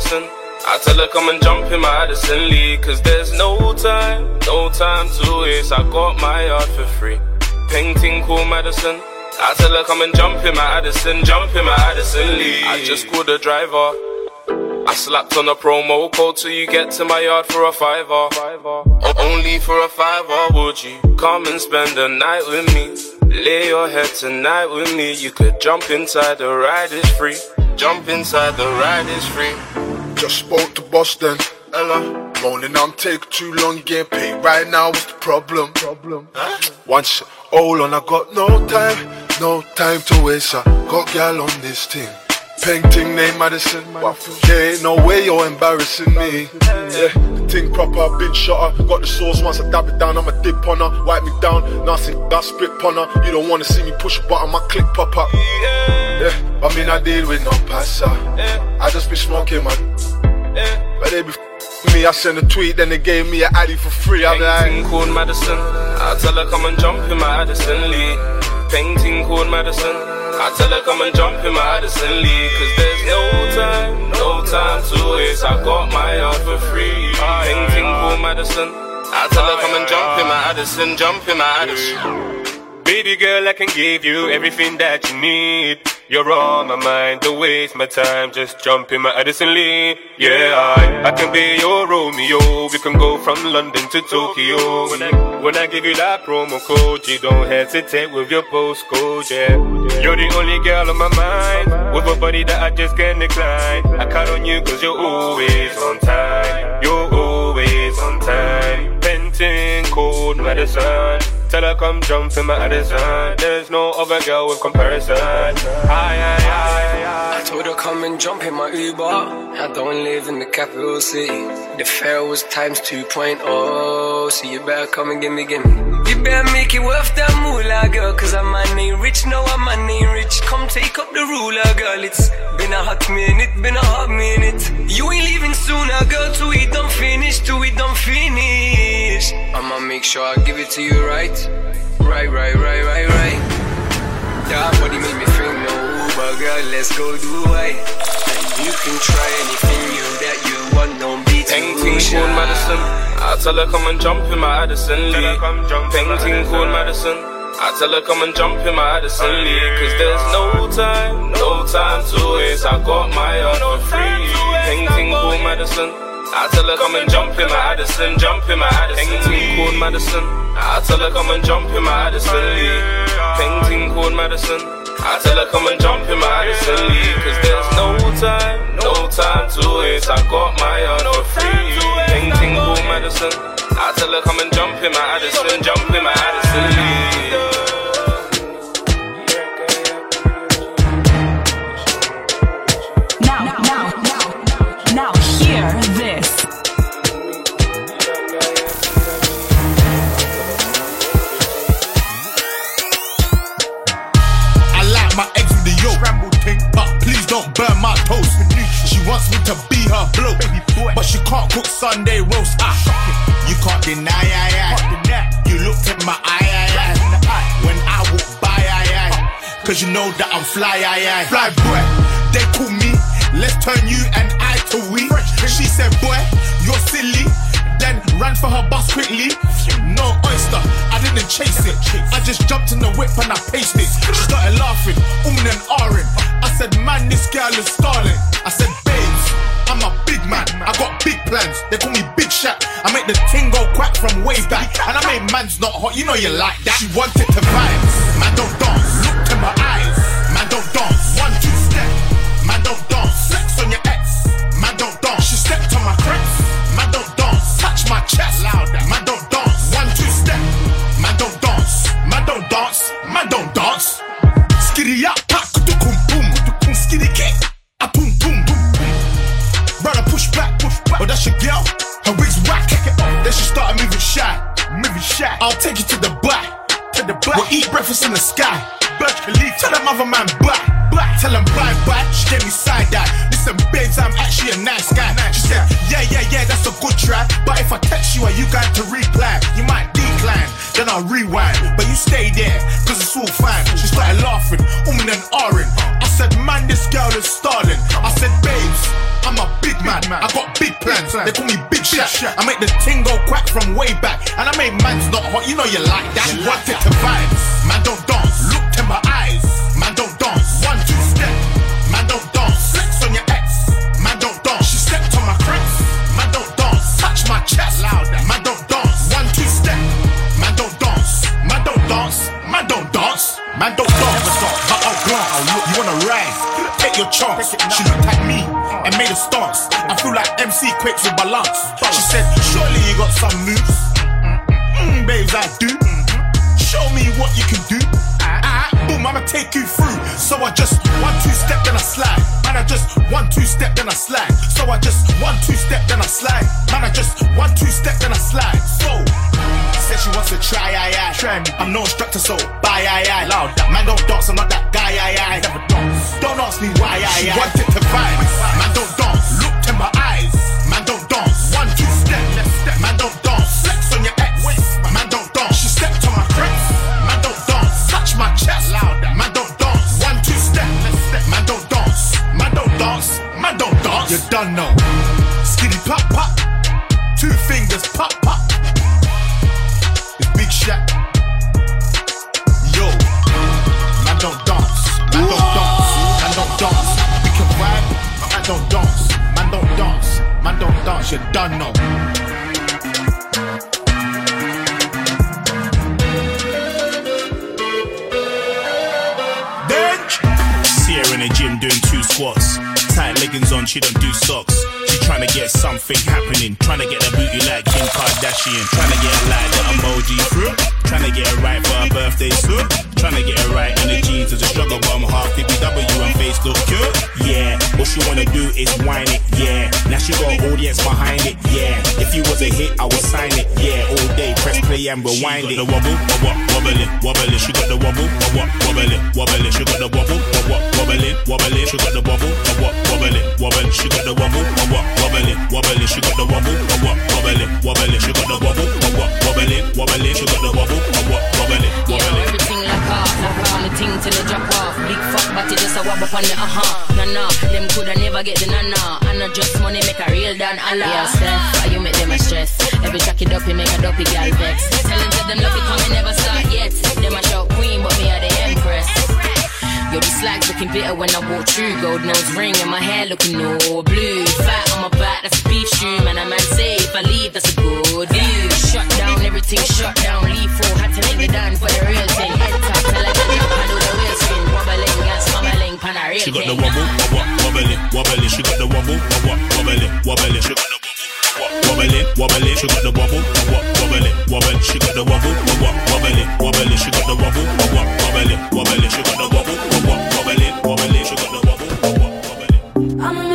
Madison. I tell her come and jump in my Addison Lee. Cause there's no time, no time to waste. I got my yard for free. Painting called Madison. I tell her come and jump in my Addison, jump in my Addison Lee. I just called the driver. I slapped on a promo code till you get to my yard for a fiver. Only for a fiver, would you come and spend the night with me? Lay your head tonight with me. You could jump inside the ride is free. Jump inside the ride is free. Just spoke to Boston. Hello. Moaning I'm taking too long getting paid right now. What's the problem? Problem. One shit. Hold on, I got no time, no time to waste. I got gal on this thing. Painting name Madison. There ain't no way you're embarrassing me. Yeah, the thing proper, been shot her. Got the sauce once I dab it down, I'ma dip on her. Wipe me down, nothing, I spit on her. You don't wanna see me push a button, my click pop up. Yeah, I mean I deal with no passer. Eh. I just be smoking my. But eh. they be f- me, I send a tweet, then they gave me an addy for free. I'm Painting like, called Madison. I tell her come and jump in my Addison Lee. Painting called Madison. I tell her come and jump in my Addison Lee. Cause there's no time, no time to waste. I got my yard for free. Painting called Madison. I tell her come and jump in my Addison, jump in my Addison. Baby girl, I can give you everything that you need. You're on my mind, don't waste my time. Just jump in my Addison Lee. Yeah, I, I can be your Romeo. We can go from London to Tokyo. When I, when I give you that promo code, you don't hesitate with your postcode. Yeah, you're the only girl on my mind. With a body that I just can't decline. I count on you cause you're always on time. You're always on time. Cold medicine. Tell her come jump in my Addison. There's no other girl with comparison. Aye, aye, aye. I told her come and jump in my Uber. I don't live in the capital city. The fare was times 2.0. So you better come and give me, give me. You better make it worth that moolah, girl. Cause I'm money rich, now I'm money rich. Come take up the ruler, girl. It's been a hot minute, been a hot minute. You ain't leaving sooner, girl. Till we done finish, till we done finish. I'ma make sure I give it to you right. Right, right, right, right, right. That body make me feel no Uber, girl. Let's go Dubai. And you can try anything you that you want. Don't Painting shy. called Madison. I tell her come and jump in my Addison Lee. Painting called Madison. I tell her come and jump in my Addison Lee. Cause there's no time, no time to waste. I got my yard for free. Painting called Madison. I tell her come and jump in my Addison, jump in my Addison. Painting called Madison. I tell her come and jump in my Addison Lee. Painting called Madison. I tell her come and jump in my Addison Lee. Cause there's no time, no time to waste. I got my yard for free. Painting called Madison. I tell her come and jump in my Addison, jump in my Addison Lee. My toast. She wants me to be her bloke, but she can't cook Sunday roast. Ah, you can't deny, aye, aye. You looked at my eye, aye, aye. When I walk by, aye, aye. Cause you know that I'm fly, aye, aye. Fly boy, they call me. Let's turn you and I to we. She said, boy, you're silly then ran for her bus quickly. No oyster, I didn't chase it. I just jumped in the whip and I paced it. She started laughing, umming and ahhing. I said, man, this girl is starling. I said, babes, I'm a big man. I got big plans. They call me Big Shaq. I make the ting go quack from way back. And I made man's not hot. You know you like that. She wanted to vibe. Man, don't dance. Looked in my eyes. Chest. Louder. Man don't dance, one two step. Man don't dance, man don't dance, man don't dance. Skiddy up, pack, to kum boom, skiddy kick, a boom boom boom push back, back. Oh, that's your girl. Her wig's whack. Then she started moving shy, moving shy. I'll take you to the back, to the back. We'll eat breakfast in the sky. Burj Khalifa. Tell them other man bye, bye. Tell him bye bye. She gave me side eye. Listen, babes, I'm actually a nice guy. She said, yeah, yeah, yeah, that's a good try. But if I text you, are you going to reply? You might decline. Then I'll rewind. But you stay there, cause it's all fine. She started laughing, umming and ahhing. I said, man, this girl is starting. I said, babes. I'm a big man. I got big plans. They call me Big Shaq. I make the ting go quack from way back. And I made man's not hot. You know you like that. You want it to vibe. Man don't dance. Look Touch my chest. Louder. Man don't dance. One two step. Man don't dance. Man don't dance. Man don't dance. Man don't dance. But I'll glance. You wanna ride? Take your chance. She looked at me and made a stance. I feel like MC Quakes with balance. She said, Surely you got some moves. Mm, mm, mm, mm babes, I do. Show me what you can do. Ah, I'ma take you through. So I just one two step, then I slide. Man, I just one two step, then I slide. So I just one two step, then I slide. Man, I just one two step, then I slide. So said she wants to try, I, I. Try me. I'm no instructor, so bye, I, I. Loud. Man, don't dance, I'm not that guy, I, I. Never dance. Don't ask me why, I, I. she wanted to vibe. Man, don't dance. Look to my eyes. You done know. Skinny pop pop. Two fingers pop pop. It's Big Shaq. Yo, man don't dance, man don't dance, man don't dance. We can but man don't dance, man don't dance, man don't dance. You done know. See her in the gym doing two squats. Tight leggings on, she don't do socks. She tryna get something happening. Tryna get a booty like Kim Kardashian. Tryna get a like the emoji through. Tryna get her right for her birthday soon. Tryna get her right in the jeans as a struggle but I'm half 50W and face look cute. Yeah, what she wanna do is whine it. Yeah, now she got an audience behind it. Yeah, if you was a hit, I would sign it. Yeah, day press play and rewind it. The wobble, what wobble it, wobble it. She got the wobble, what wobble it, wobble it. She got the wobble, what wobble it, wobble it. She got the wobble, what wobble it, wobble. She got the wobble, what wobble it, wobble it. She got the wobble, what wobble it, wobble it. She got the wobble, wobble it, wobble it. She got the wobble, what wobble it, Yeah, wobble it. everything like off, like on the thing till it drop off. Big fuck body just a wobble on the uh huh. Nah nah, them coulda never get the nah. And not just money make a real than Allah. Yeah, Steph, why you make them a stress? Every track it up, you make a dopey girl vex. Tell them to them love it, come never start yet. Them a shout queen, but me are the empress. Yo, the slags looking bitter when I walk through. Gold nose ring and my hair looking all blue. Fat on my back, that's a beef stew. Man, a man say if I leave, that's a good view. Shut down, everything shut down. Leave full, had to link the down for the real thing. Head top, tell jump and the spin. Wobbling, gas, mumbling, pan a She got the wobble, what wobble it, wobble it. She got the wobble, what wobble wobble it. She got the wobble it, wobble it. She got the wobble, wobble it, wobble. She got the wobble, wobble it, wobble it. She got the wobble, what wobble it, wobble it. She got the wobble, what wobble it, wobble it. She got the wobble, wobble it.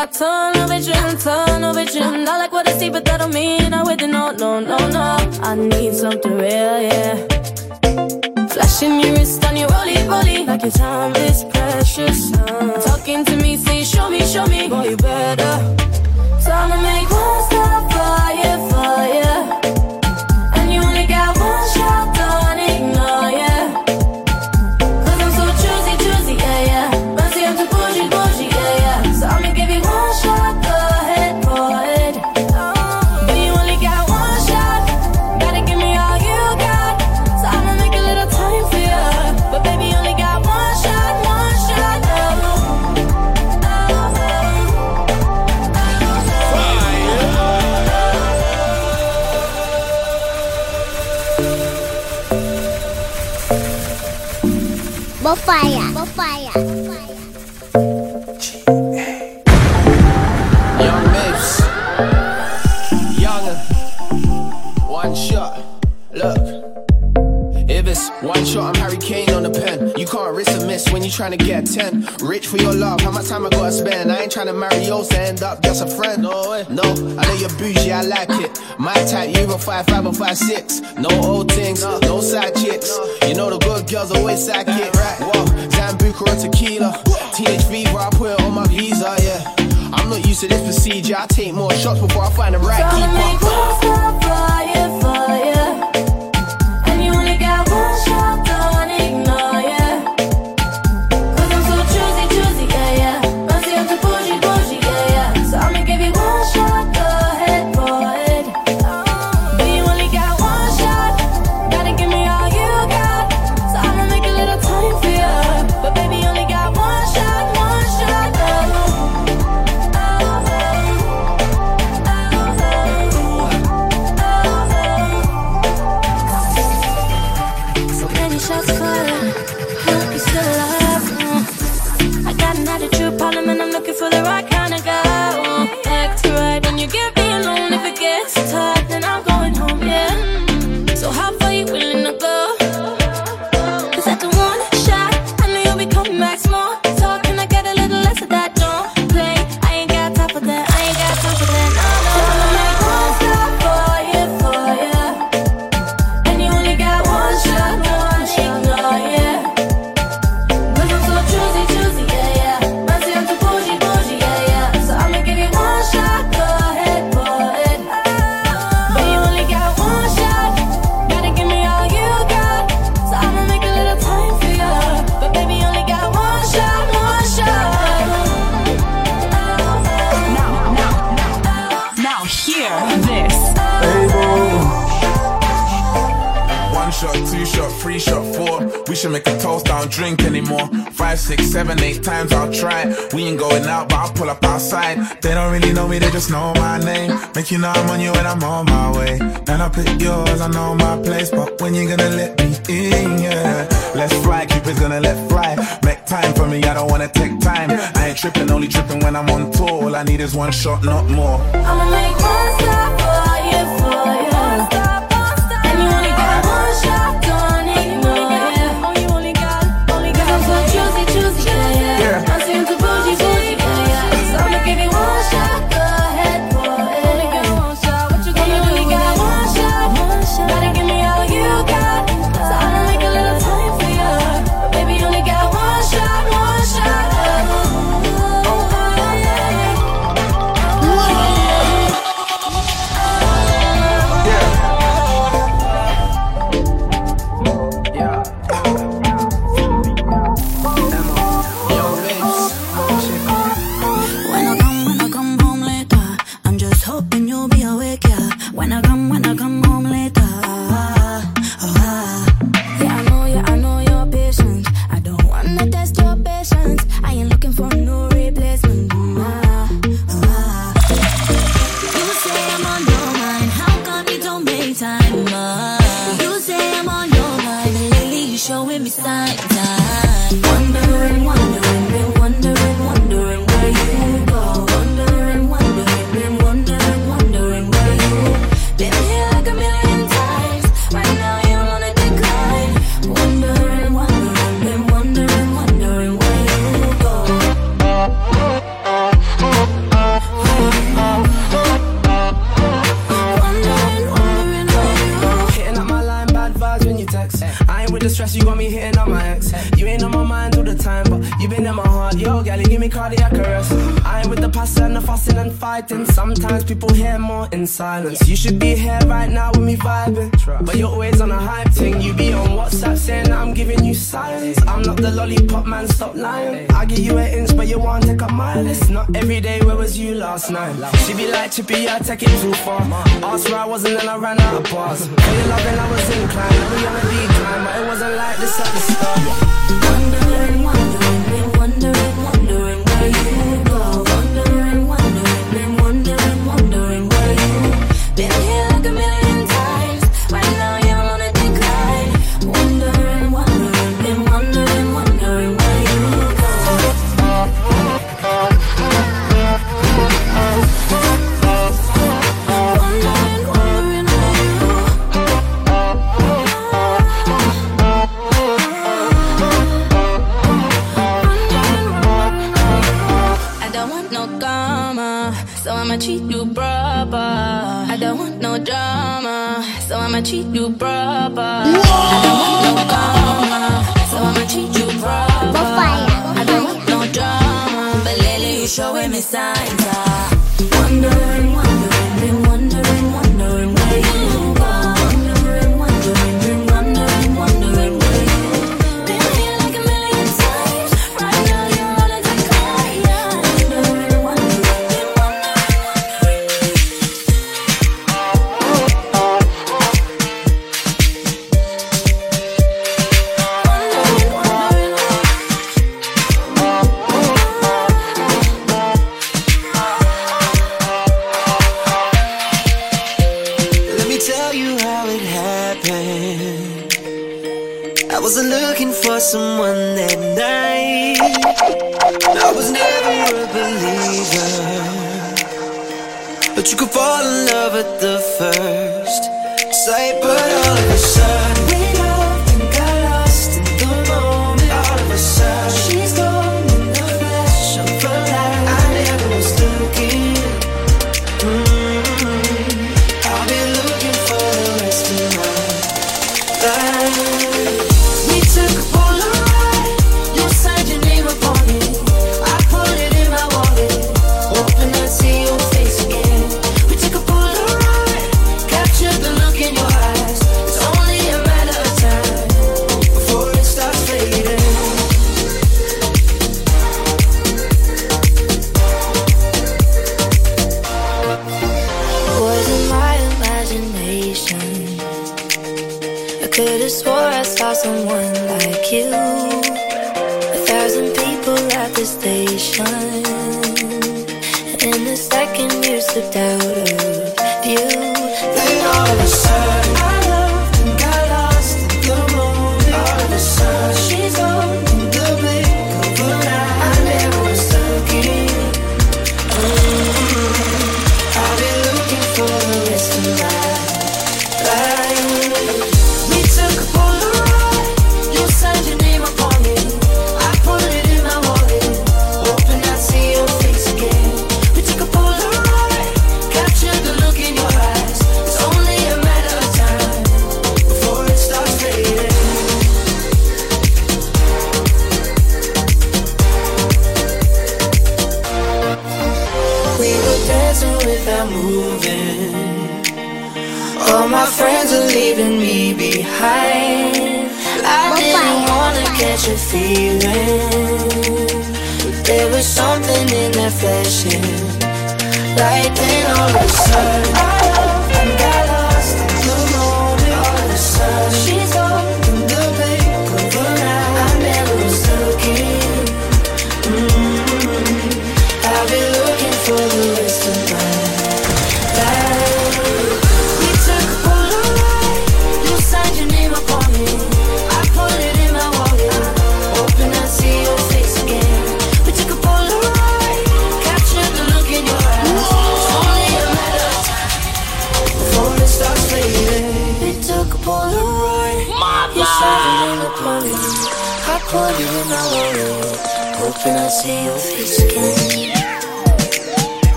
Got tunnel vision, tunnel vision. I like what I see, but that don't mean I with it. No, no, no, no. I need something real, yeah. Flashing your wrist on your rolly rolly, like your time is precious. Uh, talking to me, say show me, show me, boy you better. So I'ma make one stop for you, can't risk a miss when you trying to get 10. Rich for your love, how much time I gotta spend? I ain't trying to marry yours to end up just a friend. No way. No, I know you're bougie, I like it. My type, you even 5'5 or 5'6. No old things, no side chicks. You know the good girls always sidekick. Whoa, Sambuca or tequila. Teenage fever, I put it on my visa, yeah. I'm not used to this procedure. I take more shots before I find the right So I'ma make keeper. Shot, three shot, four. We should make a toast, I don't drink anymore. Five, six, seven, eight times I'll try. We ain't going out, but I'll pull up outside. They don't really know me, they just know my name. Make you know I'm on you and I'm on my way. And I pick yours, I know my place. But when you gonna let me in, yeah. Let's fly, Cupid's gonna let fly. Make time for me, I don't wanna take time. I ain't tripping, only tripping when I'm on tour. All I need is one shot, not more. I'ma make one stop fighting. Sometimes people hear more in silence. You should be here right now with me vibing. But you're always on a hype thing. You be on WhatsApp saying I'm giving you silence. I'm not the lollipop man, stop lying. I give you an inch, but you want to take a mile. It's not every day, where was you last night? She be like, Chippy, I take it too far. Asked where I was and then I ran out of bars. For your loving, I was inclined. We on a decline, but it wasn't like this at the start.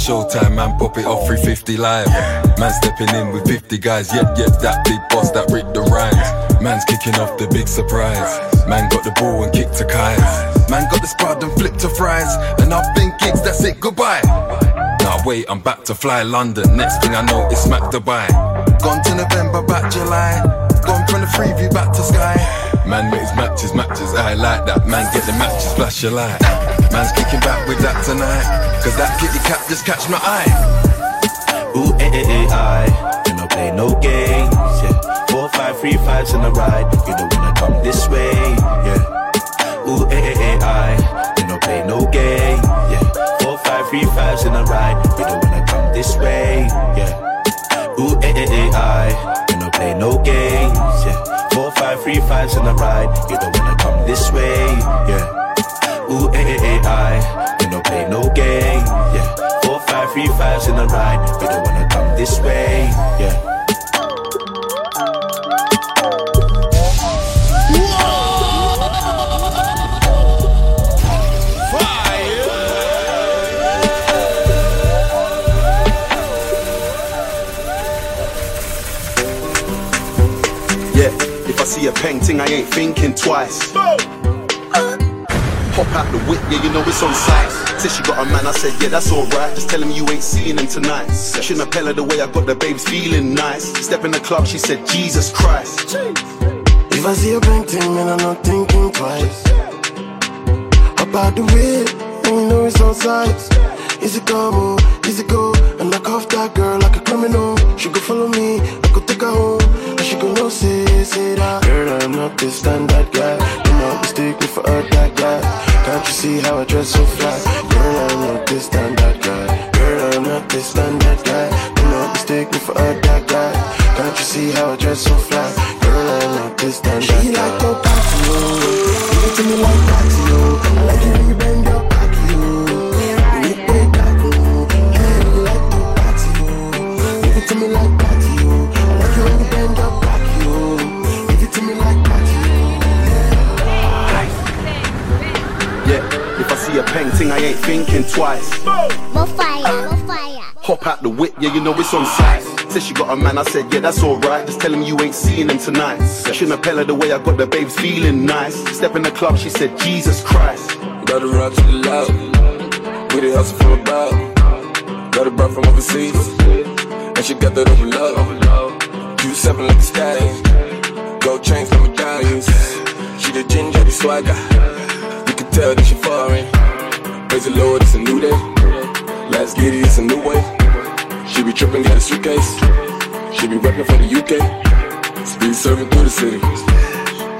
Showtime. Man, pop it off 350 live. Man, stepping in with 50 guys. Yep, yep, that big boss that ripped the rhymes. Man's kicking off the big surprise. Man, got the ball and kicked to Kais. Man, got the spud and flipped to fries. And I've been gigs, that's it, goodbye. Now wait, I'm back to fly London. Next thing I know, it's Smack Dubai. Gone to November, back July. Gone from the Freeview back to Sky. Man makes matches, matches, I like that. Man get the matches, flash your light. Man's kicking back with that tonight. Cause that kitty cat just catch my eye. Ooh, eh, eh, eh, I. You no play no games, yeah. Four, five, three, fives in the ride. You don't wanna come this way, yeah. Ooh, eh, eh, eh, I. You no play no game, yeah. Four, five, three, fives in the ride. You don't wanna come this way, yeah. Ooh, eh, eh, eh, I. You no play no games, yeah. Four, five, three, fives in the ride. You don't wanna come this way, yeah. Ooh, eh, eh, eh, I. You no play no game, yeah. Four, five, three, fives in the ride. You don't wanna come this way, yeah. Yeah, if I see a painting, I ain't thinking twice. Pop out the whip, yeah, you know it's on sight. Said she got a man, I said, yeah, that's alright. Just tell him you ain't seeing him tonight. Shouldn't have her the way I got the babes feeling nice. Step in the club, she said, Jesus Christ. If I see a painting, man, I'm not thinking twice. About the whip, and you know it's on sights. Easy come, oh, easy go. And knock off that girl like a criminal. She go follow me, I go take her home. And she go no say, say that. Girl, I'm not this standard guy. Do not mistake me for a that guy. Can't you see how I dress so fly? Girl, I'm not this standard guy. Girl, I'm not this standard guy. Do not mistake me for a that guy. Can't you see how I dress so fly? Girl, I'm not this standard guy. She like to party, yo. Give it to me like party, yo. I like it when you bend a painting, I ain't thinking twice. More fire, more fire. Hop out the whip, yeah, you know it's on sight. Says she got a man, I said, yeah, that's alright. Just tell him you ain't seeing him tonight. Shouldn't have her the way I got the babes feeling nice. Step in the club, she said, Jesus Christ. Got a ride to the loud. We the hustle from a. Got a brought from overseas. And she got that over love. You seven like a stallion. Gold chains and medallions. She the ginger, the swagger. You can tell that she foreign. Praise the Lord, it's a new day. Let's get it, it's a new way. She be tripping, got a suitcase. She be reppin' for the UK. Speed serving through the city.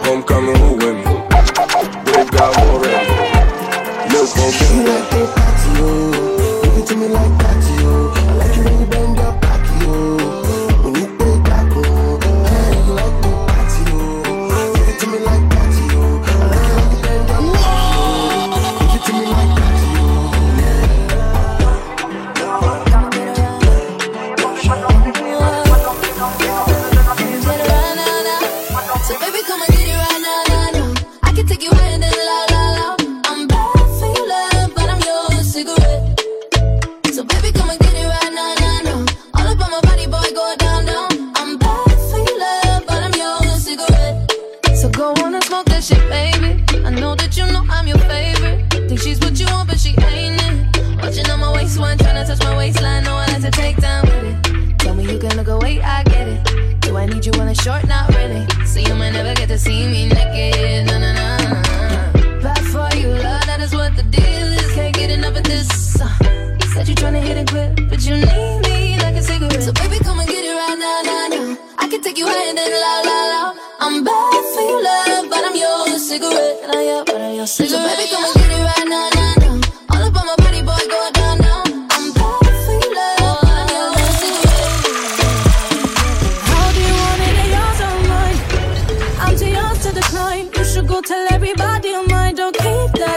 Homecoming, who with me? Brave God already. Lil' gon' get me like that. Give it to me like that, you. I like it when you bend your back, you. I need you while it's short, not really. So you might never get to see me naked. No, no, no. Back for you, love, that is what the deal is. Can't get enough of this. Uh, you said you tryna hit and quit, but you need me like a cigarette. So baby, come and get it right now, now, now. I can take you higher than la, la, la. I'm bad for you, love, but I'm your cigarette. And I am, but I'm your cigarette. So baby, come and get it right now, now.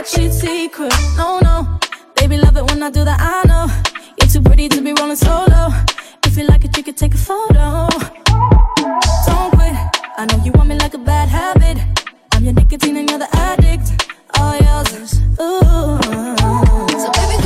hot shit secret. No, no. Baby, love it when I do that, I know. You're too pretty to be rolling solo. If you like it, you could take a photo. Don't quit. I know you want me like a bad habit. I'm your nicotine and you're the addict. All yours. Ooh. So, baby,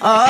uh,